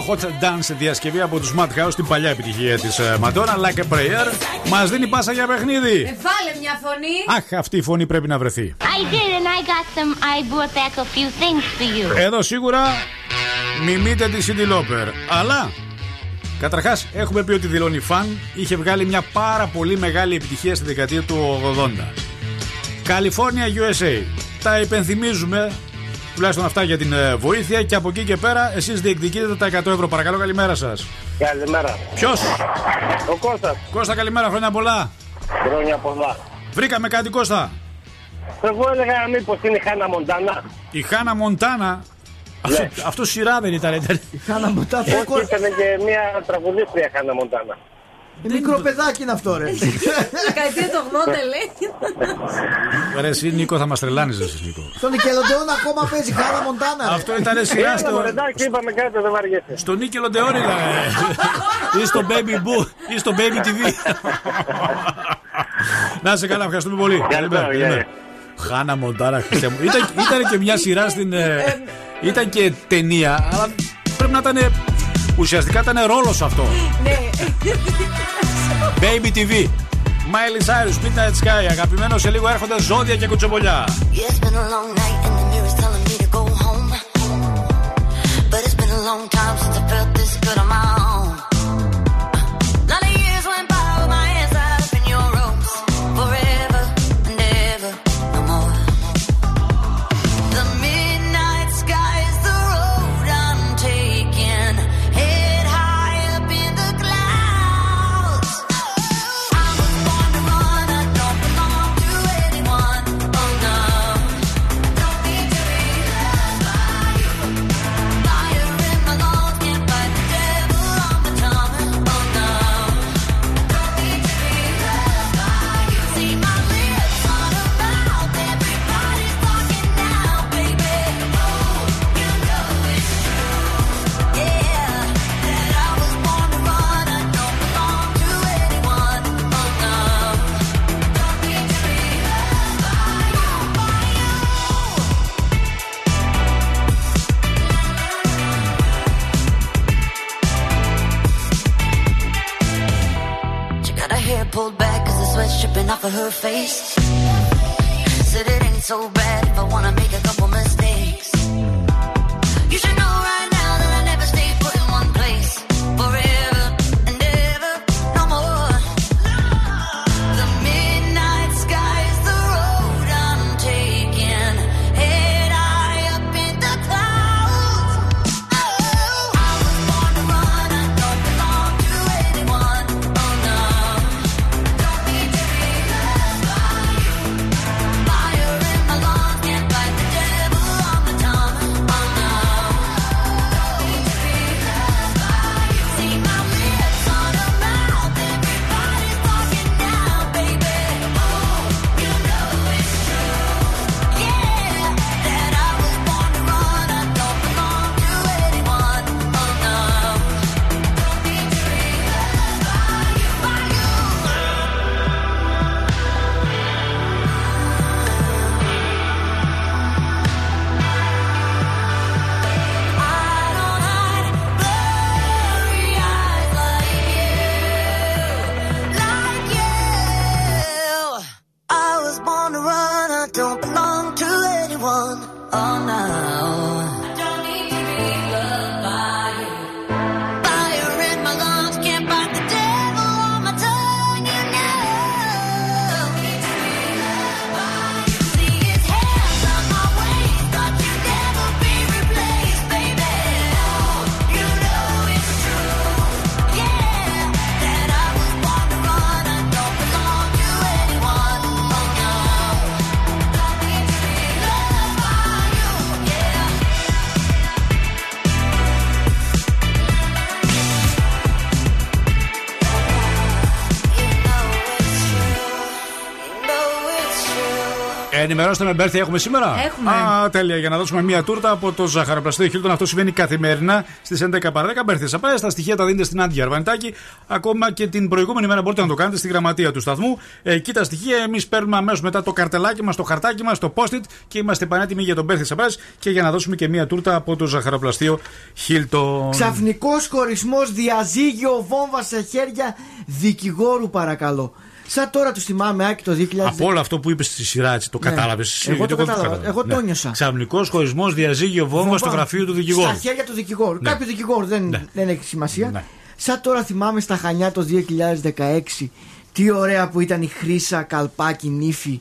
Hot Dance διασκευή από τους Mad House, την παλιά επιτυχία της ε, Madonna, Like a prayer, μας δίνει πάσα για παιχνίδι. Ε, μια φωνή. Αχ, αυτή η φωνή πρέπει να βρεθεί. Εδώ σίγουρα μιμείτε τη Cindy Lauper. Αλλά Καταρχάς, έχουμε πει ότι δηλώνει φαν. Είχε βγάλει μια πάρα πολύ μεγάλη επιτυχία στη δεκαετία του 80. California USA. Τα υπενθυμίζουμε Τουλάχιστον αυτά για την ε, βοήθεια και από εκεί και πέρα εσείς διεκδικείτε τα 100 ευρώ. Παρακαλώ, καλημέρα σας. Καλημέρα. Ποιος; Ο Κώστας. Κώστα, καλημέρα, χρόνια πολλά. Χρόνια πολλά. Βρήκαμε κάτι, Κώστα; Εγώ έλεγα μήπως είναι η Χάνα Μοντάνα. Η Χάνα Μοντάνα; Αυτό, αυτό σειρά δεν ήταν. ήταν. Η Χάνα Μοντάνα. Όχι, ήταν και μια τραγουδίστρια Χάνα Μοντάνα. Μικρό παιδάκι είναι αυτό, ρε. Δεκαετία του 80 λέει. Ρε, εσύ Νίκο θα μας τρελάνεις, εσύ Νίκο. Στο Νικελοντεόν ακόμα παίζει Χάνα Μοντάνα. ρε. Αυτό ήταν σειρά Έλα, στο. μωρέ, εντάξει, είπαμε κάτι, δεν βαριέσαι. Στο Νίκελο Ντεόρι ήταν. ή στο Baby Boo ή στο Baby TV. Να είσαι καλά, ευχαριστούμε πολύ. Καλημέρα. καλημέρα. Χάνα Μοντάνα, Χριστέ μου. Ήταν, ήταν και μια σειρά στην. ε, ήταν και ταινία, αλλά πρέπει να ήταν. Ουσιαστικά ήταν ρόλος αυτό. Ναι. Baby TV. Miley Cyrus, Midnight Sky. Αγαπημένος σε λίγο έρχονται ζώδια και κουτσομπολιά. Yeah, of her face. Said it ain't so bad if I wanna make a Ενημερώστε με, Μπέρθη, έχουμε σήμερα; Έχουμε. Α, τέλεια. Για να δώσουμε μια τούρτα από το ζαχαροπλαστείο Χίλτον. Αυτό συμβαίνει καθημερινά στις 11 παρα 10. Μπέρθη, θα πάει. Τα στοιχεία τα δίνετε στην Άντια Αρβανιτάκη. Ακόμα και την προηγούμενη μέρα μπορείτε να το κάνετε στη γραμματεία του σταθμού. Εκεί τα στοιχεία εμείς παίρνουμε αμέσως μετά το καρτελάκι μας, το χαρτάκι μας, το post-it και είμαστε πανέτοιμοι για τον Μπέρθη Σαπράζ και για να δώσουμε και μια τούρτα από το ζαχαροπλαστείο Χίλτον. Ξαφνικός χωρισμός, διαζύγιο, βόμβα σε χέρια δικηγόρου, παρακαλώ. Σαν τώρα τους θυμάμαι, Άκη, το 2000. Από όλο αυτό που είπες στη σειρά, έτσι, το Ναι. κατάλαβες. Εγώ το κατάλαβα. Εγώ το νιώσα. Ξαφνικός χωρισμός, διαζύγιο, βόμβα στο γραφείο του δικηγόρου. Στα χέρια του δικηγόρου. Ναι. Κάποιου δικηγόρου δεν, δεν έχει σημασία. Σαν τώρα θυμάμαι στα Χανιά το 2016 τι ωραία που ήταν η Χρύσα Καλπάκη νύφη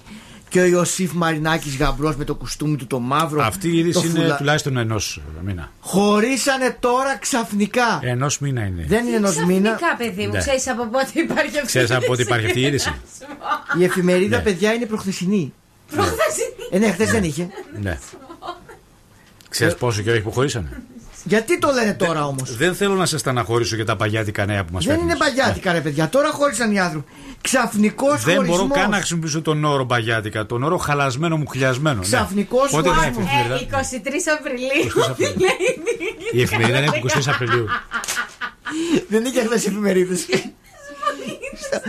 και ο Ιωσήφ Μαρινάκης γαμπρός με το κουστούμι του το μαύρο. Αυτή η είδηση το είναι φουλα- τουλάχιστον ενός μήνα. Χωρίσανε τώρα ξαφνικά. Ενός μήνα είναι. Δεν είναι ενός μήνα. Ξαφνικά, παιδί μου, Ναι. ξέρεις από πότε υπάρχει αυτή Ξέρεις η από πότε είδηση. υπάρχει αυτή η είδηση. Η εφημερίδα, Ναι. παιδιά, είναι προχθεσινή. Προχθεσινή. Ε, ναι, χθες δεν είχε. Ναι. Ξέρεις πόσο καιρό έχει που χωρίσανε; Γιατί το λένε τώρα όμως; Δεν θέλω να σε στεναχωρήσω για τα παγιάτικα νέα που μας Δεν είναι παγιάτικα, ρε παιδιά. Τώρα χώρισαν οι άνθρωποι. Ξαφνικός χωρισμό. Δεν μπορώ καν να χρησιμοποιήσω τον όρο παγιάτικα, τον όρο χαλασμένο μου χιλιασμένο. ναι. Ξαφνικός Πότε είναι η χωρισμός. εφημερίδα; Ε, 23 Απριλίου. 23 Απριλίου. λέει Η εφημερίδα είναι 23 Απριλίου. Δεν είχε χθε εφημερίδες.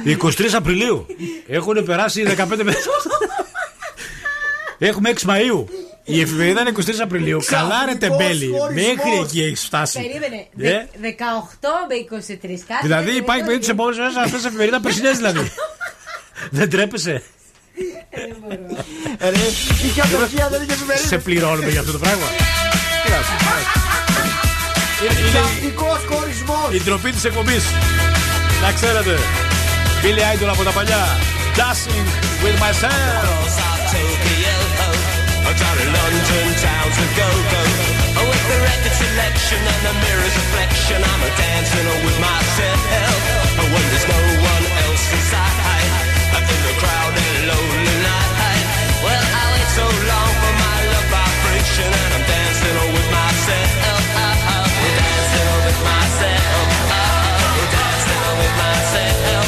23 Απριλίου. Έχουν περάσει 15 μέρες. Έχουμε 6 Μαΐου. Η εφημερίδα είναι 23 Απριλίου. Καλά ρε τεμπέλη. Μέχρι εκεί έχεις φτάσει. Περίμενε. Ε, Δε- 18 με 23 κάτι. Δηλαδή δεν υπάρχει είναι περίπτωση επόμενες μέρες να θε εφημερίδα περσινές δηλαδή. Δεν τρέπεσαι; Ρε, είχε απεργία, δεν είχε εφημερίδες. Σε πληρώνουμε για αυτό το πράγμα. Τι να πω. Είναι- είναι Ξαφνικό χωρισμό. Η ντροπή της εκπομπής. Να ξέρετε. Billy Idol από τα παλιά. Dancing with myself. Down in London town to go go. Oh, with the record selection and the mirror's reflection, I'm a dancing with myself. Oh, when there's no one else inside, in the crowded lonely night. Well, I wait so long for my love vibration, and I'm dancing with myself. Oh, oh, dancing with myself. Oh, dancing with myself.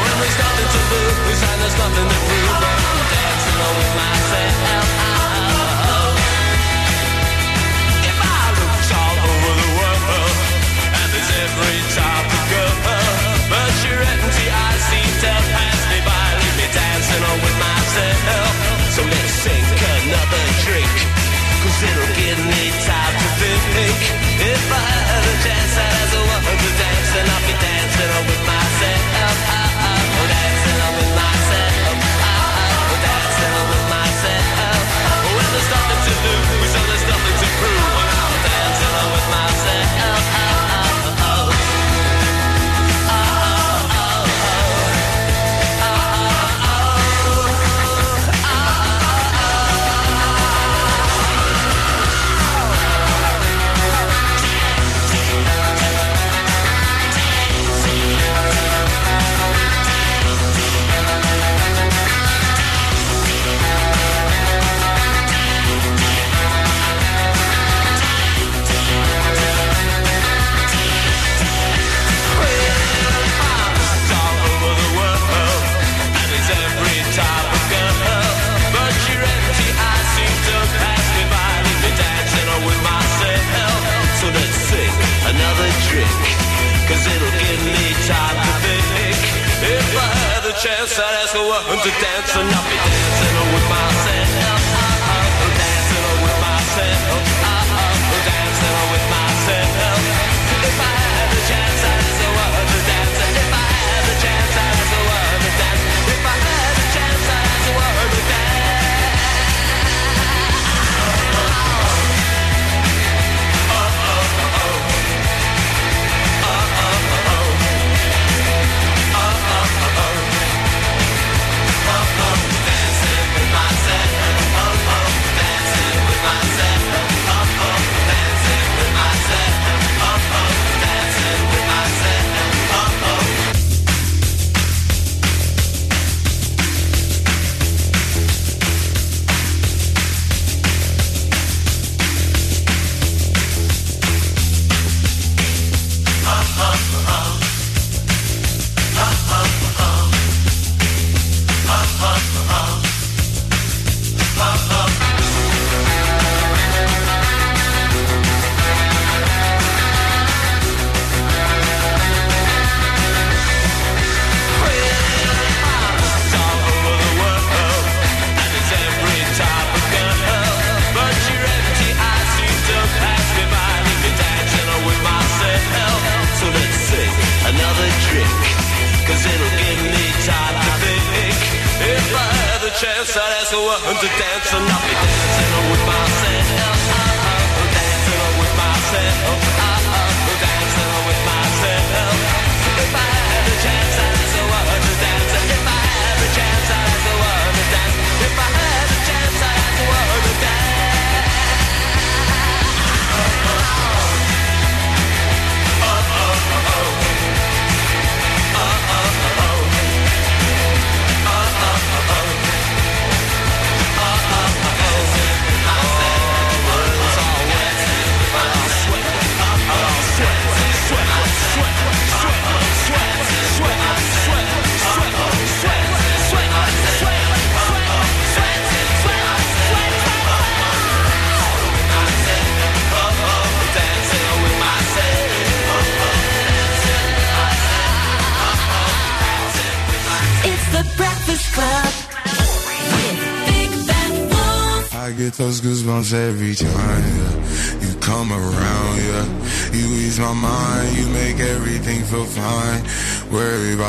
When there's nothing to lose and there's nothing to prove, I'm dancing with myself. Myself. So let's sink another drink, cause it'll give me time to think. If I had a chance, I'd as a woman to dance, and I'll be dancing on with myself. Drink, cause it'll give me time to think. If I had the chance, I'd ask a woman to dance, and I'll be dancing with myself.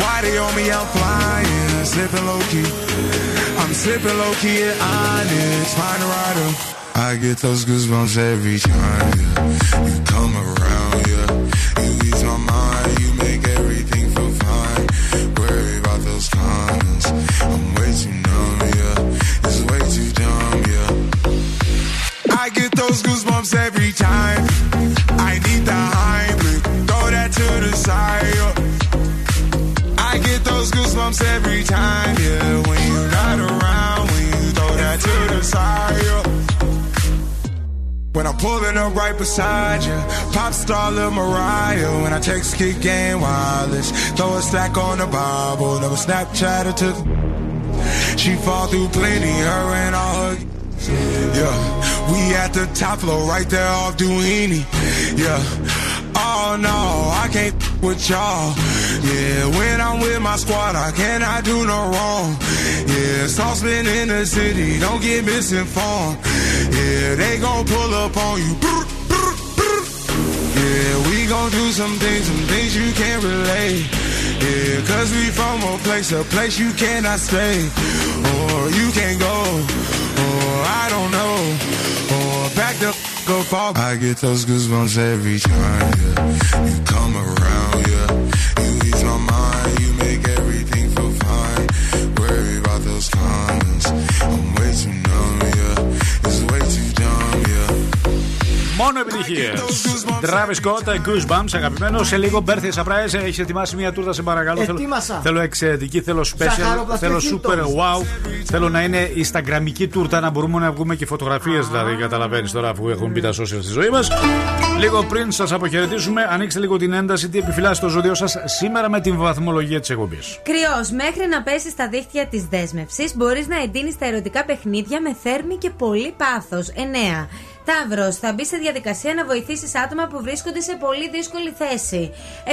Why they on me? I'm flying, slipping low key. I'm slipping low key at Onyx, find a rider. I get those goosebumps every time. You come around, every time, yeah. When you're not around, when you throw that to the side. yeah. When I'm pulling up right beside you, pop star Lil Mariah. When I text kick game wireless, throw a stack on the Bible, never Snapchat or took. She fall through plenty, her and all her. Yeah, we at the top floor, right there off Duini. Yeah, oh no, I can't with y'all. Yeah, when I'm with my squad, I cannot do no wrong. Yeah, saucepan in the city, don't get misinformed. Yeah, they gon' pull up on you. Yeah, we gon' do some things, some things you can't relate. Yeah, cause we from a place, a place you cannot stay. Or you can't go, or I don't know. Or back the f- up. I get those goosebumps every time, yeah. You come around, yeah. Μόνο επιτυχίες. Travis Scott, Goosebumps, αγαπημένος. Σε λίγο birthday surprise. Έχεις ετοιμάσει μια τούρτα, σε παρακαλώ. Θέλω- Ετοίμασα. Θέλω εξαιρετική, θέλω special, Ζαχαροπλαστές θέλω Hilton. super wow. Θέλω να είναι Instagramική τούρτα, να μπορούμε να βγούμε και φωτογραφίες δηλαδή. Καταλαβαίνεις τώρα που έχουν μπει τα social στη ζωή μας. Λίγο πριν σας αποχαιρετήσουμε, ανοίξτε λίγο την ένταση. Τι επιφυλάσσει το ζώδιο σας σήμερα με την βαθμολογία της εκπομπής. Κρυός, μέχρι να πέσει στα δίχτυα της δέσμευσης, μπορείς να εντείνεις τα ερωτικά παιχνίδια με θέρμη και πολύ πάθος. 9. Ταύρο, θα μπει σε διαδικασία να βοηθήσεις άτομα που βρίσκονται σε πολύ δύσκολη θέση. 7.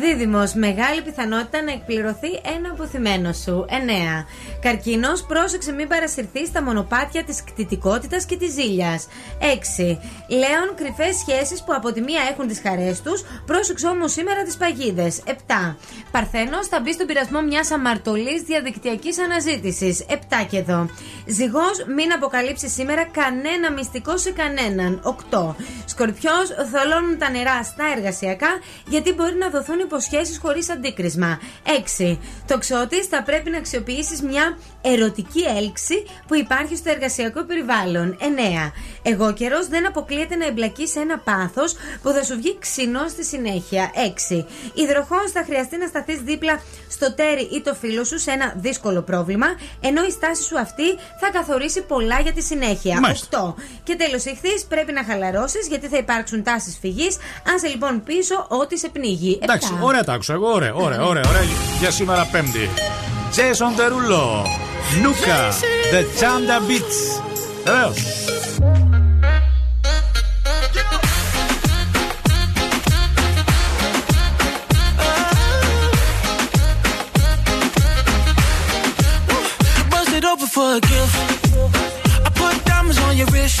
Δίδυμος, μεγάλη πιθανότητα να εκπληρωθεί ένα αποθυμένο σου. 9. Καρκίνος, πρόσεξε μην παρασυρθείς στα μονοπάτια της κτητικότητας και της ζήλιας. 6. Λέων, κρυφές σχέσεις που από τη μία έχουν τις χαρές τους, πρόσεξε όμως σήμερα τις παγίδες. 7. Παρθένος, θα μπει στον πειρασμό μιας αμαρτωλής διαδικτυακής αναζήτησης. 7 και εδώ. Ζυγός, μην αποκαλύψεις σήμερα κανένα μυστικό σε κανέναν. 8. Σκορπιός, θολώνουν τα νερά στα εργασιακά γιατί μπορεί να δοθούν υποσχέσεις χωρίς αντίκρισμα. 6. Τοξότης, θα πρέπει να αξιοποιήσεις μια ερωτική έλξη που υπάρχει στο εργασιακό περιβάλλον. 9. Εγώ καιρός δεν αποκλείεται να εμπλακεί σε ένα πάθος που θα σου βγει ξινό στη συνέχεια. 6. Υδροχός, θα χρειαστεί να σταθείς δίπλα στο τέρι ή το φίλο σου σε ένα δύσκολο πρόβλημα, ενώ η στάση σου αυτή θα καθορίσει πολλά για τη συνέχεια. Μάλιστα. 8. Και τέλος, ηχθείς, πρέπει να χαλαρώσεις γιατί θα υπάρξουν τάσεις φυγής. Άσε λοιπόν πίσω ό,τι σε πνίγει. Εντάξει, Επτά. ωραία τα άκουσα εγώ. Ωραία, ωραία, ωραία, ωραία. Για σήμερα Πέμπτη. Jason Derulo. Nuka, the Chanda Beats. Alors. For a gift, I put diamonds on your wrist.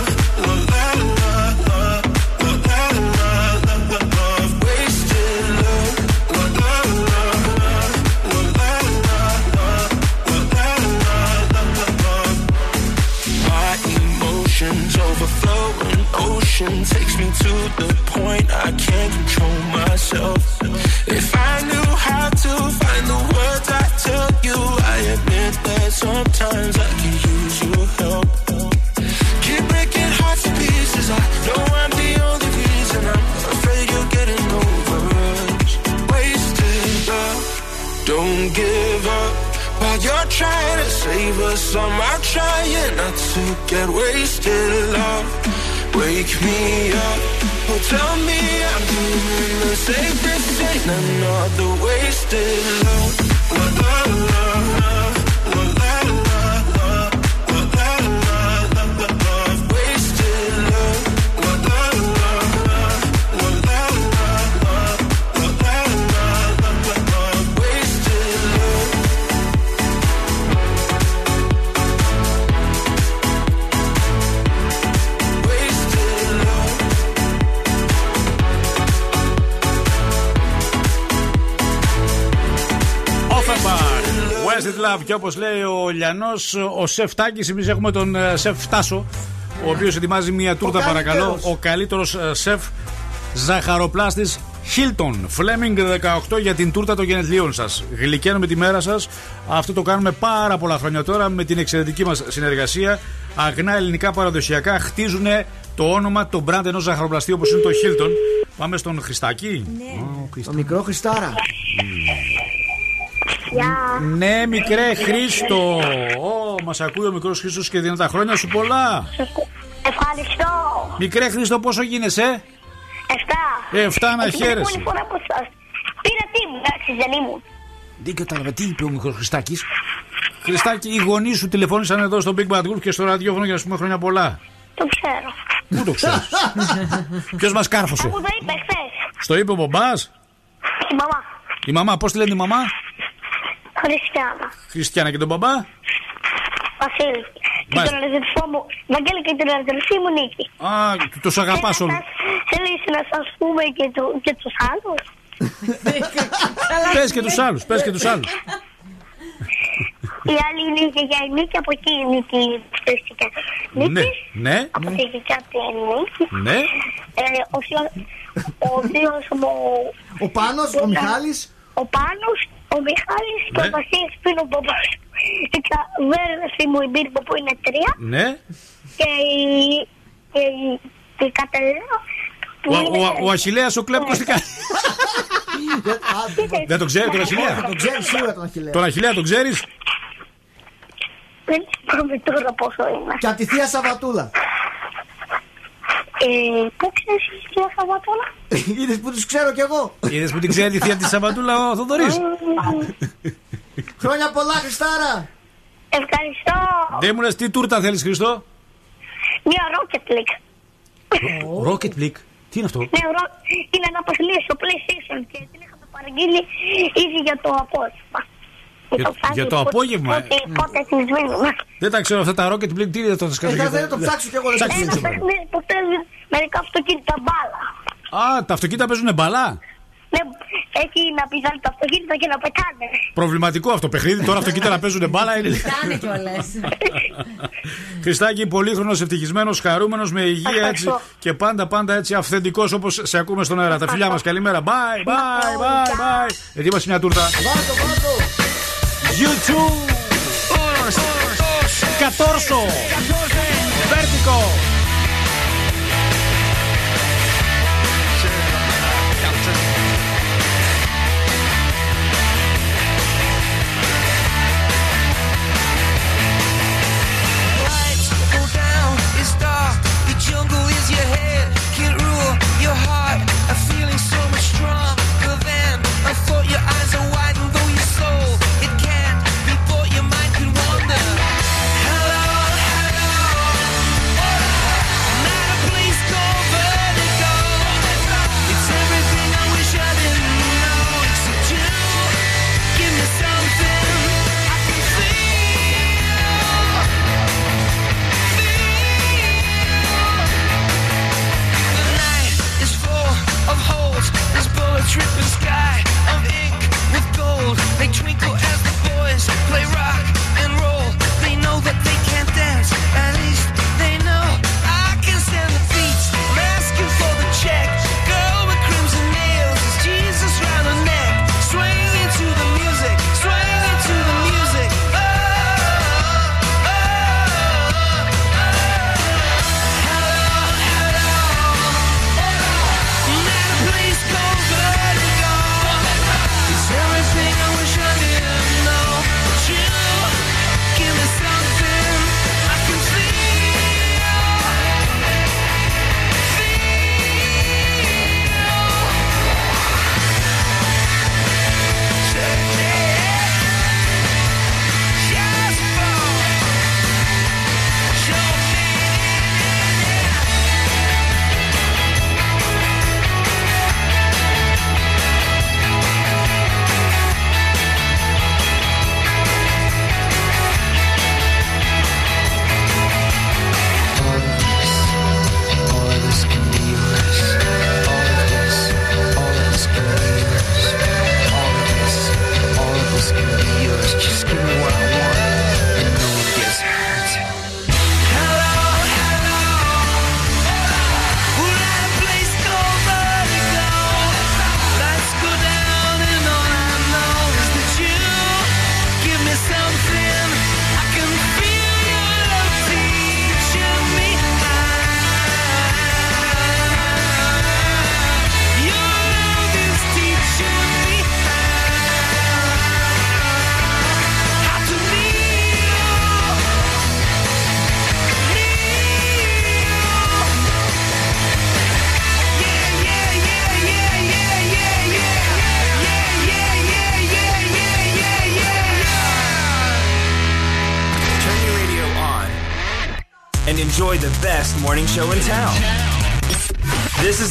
Και όπως λέει ο Λιανός, ο Σεφ Τάκης, εμείς έχουμε τον ε, Σεφ Τάσο, ο οποίος ετοιμάζει μια τούρτα, Ο παρακαλώ. καλύτερος. Ο καλύτερος Σεφ ζαχαροπλάστης Hilton Fleming 18 για την τούρτα των γενεθλίων σας. Γλυκαίνουμε τη μέρα σας. Αυτό το κάνουμε πάρα πολλά χρόνια τώρα με την εξαιρετική μας συνεργασία. Αγνά ελληνικά παραδοσιακά χτίζουν το όνομα, το brand ενός ζαχαροπλαστή όπως είναι το Hilton. Πάμε στον Χριστάκη. Το μικρό Χριστάρα. Ναι, μικρέ Χρήστο. Ω, μας ακούει ο μικρός Χρήστος και δίνει τα χρόνια σου πολλά. Ευχαριστώ. Μικρέ Χρήστο, πόσο γίνεσαι, Εφτά. Ε, εφτά να Αυτή την χαίρεσαι. επόμενη φορά που σας πήρα τι μου, εντάξει, δεν ήμουν. Δεν κατάλαβα τι είπε ο μικρός Χριστάκης. Χριστάκη, οι γονείς σου τηλεφώνησαν εδώ στο Big Bad Wolf και στο ραδιόφωνο για να σου πούμε χρόνια πολλά. το ξέρω. Πού το ξέρεις; Ποιος μας κάρφωσε; Μου το είπε χθες. Στο είπε ο μπαμπά. Η μαμά. Η μαμά, πώς τη λένε η μαμά; Χριστιανά. Χριστιανά και τον μπαμπά. Βασίλη. Και Μάλιστα. τον αδελφό μου, Βαγγέλη και την αδελφή μου Νίκη. Α, τους αγαπάς όλους. Θέλεις να σας πούμε και, του, και τους άλλους; Πες και τους άλλους, πες και τους άλλους. Η άλλη είναι η γιαγιά η Νίκη, από εκεί η Νίκη φυσικά. Ναι, Νίκης, ναι, από τη γιαγιά την Νίκη. ναι. Ε, ο θείος- ο θείος μου... Ο Πάνος, ο Μιχάλης. Ο Πάνος, ο Μιχάλης και Ναι. ο Βασίλης που είναι ο μπαμπάς μου. Η ξαδέρφη μου η Μπίρμπο που είναι τρία Ναι. και η, και η, και η Κατερίνα που Ο, είναι... ο, ο Αχιλέας ο κλέπτος τι κάνει; Δεν τον ξέρει τον Αχιλέα. Τον ξέρει σίγουρα τον Αχιλέα. Τον Αχιλέα τον ξέρεις; Δεν θυμάμαι τώρα πόσο είναι. Και από τη θεία Σαββατούλα. Ε, πού ξέρεις η κυρία Σαββατούλα; Είδες που τους ξέρω κι εγώ. Είδες που την ξέρει η θεία της Σαββατούλα ο Θοδωρής; Χρόνια πολλά, Χριστάρα. Ευχαριστώ. Δεν μου λες τι τούρτα θέλεις Χριστό; Μια Rocket League. Rocket League; Τι είναι αυτό; Ναι, ρο- είναι ένα παιχνίδι στο PlayStation και την είχαμε παραγγείλει ήδη για το απόγευμα. Για- το ψάχνει για το πότε- απόγευμα, ε. Πότε, πότε της σβήνουμε. Δεν τα ξέρω αυτά τα Rocket League. Τι είναι αυτό το σκέφτομαι. Ε, θα- θα το ψάξω κι εγώ, δεν το Ψάξτε Ένα το. παιχνίδι που παίζει μερικά αυτοκίνητα μπάλα. Α, τα αυτοκίνητα παίζουν μπαλά; Ναι, έχει να πηδάνε τα αυτοκίνητα και να πετάνε. Προβληματικό αυτό το παιχνίδι. Τώρα αυτοκίνητα να παίζουν μπάλα είναι. Κάνε κιόλας. Χριστάκη, πολύχρονος, ευτυχισμένος, χαρούμενος, με υγεία έτσι και πάντα πάντα έτσι αυθεντικός όπως σε ακούμε στον αέρα. Τα φιλιά μας, καλημέρα. Bye, bye, bye, bye. Ετοίμασε μια τούρτα. Βάζω, βάζω. YouTube, 14, Vértigo.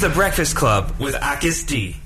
The Breakfast Club with Akis D.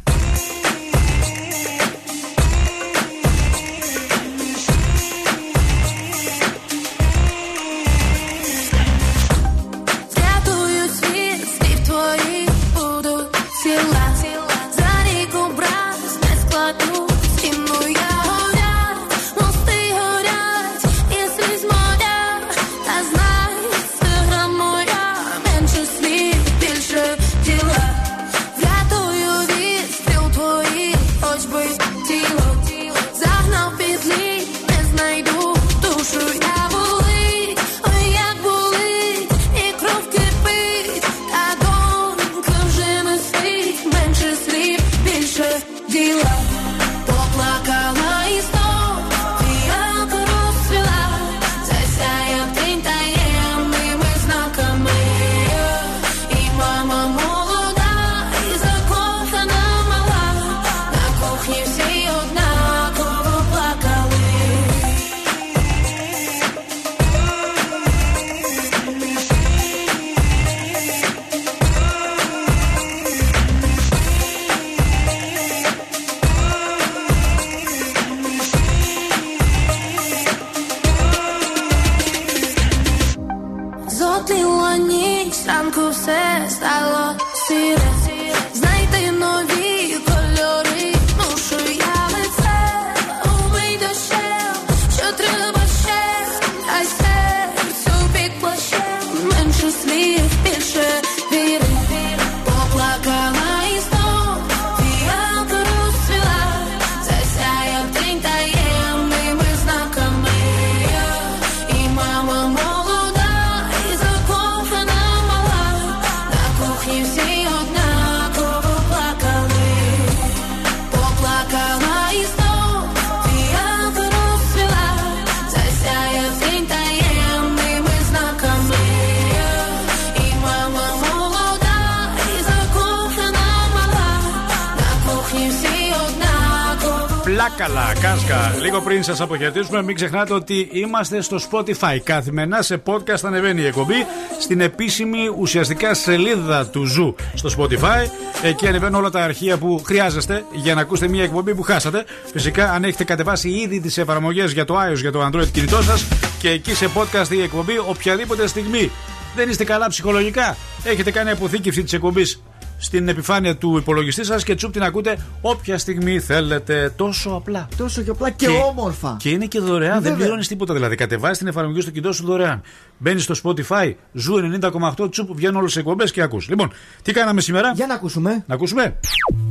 Καλά Κάσκα. Λίγο πριν σας αποχαιρετήσουμε, μην ξεχνάτε ότι είμαστε στο Spotify. Καθημερινά σε podcast ανεβαίνει η εκπομπή στην επίσημη ουσιαστικά σελίδα του Ζου στο Spotify. Εκεί ανεβαίνουν όλα τα αρχεία που χρειάζεστε για να ακούσετε μια εκπομπή που χάσατε. Φυσικά, αν έχετε κατεβάσει ήδη τις εφαρμογές για το iOS, για το Android κινητό σας και εκεί σε podcast η εκπομπή οποιαδήποτε στιγμή. Δεν είστε καλά ψυχολογικά; Έχετε κάνει αποθήκευση της εκπομπής; Στην επιφάνεια του υπολογιστή σας και τσουπ την ακούτε όποια στιγμή θέλετε. Τόσο απλά. Τόσο και απλά και, Και- όμορφα. Και είναι και δωρεάν, δεν Βέβαια. πληρώνεις τίποτα. Δηλαδή, κατεβάζεις την εφαρμογή στο κινητό σου δωρεάν. Μπαίνεις στο Spotify, ζου 90,8 τσουπ, βγαίνουν όλες τις εκπομπές και ακούς. Λοιπόν, τι κάναμε σήμερα; Για να ακούσουμε. Να ακούσουμε.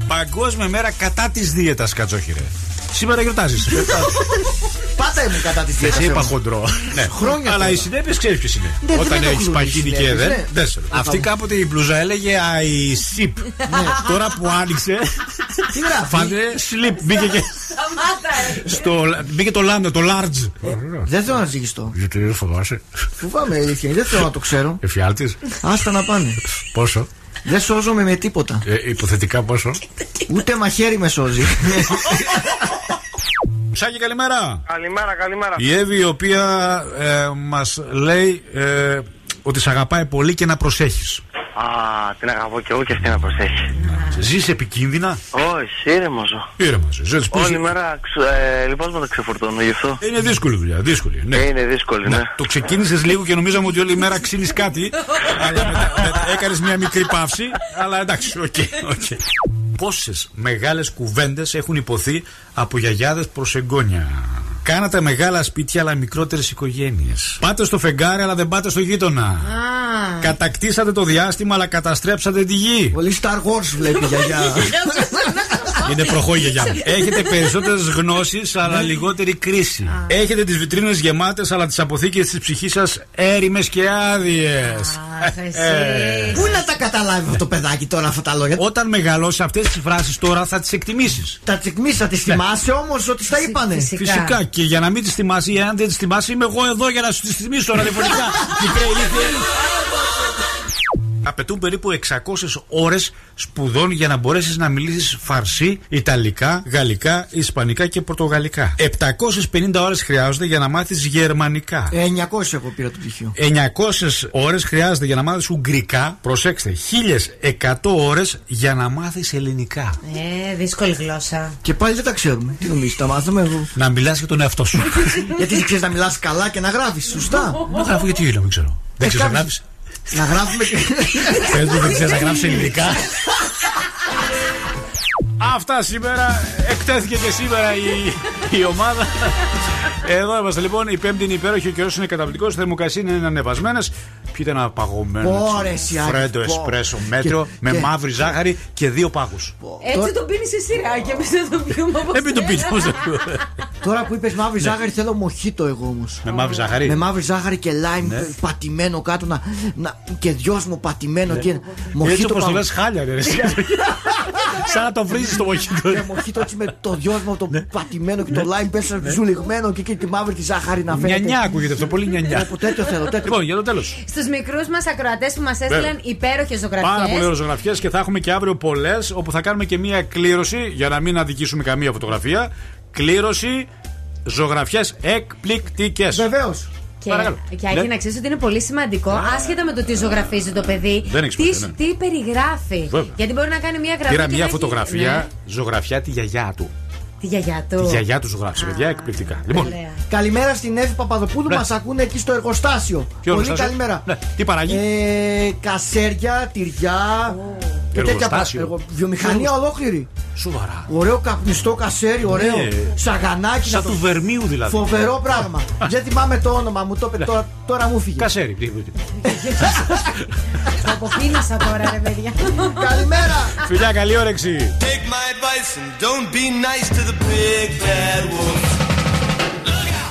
Παγκόσμια μέρα κατά της δίαιτας, κατσόχυρε. Σήμερα γιορτάζεις. Πάτα μου κατά τη Δεν θεία. σε είπα χοντρό. Ναι. Χρόνια Αλλά τώρα. οι συνέπειες ξέρεις ποιες είναι. Ναι, δεν Όταν με έχεις ενοχλούν οι παχύνει και συνέπειες, δεν. ναι. δεν σε- Α, Αυτή θα- κάποτε η μπλουζά έλεγε I sip. Τώρα που άνοιξε. Τι γράφει; Φάνηκε slip. Μπήκε και. στο, μπήκε το λάμδο, το large. Δεν θέλω να ζυγιστώ. Γιατί δεν φοβάσαι. Φοβάμαι η αλήθεια, είναι, δεν θέλω να το ξέρω. Εφιάλτης. Άστα να πάνε. Πόσο; Δεν σώζομαι με τίποτα. Ε, υποθετικά πόσο; Ούτε μαχαίρι με σώζει. Σάκη, καλημέρα. Καλημέρα, καλημέρα. Η Εύη, η οποία ε, μας λέει ε, ότι σε αγαπάει πολύ και να προσέχεις. Α, την αγαπώ και εγώ και αυτή να προσέχει. Ζεις επικίνδυνα; Όχι, ήρεμος ζω. Ήρεμα, ζεις. Πώς- Όλη μέρα ξ- ε, λιπάσματα ξεφορτώνω γι' αυτό. Είναι δύσκολη δουλειά, δύσκολη. Ναι. Ε, Είναι δύσκολη, ναι. Το ξεκίνησες λίγο και νομίζαμε ότι όλη μέρα ξύνεις κάτι. αλλά μετά, μετά έκανες μια μικρή παύση. Αλλά εντάξει, οκ. οκ. Πόσες μεγάλες κουβέντες έχουν ειπωθεί από γιαγιάδες προς εγγόνια; Κάνατε μεγάλα σπίτια αλλά μικρότερες οικογένειες. Πάτε στο φεγγάρι αλλά δεν πάτε στο γείτονα. Κατακτήσατε το διάστημα αλλά καταστρέψατε τη γη. Πολύ Star Wars βλέπει η γιαγιά. Είναι προχώ η γιαγιά μου. Έχετε περισσότερες γνώσεις, αλλά λιγότερη κρίση. Έχετε τις βιτρίνες γεμάτες, αλλά τις αποθήκες της ψυχής σας έρημες και άδειες. Πού να τα καταλάβει αυτό το παιδάκι τώρα αυτά τα λόγια; Όταν μεγαλώσει αυτές τις φράσεις τώρα θα τις εκτιμήσεις. Τα τσεκμίσει, θα τις θυμάσαι όμως ότι στα είπανε; Φυσικά. Και για να μην τις θυμάσαι, ή αν δεν τις θυμάσαι, είμαι εγώ εδώ για να σου τις θυμίσω ραδιοφωνικά. Μικρέ ηλίθιε. Απαιτούν περίπου 600 ώρες σπουδών για να μπορέσεις να μιλήσεις φαρσί, ιταλικά, γαλλικά, ισπανικά και πορτογαλικά. 750 ώρες χρειάζονται για να μάθεις γερμανικά. 900 εγώ πήρα το πτυχίο. 900 ώρες χρειάζεται για να μάθεις ουγγρικά. Προσέξτε, 1100 ώρες για να μάθεις ελληνικά. Ε, δύσκολη γλώσσα. Και πάλι δεν τα ξέρουμε. Τι νομίζεις, τα μάθαμε εγώ; Να μιλάς για τον εαυτό σου. Γιατί ξέρεις να μιλάς καλά και να γράφεις, σωστά. Να γράφω γιατί δεν ξέρω. Δεν ξέρω να γράφεις. Να γράφουμε και. Πες μου, δεν ξέρεις να γράψεις ελληνικά. Αυτά σήμερα. Εκτέθηκε και σήμερα η, η ομάδα. Εδώ είμαστε λοιπόν. Η Πέμπτη είναι υπέροχη. Ο καιρό είναι καταπληκτικό. Οι θερμοκρασίε είναι ανεβασμένε. Πιείτε ένα παγωμένο. Ωρε, εσύ, Άκη, Φρέντο πω. εσπρέσο μέτριο Και- με και- μαύρη ζάχαρη και δύο πάγους. Έτσι το πίνεις σε σειρά και εμείς δεν το πιούμε όπως. Δεν μην το πείτε όμως. Τώρα που είπες μαύρη Ναι. ζάχαρη, θέλω μοχίτο εγώ όμως. Με μαύρη ζάχαρη; Με μαύρη ζάχαρη και λάιμ Ναι. πατημένο κάτω να, να, και δυόσμο πατημένο και Έτσι μοχίτο. όπως το πα- λες χάλια, ρε. εσύ. Σαν να το βρίζεις το μοχίτο. Και μοχίτο έτσι με το δυόσμο το πατημένο και το λάιμ πέσα ζουλιγμένο και εκεί τη μαύρη τη ζάχαρη να φαίνεται. Νιανιά ακούγεται αυτό, πολύ νιανιά. Από τέτοιο θέλω, τέτοιο. Λοιπόν, για το τέλος. Στους μικρούς μας ακροατές που μας έστειλαν υπέροχες ζωγραφιές. Πάρα πολλέ ζωγραφιές και θα έχουμε και αύριο πολλές όπου θα κάνουμε και μία κλήρωση για να μην αδικήσουμε καμία φωτογραφία. Κλήρωση ζωγραφιές εκπληκτικές. Βεβαίως. Και, Παρακαλώ. και Άκη, Ναι. να ξέρεις ότι είναι πολύ σημαντικό, άσχετα με το τι ζωγραφίζει το παιδί, Δεν έχεις τι, σημασία, ναι. τι περιγράφει. Βέβαια. Γιατί μπορεί να κάνει μια γραφή. Πήρα και μία να έχει- φωτογραφία, Ναι. ζωγραφιά τη γιαγιά του. Τη γιαγιά του. Τη γιαγιά του ζωγράφησε, παιδιά, εκπληκτικά. Λοιπόν, Ωραία. Καλημέρα στην Εύη Παπαδοπούλου, Ναι. μας ακούνε εκεί στο εργοστάσιο. Ποιο Πολύ εργοστάσιο; καλημέρα. Ναι. Τι παράγει; Ε, κασέρια, τυριά. και τέτοια Εργοστάσιο. πρα- εργο- Βιομηχανία ολόκληρη. Σοβαρά. Ωραίο καπνιστό κασέρι, ωραίο. Ναι. Σαγανάκι. Σαν να το- του Βερμίου δηλαδή. Φοβερό πράγμα. Δεν θυμάμαι το όνομα μου, το είπε τώρα, τώρα μου φύγε. Κασέρι. τι- τι- Το αποφύλασα τώρα, ρε παιδιά. Καλημέρα. Φιλιά, καλή όρεξη. Take my advice and don't be nice to the big bad wolf. Look out!